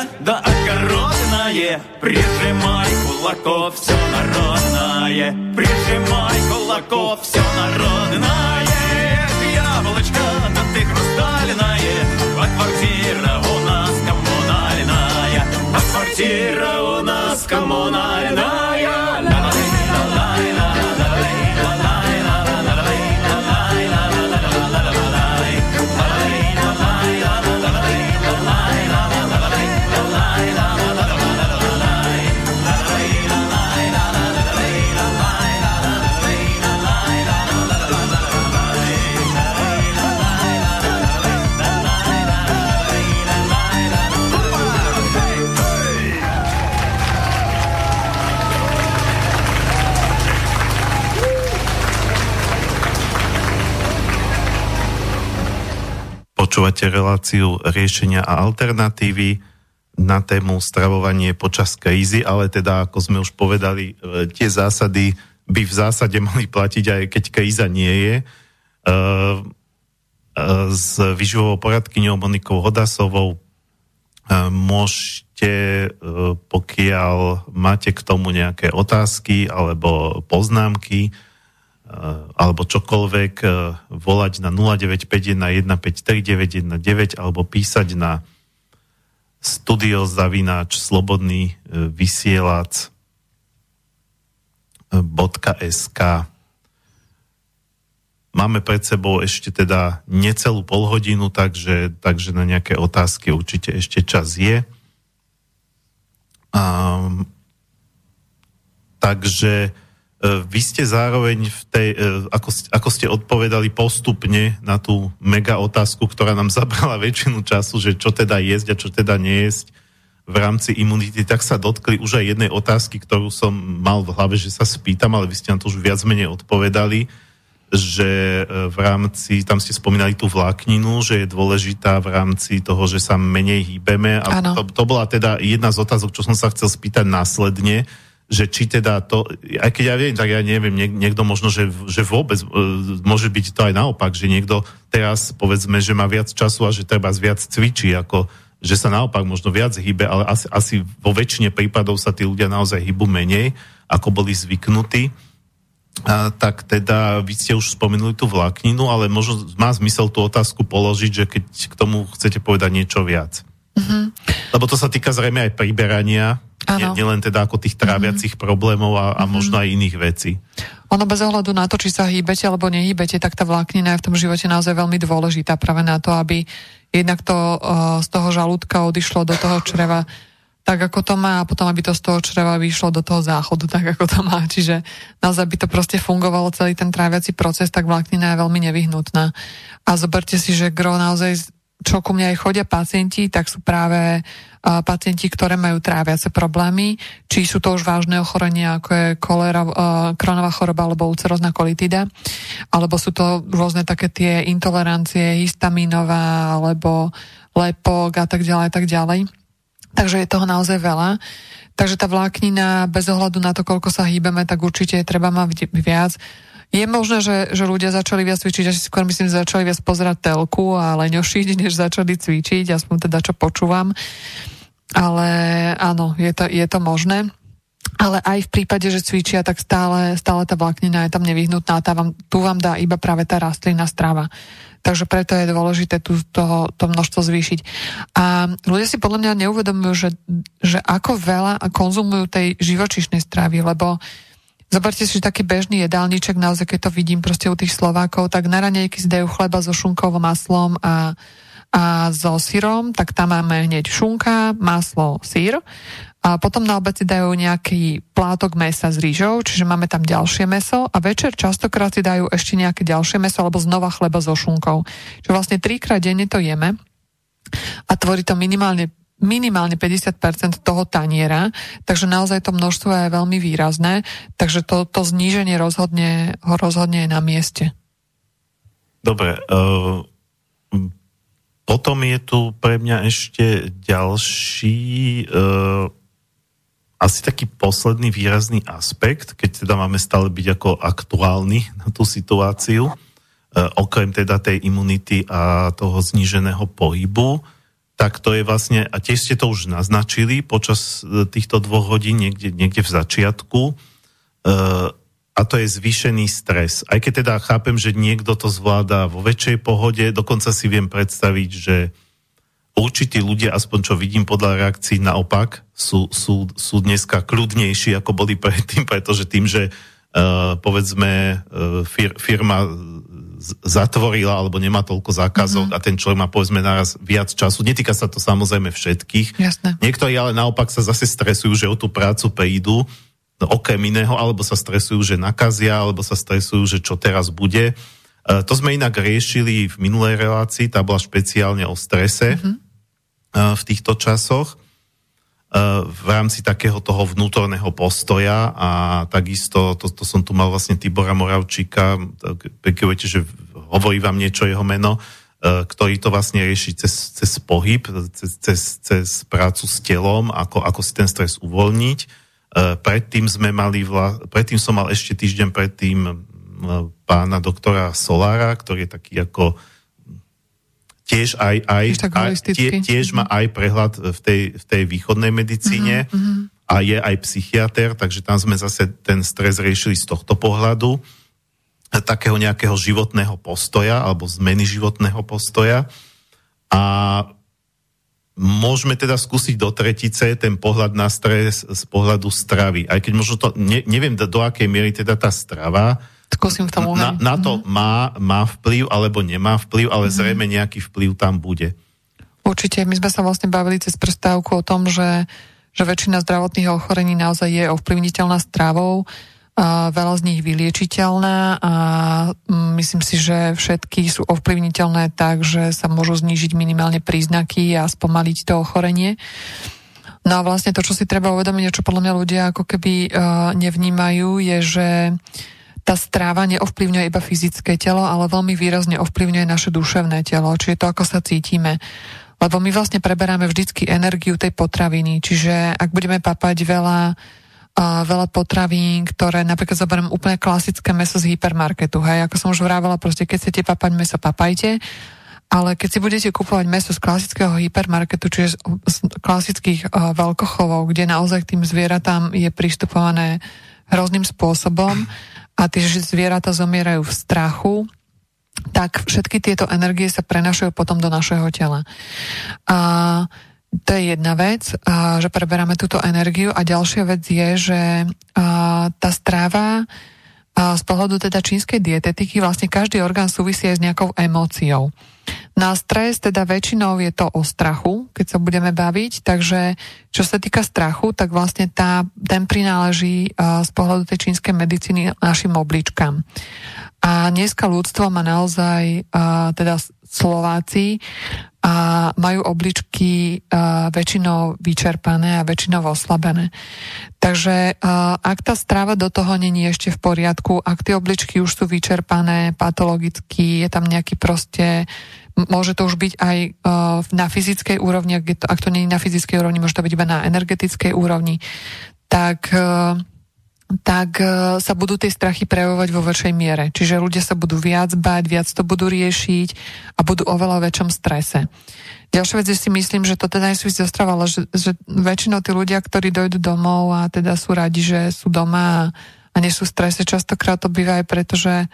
Яблочко, да огородное, прижимай кулаков все народное, прижимай кулаков все народное. Яблочко, да ты хрустальное, а квартира у нас коммунальная, а квартира у нас коммунальная. Počúvate reláciu riešenia a alternatívy na tému stravovanie počas krízy, ale teda, ako sme už povedali, e, tie zásady by v zásade mali platiť aj keď kríza nie je. E, e, s výživovou poradkyňou Monikou Hodasovou môžete, pokiaľ máte k tomu nejaké otázky alebo poznámky, alebo čokoľvek volať na 0951153919 alebo písať na studiozavináč slobodný vysielač .sk Máme pred sebou ešte teda necelú polhodinu, takže, takže na nejaké otázky určite ešte čas je. Um, takže E, vy ste zároveň v tej, e, ako, ako ste odpovedali postupne na tú mega otázku, ktorá nám zabrala väčšinu času, že čo teda jesť a čo teda nejesť v rámci imunity, tak sa dotkli už aj jednej otázky, ktorú som mal v hlave, že sa spýtam, ale vy ste na to už viac menej odpovedali, že e, v rámci, tam ste spomínali tú vlákninu, že je dôležitá v rámci toho, že sa menej hýbeme. A to, to bola teda jedna z otázok, čo som sa chcel spýtať následne, že či teda to, aj keď ja viem, tak ja neviem, niek, niekto možno, že, že vôbec e, môže byť to aj naopak, že niekto teraz povedzme, že má viac času a že treba viac cvičí, ako že sa naopak možno viac hýbe, ale asi, asi vo väčšine prípadov sa tí ľudia naozaj hýbu menej, ako boli zvyknutí. A, tak teda, vy ste už spomenuli tú vlákninu, ale možno má zmysel tú otázku položiť, že keď k tomu chcete povedať niečo viac. Mm-hmm. Lebo to sa týka zrejme aj priberania, nie, nielen teda ako tých tráviacich mm-hmm. problémov a, a možno aj iných vecí. Ono bez ohľadu na to, či sa hýbete alebo nehýbete, tak tá vláknina je v tom živote naozaj veľmi dôležitá práve na to, aby jednak to uh, z toho žalúdka odišlo do toho čreva tak, ako to má a potom, aby to z toho čreva vyšlo do toho záchodu, tak, ako to má. Čiže naozaj by to proste fungovalo celý ten tráviaci proces, tak vláknina je veľmi nevyhnutná. A zoberte si, že gro naozaj čo ku mne aj chodia pacienti, tak sú práve uh, pacienti, ktoré majú tráviace problémy, či sú to už vážne ochorenia, ako je kolera, uh, kronová choroba alebo ulcerozná kolitida, alebo sú to rôzne také tie intolerancie histaminová, alebo lepok a tak ďalej, a tak ďalej. Takže je toho naozaj veľa. Takže tá vláknina, bez ohľadu na to, koľko sa hýbeme, tak určite treba mať viac. Je možné, že, že ľudia začali viac cvičiť, asi skôr myslím, že začali viac pozerať telku a leňošiť, než začali cvičiť, aspoň teda čo počúvam. Ale áno, je to, je to možné. Ale aj v prípade, že cvičia, tak stále, stále tá vláknina je tam nevyhnutná. Tá vám, tu vám dá iba práve tá rastlina strava. Takže preto je dôležité tu to, to množstvo zvýšiť. A ľudia si podľa mňa neuvedomujú, že, že ako veľa konzumujú tej živočišnej stravy, lebo uh, Zoberte si, že taký bežný jedálniček, naozaj keď to vidím proste u tých Slovákov, tak na ranejky zdajú chleba so šunkovým maslom a, a so sírom, tak tam máme hneď šunka, maslo, sír. A potom na obed si dajú nejaký plátok mesa s rýžou, čiže máme tam ďalšie meso a večer častokrát si dajú ešte nejaké ďalšie meso alebo znova chleba so šunkou. Čiže vlastne trikrát denne to jeme a tvorí to minimálne minimálne 50% toho taniera, takže naozaj to množstvo je veľmi výrazné, takže to, to zníženie rozhodne, rozhodne je na mieste. Dobre, uh, potom je tu pre mňa ešte ďalší uh, asi taký posledný výrazný aspekt, keď teda máme stále byť ako aktuálny na tú situáciu, uh, okrem teda tej imunity a toho zníženého pohybu, tak to je vlastne, a tiež ste to už naznačili počas týchto dvoch hodín niekde, niekde v začiatku, uh, a to je zvýšený stres. Aj keď teda chápem, že niekto to zvláda vo väčšej pohode, dokonca si viem predstaviť, že určití ľudia, aspoň čo vidím podľa reakcií naopak, sú, sú, sú dneska kľudnejší, ako boli predtým, pretože tým, že uh, povedzme uh, fir, firma zatvorila alebo nemá toľko zákazov mm-hmm. a ten človek má povedzme naraz viac času. Netýka sa to samozrejme všetkých. Jasne. Niektorí ale naopak sa zase stresujú, že o tú prácu prídu okrem iného, alebo sa stresujú, že nakazia, alebo sa stresujú, že čo teraz bude. E, to sme inak riešili v minulej relácii, tá bola špeciálne o strese mm-hmm. v týchto časoch e, v rámci takého toho vnútorného postoja a takisto, to, to som tu mal vlastne Tibora Moravčíka, viete, že hovorí vám niečo jeho meno, ktorý to vlastne rieši cez, cez pohyb, cez, cez, cez prácu s telom, ako, ako si ten stres uvoľniť. E, predtým sme mali, vla, predtým som mal ešte týždeň predtým pána doktora Solára, ktorý je taký ako tiež aj, aj, aj tie, tiež má aj prehľad v tej, v tej východnej medicíne uh-huh, uh-huh. a je aj psychiatr, takže tam sme zase ten stres riešili z tohto pohľadu takého nejakého životného postoja alebo zmeny životného postoja a Môžeme teda skúsiť do tretice ten pohľad na stres z pohľadu stravy. Aj keď možno to, ne, neviem do, do akej miery teda tá strava Skúsim k tomu. Na, na to mm-hmm. má, má vplyv alebo nemá vplyv, ale mm-hmm. zrejme nejaký vplyv tam bude. Určite. My sme sa vlastne bavili cez prestávku o tom, že, že väčšina zdravotných ochorení naozaj je ovplyvniteľná stravou veľa z nich vyliečiteľná a mm, myslím si, že všetky sú ovplyvniteľné tak, že sa môžu znížiť minimálne príznaky a spomaliť to ochorenie. No a vlastne to, čo si treba uvedomiť, čo podľa mňa ľudia ako keby uh, nevnímajú, je, že tá stráva neovplyvňuje iba fyzické telo, ale veľmi výrazne ovplyvňuje naše duševné telo, čiže to, ako sa cítime. Lebo my vlastne preberáme vždycky energiu tej potraviny, čiže ak budeme papať veľa veľa potravín, ktoré napríklad zoberiem úplne klasické meso z hypermarketu, hej, ako som už vrávala, proste keď chcete papať meso, papajte, ale keď si budete kupovať meso z klasického hypermarketu, čiže z klasických uh, veľkochovov, kde naozaj k tým zvieratám je pristupované hrozným spôsobom a tie zvieratá zomierajú v strachu, tak všetky tieto energie sa prenašajú potom do našeho tela. A to je jedna vec, že preberáme túto energiu a ďalšia vec je, že tá stráva z pohľadu teda čínskej dietetiky vlastne každý orgán súvisí aj s nejakou emóciou. Na stres teda väčšinou je to o strachu, keď sa budeme baviť, takže čo sa týka strachu, tak vlastne tá, ten prináleží z pohľadu tej čínskej medicíny našim obličkám. A dneska ľudstvo má naozaj, teda Slováci, a majú obličky väčšinou vyčerpané a väčšinou oslabené. Takže ak tá strava do toho není ešte v poriadku, ak tie obličky už sú vyčerpané patologicky, je tam nejaký proste môže to už byť aj na fyzickej úrovni, ak, to, ak to nie na fyzickej úrovni, môže to byť iba na energetickej úrovni, tak tak e, sa budú tie strachy prejavovať vo väčšej miere. Čiže ľudia sa budú viac bať, viac to budú riešiť a budú oveľa väčšom strese. Ďalšia vec je si myslím, že to teda nesúvisí so stravou, ale že, že väčšinou tí ľudia, ktorí dojdú domov a teda sú radi, že sú doma a, a nie sú v strese, častokrát to býva aj preto, že,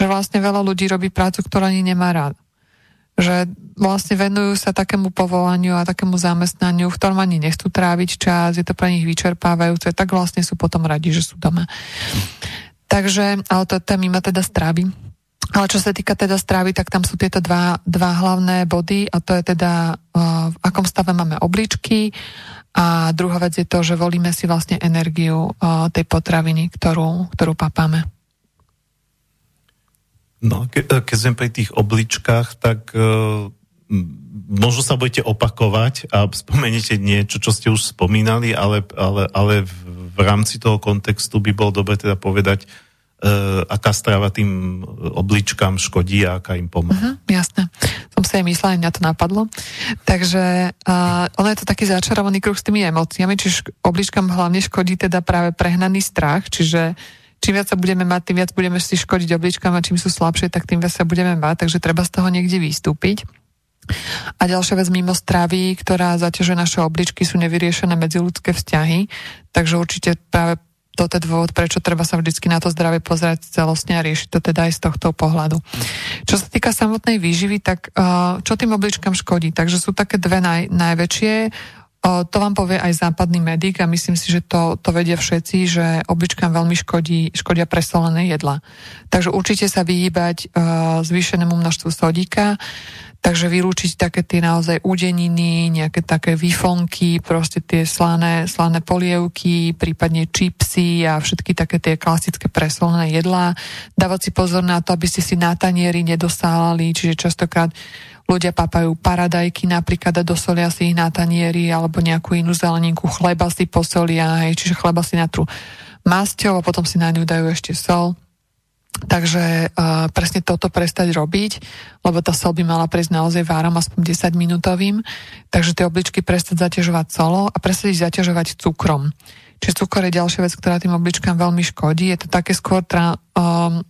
že vlastne veľa ľudí robí prácu, ktorú ani nemá rád že vlastne venujú sa takému povolaniu a takému zamestnaniu, v ktorom ani nechcú tráviť čas, je to pre nich vyčerpávajúce, tak vlastne sú potom radi, že sú doma. Takže, ale to je mimo teda stravy. Ale čo sa týka teda stravy, tak tam sú tieto dva, dva hlavné body a to je teda uh, v akom stave máme obličky a druhá vec je to, že volíme si vlastne energiu uh, tej potraviny, ktorú, ktorú papáme. No, ke, e, keď sme pri tých obličkách, tak uh, možno sa budete opakovať a spomeniete niečo, čo ste už spomínali, ale, ale, ale v, v rámci toho kontextu by bolo dobre teda povedať, uh, aká strava tým obličkám škodí a aká im pomáha. Uh-huh, jasné. Som si aj myslela, mňa to napadlo. Takže uh, ono je to taký začarovaný kruh s tými emóciami, čiže obličkám hlavne škodí teda práve prehnaný strach, čiže čím viac sa budeme mať, tým viac budeme si škodiť obličkám a čím sú slabšie, tak tým viac sa budeme mať, takže treba z toho niekde vystúpiť. A ďalšia vec mimo stravy, ktorá zaťažuje naše obličky, sú nevyriešené medziludské vzťahy, takže určite práve toto je dôvod, prečo treba sa vždycky na to zdravie pozerať celostne a riešiť to teda aj z tohto pohľadu. Čo sa týka samotnej výživy, tak uh, čo tým obličkám škodí? Takže sú také dve naj, najväčšie. To vám povie aj západný medic a myslím si, že to, to vedia všetci, že obličkám veľmi škodí, škodia presolené jedla. Takže určite sa vyhýbať uh, zvýšenému množstvu sodíka, Takže vylúčiť také tie naozaj údeniny, nejaké také výfonky, proste tie slané, slané polievky, prípadne čipsy a všetky také tie klasické presolné jedlá. Dávať si pozor na to, aby ste si na tanieri nedosálali, čiže častokrát ľudia papajú paradajky napríklad dosolia si ich na tanieri alebo nejakú inú zeleninku, chleba si posolia, hej, čiže chleba si natrú masťou a potom si na ňu dajú ešte sol Takže uh, presne toto prestať robiť, lebo tá sol by mala prejsť naozaj várom aspoň 10 minútovým, takže tie obličky prestať zaťažovať solo a prestať ich zaťažovať cukrom. Čiže cukor je ďalšia vec, ktorá tým obličkám veľmi škodí. Je to také skôr tra, um,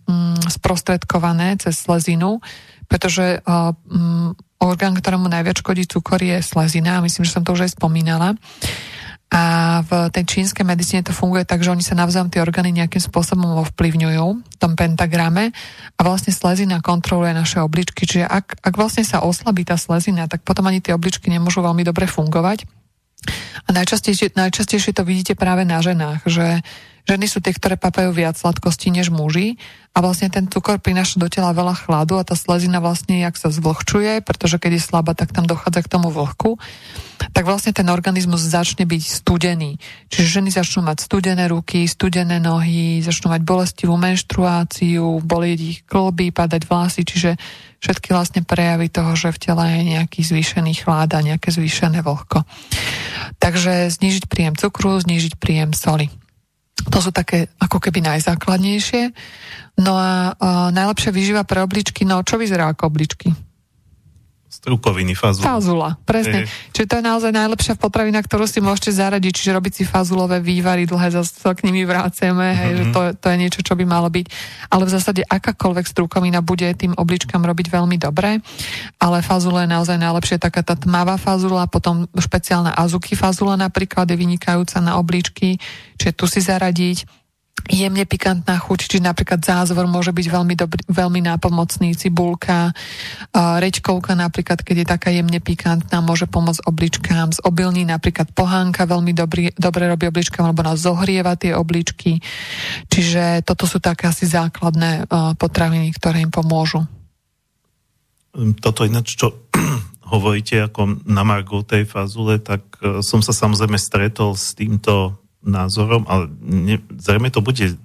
sprostredkované cez slezinu, pretože um, orgán, ktorému najviac škodí cukor je slezina, myslím, že som to už aj spomínala. A v tej čínskej medicíne to funguje tak, že oni sa navzájom tie orgány nejakým spôsobom ovplyvňujú v tom pentagrame a vlastne slezina kontroluje naše obličky. Čiže ak, ak vlastne sa oslabí tá slezina, tak potom ani tie obličky nemôžu veľmi dobre fungovať. A najčastejšie, najčastejšie to vidíte práve na ženách, že Ženy sú tie, ktoré papajú viac sladkosti než muži a vlastne ten cukor prináša do tela veľa chladu a tá slezina vlastne jak sa zvlhčuje, pretože keď je slabá, tak tam dochádza k tomu vlhku, tak vlastne ten organizmus začne byť studený. Čiže ženy začnú mať studené ruky, studené nohy, začnú mať bolestivú menštruáciu, bolieť ich klby, padať vlasy, čiže všetky vlastne prejavy toho, že v tele je nejaký zvýšený chlad a nejaké zvýšené vlhko. Takže znížiť príjem cukru, znížiť príjem soli. To sú také ako keby najzákladnejšie. No a, a najlepšia výživa pre obličky, no čo vyzerá ako obličky? Strukoviny, fazula. Fazula, presne. E. Čiže to je naozaj najlepšia potravina, ktorú si môžete zaradiť, čiže robiť si fazulové vývary dlhé, zase sa k nimi vráceme, hej, mm-hmm. že to, to je niečo, čo by malo byť. Ale v zásade akákoľvek strukovina bude tým obličkám robiť veľmi dobre, ale fazula je naozaj najlepšie taká tá tmavá fazula, potom špeciálna azuki fazula napríklad je vynikajúca na obličky, čiže tu si zaradiť jemne pikantná chuť, či napríklad zázvor môže byť veľmi, dobrý, veľmi nápomocný, cibulka, rečkovka napríklad, keď je taká jemne pikantná, môže pomôcť obličkám, z obilní napríklad pohánka veľmi dobrý, dobre robí obličkám, lebo nás zohrieva tie obličky, čiže toto sú také asi základné uh, potraviny, ktoré im pomôžu. Toto ináč, čo hovoríte ako na Margo tej fazule, tak uh, som sa samozrejme stretol s týmto názorom, ale ne, zrejme to bude,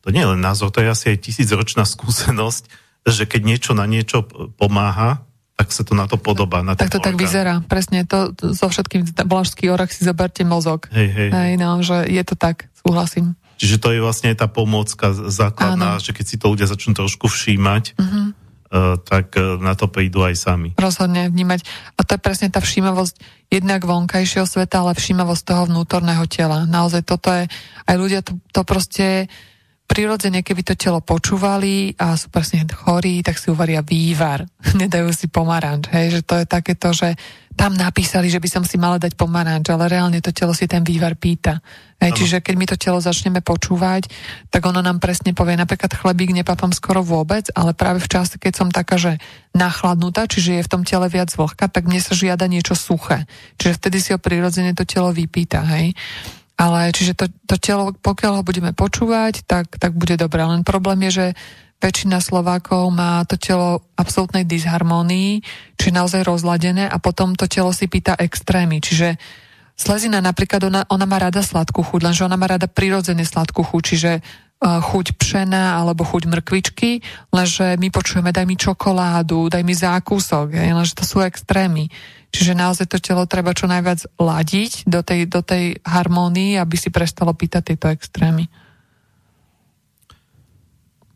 to nie je len názor, to je asi aj tisícročná skúsenosť, že keď niečo na niečo pomáha, tak sa to na to podobá. Na tak to orgán. tak vyzerá, presne. To, to so všetkým vlašský orach si zoberte mozog. Hej, hej. hej no, že je to tak, súhlasím. Čiže to je vlastne tá pomôcka základná, Áno. že keď si to ľudia začnú trošku všímať, uh-huh. Uh, tak uh, na to prídu aj sami. Rozhodne vnímať. A to je presne tá všímavosť jednak vonkajšieho sveta, ale všímavosť toho vnútorného tela. Naozaj toto je, aj ľudia to, to proste prirodzene, keby to telo počúvali a sú presne chorí, tak si uvaria vývar. Nedajú si pomaranč, hej, že to je takéto, že tam napísali, že by som si mala dať pomaranč, ale reálne to telo si ten vývar pýta. Hej, čiže keď my to telo začneme počúvať, tak ono nám presne povie, napríklad chlebík nepapám skoro vôbec, ale práve v čase, keď som taká, že nachladnutá, čiže je v tom tele viac vlhka, tak mne sa žiada niečo suché. Čiže vtedy si ho prirodzene to telo vypýta, hej. Ale čiže to, to telo, pokiaľ ho budeme počúvať, tak, tak bude dobré. Len problém je, že väčšina Slovákov má to telo absolútnej disharmonii, čiže naozaj rozladené a potom to telo si pýta extrémy. Čiže slezina napríklad, ona, ona má rada sladkú chuť, lenže ona má rada prirodzene sladkú chuť, čiže uh, chuť pšena alebo chuť mrkvičky, lenže my počujeme daj mi čokoládu, daj mi zákusok, je, lenže to sú extrémy. Čiže naozaj to telo treba čo najviac ladiť do tej, do tej harmónii, aby si prestalo pýtať tieto extrémy.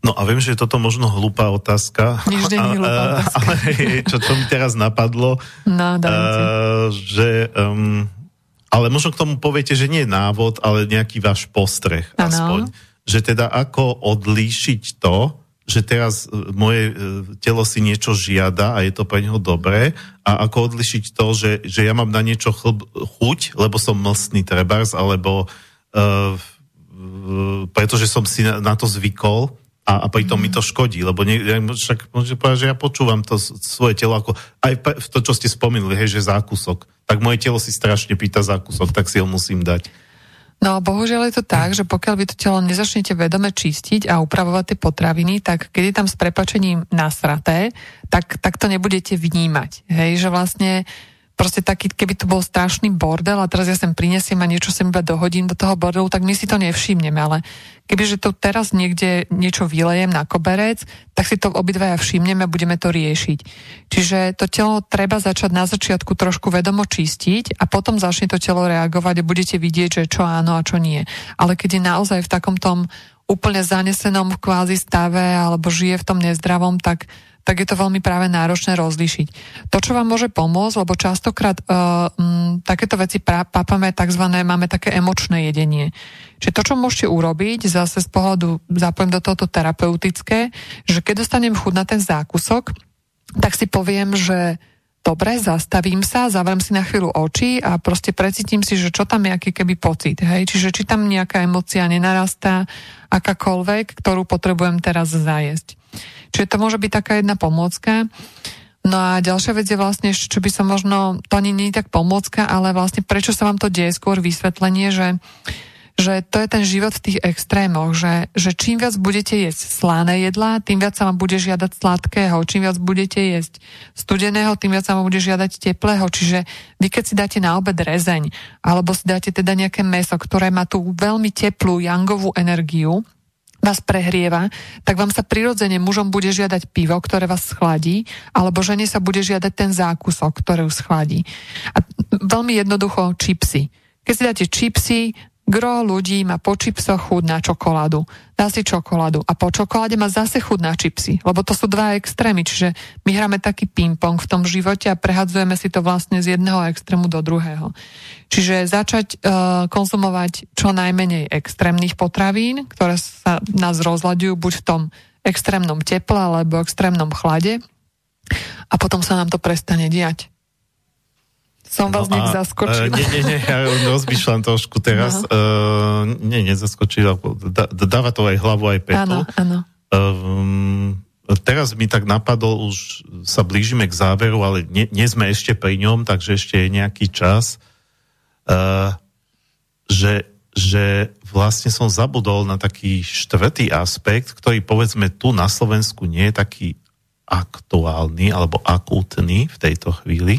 No a viem, že je toto možno hlúpa otázka. Nič nie hlúpa otázka. Ale čo, čo mi teraz napadlo, no, uh, že um, ale možno k tomu poviete, že nie návod, ale nejaký váš postreh ano. aspoň. Že teda ako odlíšiť to, že teraz e, moje e, telo si niečo žiada a je to pre neho dobré a ako odlišiť to, že, že ja mám na niečo chlb, chuť, lebo som mlstný trebárs, alebo uh, pretože som si na, na to zvykol a, a pritom mm. mi to škodí, lebo nie, ja, však môžete povedať, že ja počúvam to svoje telo ako aj v to, čo ste spomenuli, hej, že zákusok. Tak moje telo si strašne pýta zákusok, tak si ho musím dať. No bohužiaľ je to tak, že pokiaľ vy to telo nezačnete vedome čistiť a upravovať tie potraviny, tak keď je tam s prepačením nasraté, tak, tak to nebudete vnímať. Hej, že vlastne proste taký, keby to bol strašný bordel a teraz ja sem prinesiem a niečo sem iba dohodím do toho bordelu, tak my si to nevšimneme, ale kebyže to teraz niekde niečo vylejem na koberec, tak si to obidvaja všimneme a budeme to riešiť. Čiže to telo treba začať na začiatku trošku vedomo čistiť a potom začne to telo reagovať a budete vidieť, že čo áno a čo nie. Ale keď je naozaj v takom tom úplne zanesenom kvázi stave alebo žije v tom nezdravom, tak tak je to veľmi práve náročné rozlíšiť. To, čo vám môže pomôcť, lebo častokrát uh, m, takéto veci pápame tzv. máme také emočné jedenie. Čiže to, čo môžete urobiť, zase z pohľadu, zapojím do tohoto terapeutické, že keď dostanem chuť na ten zákusok, tak si poviem, že dobre, zastavím sa, zavriem si na chvíľu oči a proste precítim si, že čo tam je aký keby pocit. Hej? Čiže či tam nejaká emocia nenarastá, akákoľvek, ktorú potrebujem teraz zajesť. Čiže to môže byť taká jedna pomôcka. No a ďalšia vec je vlastne, čo by som možno, to ani nie je tak pomôcka, ale vlastne prečo sa vám to deje, skôr vysvetlenie, že že to je ten život v tých extrémoch, že, že čím viac budete jesť slané jedlá, tým viac sa vám bude žiadať sladkého, čím viac budete jesť studeného, tým viac sa vám bude žiadať teplého. Čiže vy keď si dáte na obed rezeň, alebo si dáte teda nejaké meso, ktoré má tú veľmi teplú jangovú energiu, vás prehrieva, tak vám sa prirodzene mužom bude žiadať pivo, ktoré vás schladí, alebo žene sa bude žiadať ten zákusok, ktorý ju schladí. A veľmi jednoducho čipsy. Keď si dáte čipsy, Gro ľudí má po čipsoch chud na čokoládu. Dá si čokoládu a po čokoláde má zase chud na čipsy, lebo to sú dva extrémy, čiže my hráme taký ping-pong v tom živote a prehadzujeme si to vlastne z jedného extrému do druhého. Čiže začať uh, konzumovať čo najmenej extrémnych potravín, ktoré sa nás rozľadujú buď v tom extrémnom teple alebo extrémnom chlade a potom sa nám to prestane diať. Som vás no nejak zaskočila. Uh, nie, nie, nie, ja rozmýšľam trošku teraz. Uh, nie, nezaskočila. Dá, dáva to aj hlavu, aj petu. Áno, áno. Uh, teraz mi tak napadol, už sa blížime k záveru, ale nie, nie sme ešte pri ňom, takže ešte je nejaký čas, uh, že, že vlastne som zabudol na taký štvrtý aspekt, ktorý povedzme tu na Slovensku nie je taký aktuálny alebo akútny v tejto chvíli,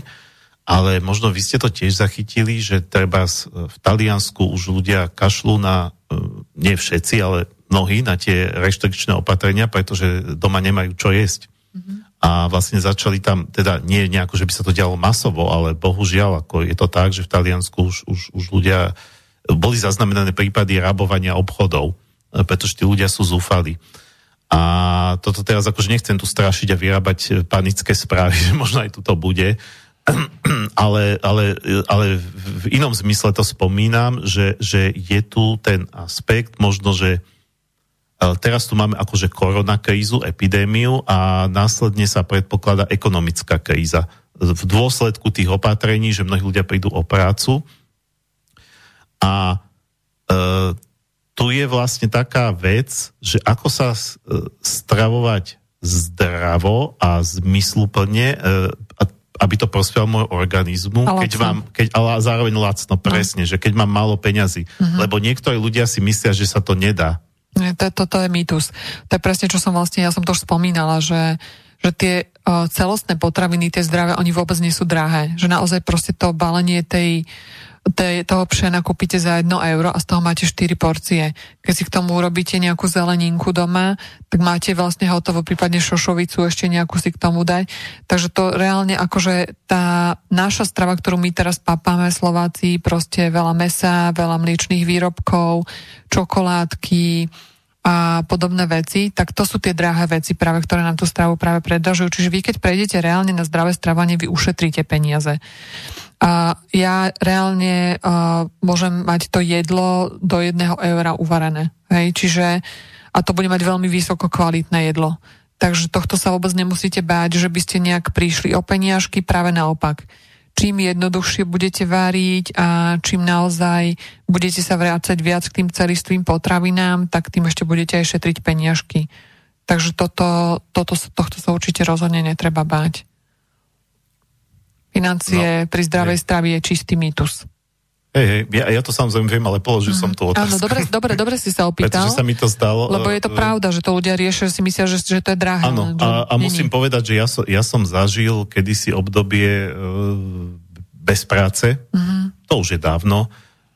ale možno vy ste to tiež zachytili, že treba v Taliansku už ľudia kašľú na, e, nie všetci, ale mnohí na tie reštrikčné opatrenia, pretože doma nemajú čo jesť. Mm-hmm. A vlastne začali tam, teda nie nejako, že by sa to dialo masovo, ale bohužiaľ, ako je to tak, že v Taliansku už, už, už ľudia, boli zaznamenané prípady rabovania obchodov, e, pretože tí ľudia sú zúfali. A toto teraz akože nechcem tu strašiť a vyrábať panické správy, že možno aj tu to bude, ale, ale, ale v inom zmysle to spomínam, že, že je tu ten aspekt, možno, že e, teraz tu máme akože koronakrízu, epidémiu a následne sa predpokladá ekonomická kríza. V dôsledku tých opatrení, že mnohí ľudia prídu o prácu a e, tu je vlastne taká vec, že ako sa e, stravovať zdravo a zmysluplne, e, aby to prospelo môj organizmu, keď vám, keď, ale zároveň lacno, no. presne, no. že keď mám málo peňazí. Uh-huh. Lebo niektorí ľudia si myslia, že sa to nedá. To, to, to je mýtus. To je presne, čo som vlastne, ja som to už spomínala, že, že tie uh, celostné potraviny, tie zdravé, oni vôbec nie sú drahé. Že naozaj proste to balenie tej tej, toho pšena kúpite za 1 euro a z toho máte 4 porcie. Keď si k tomu urobíte nejakú zeleninku doma, tak máte vlastne hotovo, prípadne šošovicu ešte nejakú si k tomu dať. Takže to reálne akože tá naša strava, ktorú my teraz papáme Slováci, proste veľa mesa, veľa mliečných výrobkov, čokoládky, a podobné veci, tak to sú tie drahé veci práve, ktoré nám tú stravu práve predražujú. Čiže vy, keď prejdete reálne na zdravé stravanie, vy ušetríte peniaze. A ja reálne uh, môžem mať to jedlo do jedného eura uvarené. Hej? Čiže, a to bude mať veľmi vysoko kvalitné jedlo. Takže tohto sa vôbec nemusíte báť, že by ste nejak prišli o peniažky, práve naopak čím jednoduchšie budete váriť a čím naozaj budete sa vrácať viac k tým celistvým potravinám, tak tým ešte budete aj šetriť peniažky. Takže toto, toto, tohto sa určite rozhodne netreba báť. Financie no, pri zdravej strave je čistý mýtus. Hej, hej, ja, ja to samozrejme viem, ale položil mm. som tú otázku. Áno, dobre, dobre, dobre si sa opýtal. Pretože sa mi to zdalo. Lebo je to uh, pravda, že to ľudia riešia, si myslia, že, že to je drahé. Áno, a, a musím povedať, že ja, so, ja som zažil kedysi obdobie uh, bez práce, mm-hmm. to už je dávno,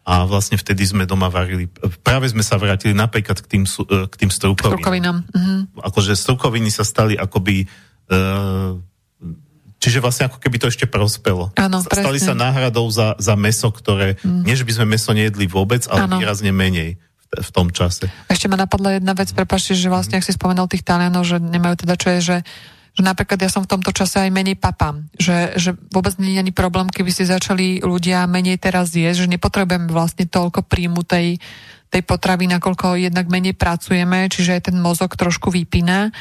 a vlastne vtedy sme doma varili, práve sme sa vrátili napríklad k tým, e, k tým strukovinám. Strukovinám. Mm-hmm. Akože strukoviny sa stali akoby uh, Čiže vlastne ako keby to ešte prospelo. Áno, Stali sa náhradou za, za meso, ktoré, mm. nie že by sme meso nejedli vôbec, ale ano. výrazne menej v, v tom čase. Ešte ma napadla jedna vec, prepáčte, že vlastne, ak si spomenul tých Talianov, že nemajú teda čo je, že že napríklad ja som v tomto čase aj menej papám, že, že vôbec nie je ani problém, keby si začali ľudia menej teraz jesť, že nepotrebujeme vlastne toľko príjmu tej, tej potravy, nakoľko jednak menej pracujeme, čiže aj ten mozog trošku vypína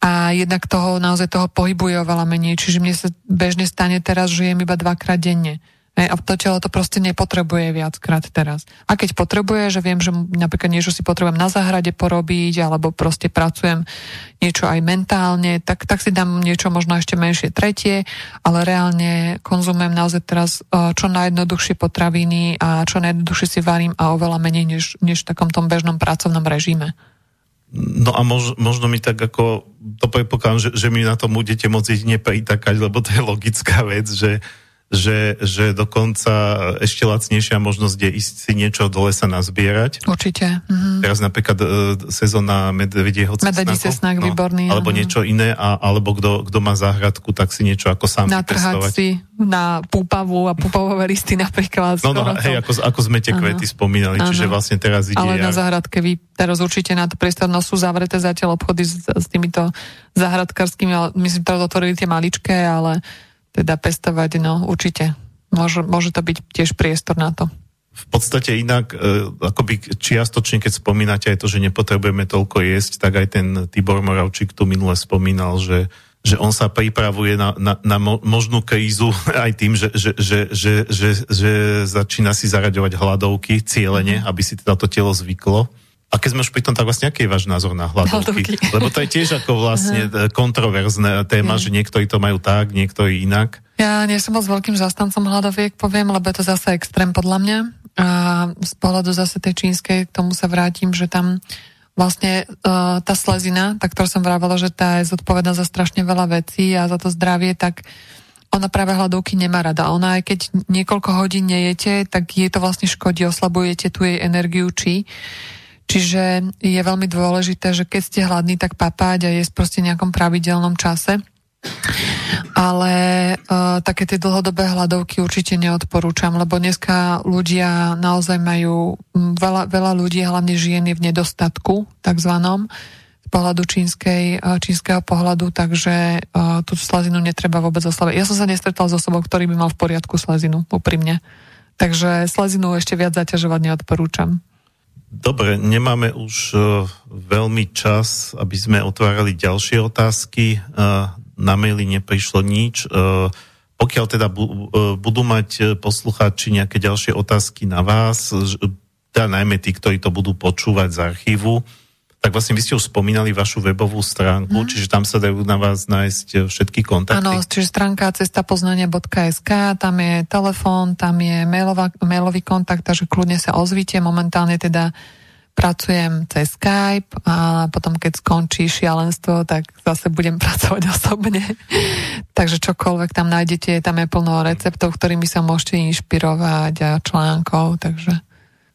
a jednak toho naozaj toho pohybuje oveľa menej. Čiže mne sa bežne stane teraz, že jem iba dvakrát denne. A to telo to proste nepotrebuje viackrát teraz. A keď potrebuje, že viem, že napríklad niečo si potrebujem na záhrade porobiť, alebo proste pracujem niečo aj mentálne, tak, tak si dám niečo možno ešte menšie tretie, ale reálne konzumujem naozaj teraz e, čo najjednoduchšie potraviny a čo najjednoduchšie si varím a oveľa menej než, než v takom tom bežnom pracovnom režime. No a mož, možno mi tak ako, to predpokladám, že, že mi na tom budete môcť jedine pritakať, lebo to je logická vec, že že, že dokonca ešte lacnejšia možnosť je ísť si niečo do lesa nazbierať. Určite. Mhm. Teraz napríklad e, sezóna medvedieho cesnaku. Medvedí cesnak, no, výborný. Alebo aha. niečo iné, a, alebo kto má záhradku, tak si niečo ako sám Natrhať si na púpavu a púpavové listy napríklad. No, no hej, ako, ako sme tie kvety aha. spomínali, aha. čiže vlastne teraz ide... Ale na záhradke vy teraz určite na to priestor, no sú zavreté zatiaľ obchody s, s týmito záhradkárskymi, ale myslím, že otvorili tie maličké, ale teda pestovať, no určite. Môže, môže to byť tiež priestor na to. V podstate inak, e, akoby čiastočne, keď spomínate aj to, že nepotrebujeme toľko jesť, tak aj ten Tibor Moravčík tu minule spomínal, že že on sa pripravuje na, na, na možnú krízu aj tým, že, že, že, že, že, že začína si zaraďovať hladovky cieľene, aby si teda to telo zvyklo. A keď sme už pri tom, tak vlastne aký je váš názor na hladovky? hladovky? Lebo to je tiež ako vlastne uh-huh. kontroverzná téma, že niektorí to majú tak, niektorí inak. Ja nie som moc veľkým zastancom hľadoviek, poviem, lebo je to zase extrém podľa mňa. A z pohľadu zase tej čínskej, k tomu sa vrátim, že tam vlastne uh, tá slezina, tá, ktorá som vrávala, že tá je zodpovedná za strašne veľa vecí a za to zdravie, tak ona práve hladovky nemá rada. Ona aj keď niekoľko hodín nejete, tak je to vlastne škodí, oslabujete tu jej energiu, či Čiže je veľmi dôležité, že keď ste hladní, tak papať a jesť proste nejakom pravidelnom čase. Ale uh, také tie dlhodobé hladovky určite neodporúčam, lebo dneska ľudia naozaj majú, veľa, veľa ľudí, hlavne žien v nedostatku, takzvanom, z pohľadu čínskej, uh, čínskeho pohľadu, takže uh, tú slezinu netreba vôbec oslaviť. Ja som sa nestretal s osobou, ktorý by mal v poriadku slezinu, úprimne. Takže slezinu ešte viac zaťažovať neodporúčam. Dobre, nemáme už uh, veľmi čas, aby sme otvárali ďalšie otázky. Uh, na maili neprišlo nič. Uh, pokiaľ teda bu, budú mať poslucháči nejaké ďalšie otázky na vás, teda najmä tí, ktorí to budú počúvať z archívu, tak vlastne vy ste už spomínali vašu webovú stránku, mm. čiže tam sa dajú na vás nájsť všetky kontakty. Áno, čiže stránka cestapoznania.sk, tam je telefón, tam je mailová, mailový kontakt, takže kľudne sa ozvite. Momentálne teda pracujem cez Skype a potom keď skončí šialenstvo, tak zase budem pracovať osobne. takže čokoľvek tam nájdete, tam je plno receptov, ktorými sa môžete inšpirovať a článkov, takže,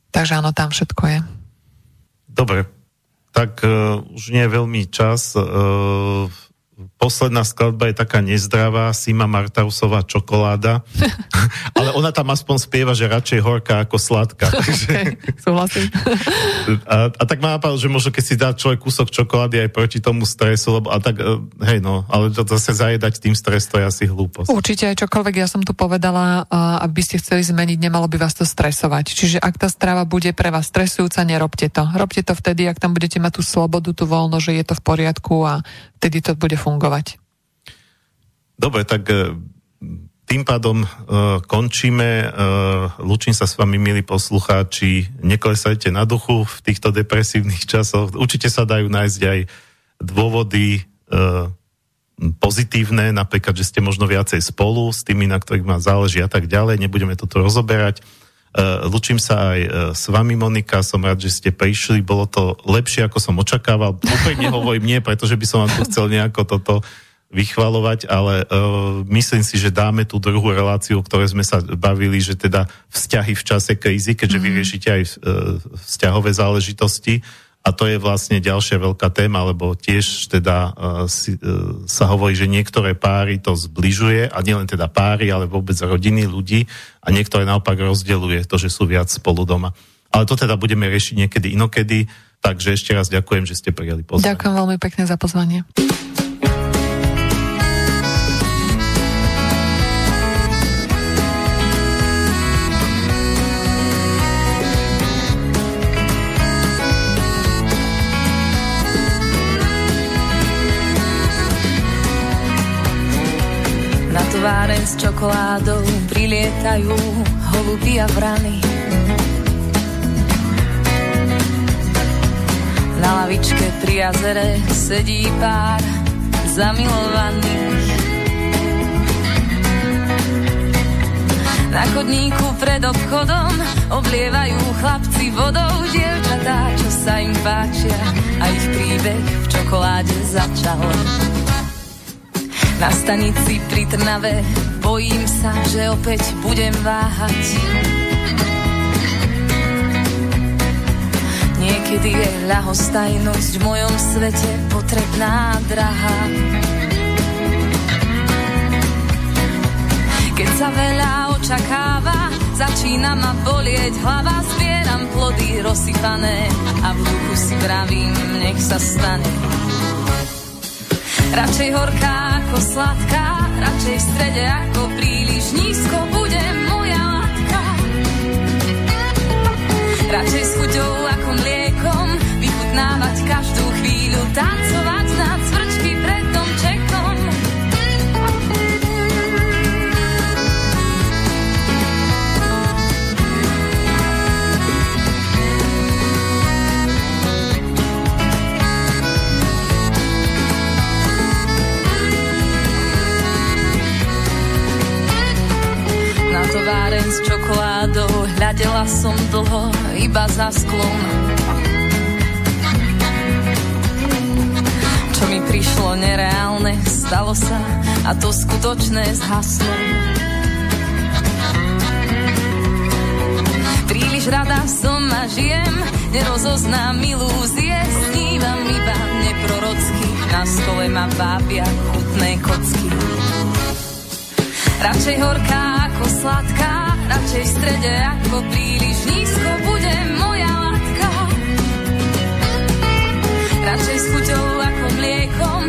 takže áno, tam všetko je. Dobre, tak uh, už nie je veľmi čas. Posledná skladba je taká nezdravá, Sima Martausová čokoláda, ale ona tam aspoň spieva, že radšej horká ako sladká. Okay, súhlasím. a, a tak má napadlo, že možno keď si dá človek kúsok čokolády aj proti tomu stresu, lebo a tak, e, hej no, ale to zase zajedať tým stres, to je asi hlúposť. Určite aj čokoľvek ja som tu povedala, aby ste chceli zmeniť, nemalo by vás to stresovať. Čiže ak tá strava bude pre vás stresujúca, nerobte to. Robte to vtedy, ak tam budete mať tú slobodu, tú voľno, že je to v poriadku a vtedy to bude fungovať. Dobre, tak e, tým pádom uh, končíme. Uh, Lučím sa s vami, milí poslucháči. Neklesajte na duchu v týchto depresívnych časoch. Určite sa dajú nájsť aj dôvody uh, pozitívne, napríklad, že ste možno viacej spolu s tými, na ktorých má záleží a tak ďalej. Nebudeme toto rozoberať. Uh, Lučím sa aj uh, s vami, Monika, som rád, že ste prišli. Bolo to lepšie, ako som očakával. Úplne nehovorím nie, pretože by som vám tu chcel nejako toto vychvalovať, ale uh, myslím si, že dáme tú druhú reláciu, o ktorej sme sa bavili, že teda vzťahy v čase krízy, keďže mm-hmm. vyriešite aj uh, vzťahové záležitosti a to je vlastne ďalšia veľká téma, lebo tiež teda uh, si, uh, sa hovorí, že niektoré páry to zbližuje a nielen teda páry, ale vôbec rodiny ľudí a niektoré naopak rozdeluje to, že sú viac spolu doma. Ale to teda budeme riešiť niekedy inokedy, takže ešte raz ďakujem, že ste prijali pozvanie. Ďakujem veľmi pekne za pozvanie. Tváre s čokoládou prilietajú holuby a vrany. Na lavičke pri jazere sedí pár zamilovaných. Na chodníku pred obchodom oblievajú chlapci vodou dievčatá, čo sa im páčia a ich príbeh v čokoláde začal. Na stanici pri Trnave bojím sa, že opäť budem váhať. Niekedy je ľahostajnosť v mojom svete potrebná drahá. Keď sa veľa očakáva, začína ma bolieť hlava, zbieram plody rozsypané a v duchu si pravím, nech sa stane. Radšej horká ako sladká, radšej v strede ako príliš nízko bude moja látka. Radšej s chuťou ako mliekom, vychutnávať každú chvíľu, tancovať na cvrčky továren s čokoládou. Hľadela som dlho iba za sklom. Čo mi prišlo nereálne, stalo sa A to skutočné zhaslo. Príliš rada som a žijem Nerozoznám ilúzie Snívam iba neprorocky. Na stole ma vábia chutné kocky. Radšej horká ako sladká, radšej v strede ako príliš nízko bude moja látka. Radšej s chuťou ako mliekom,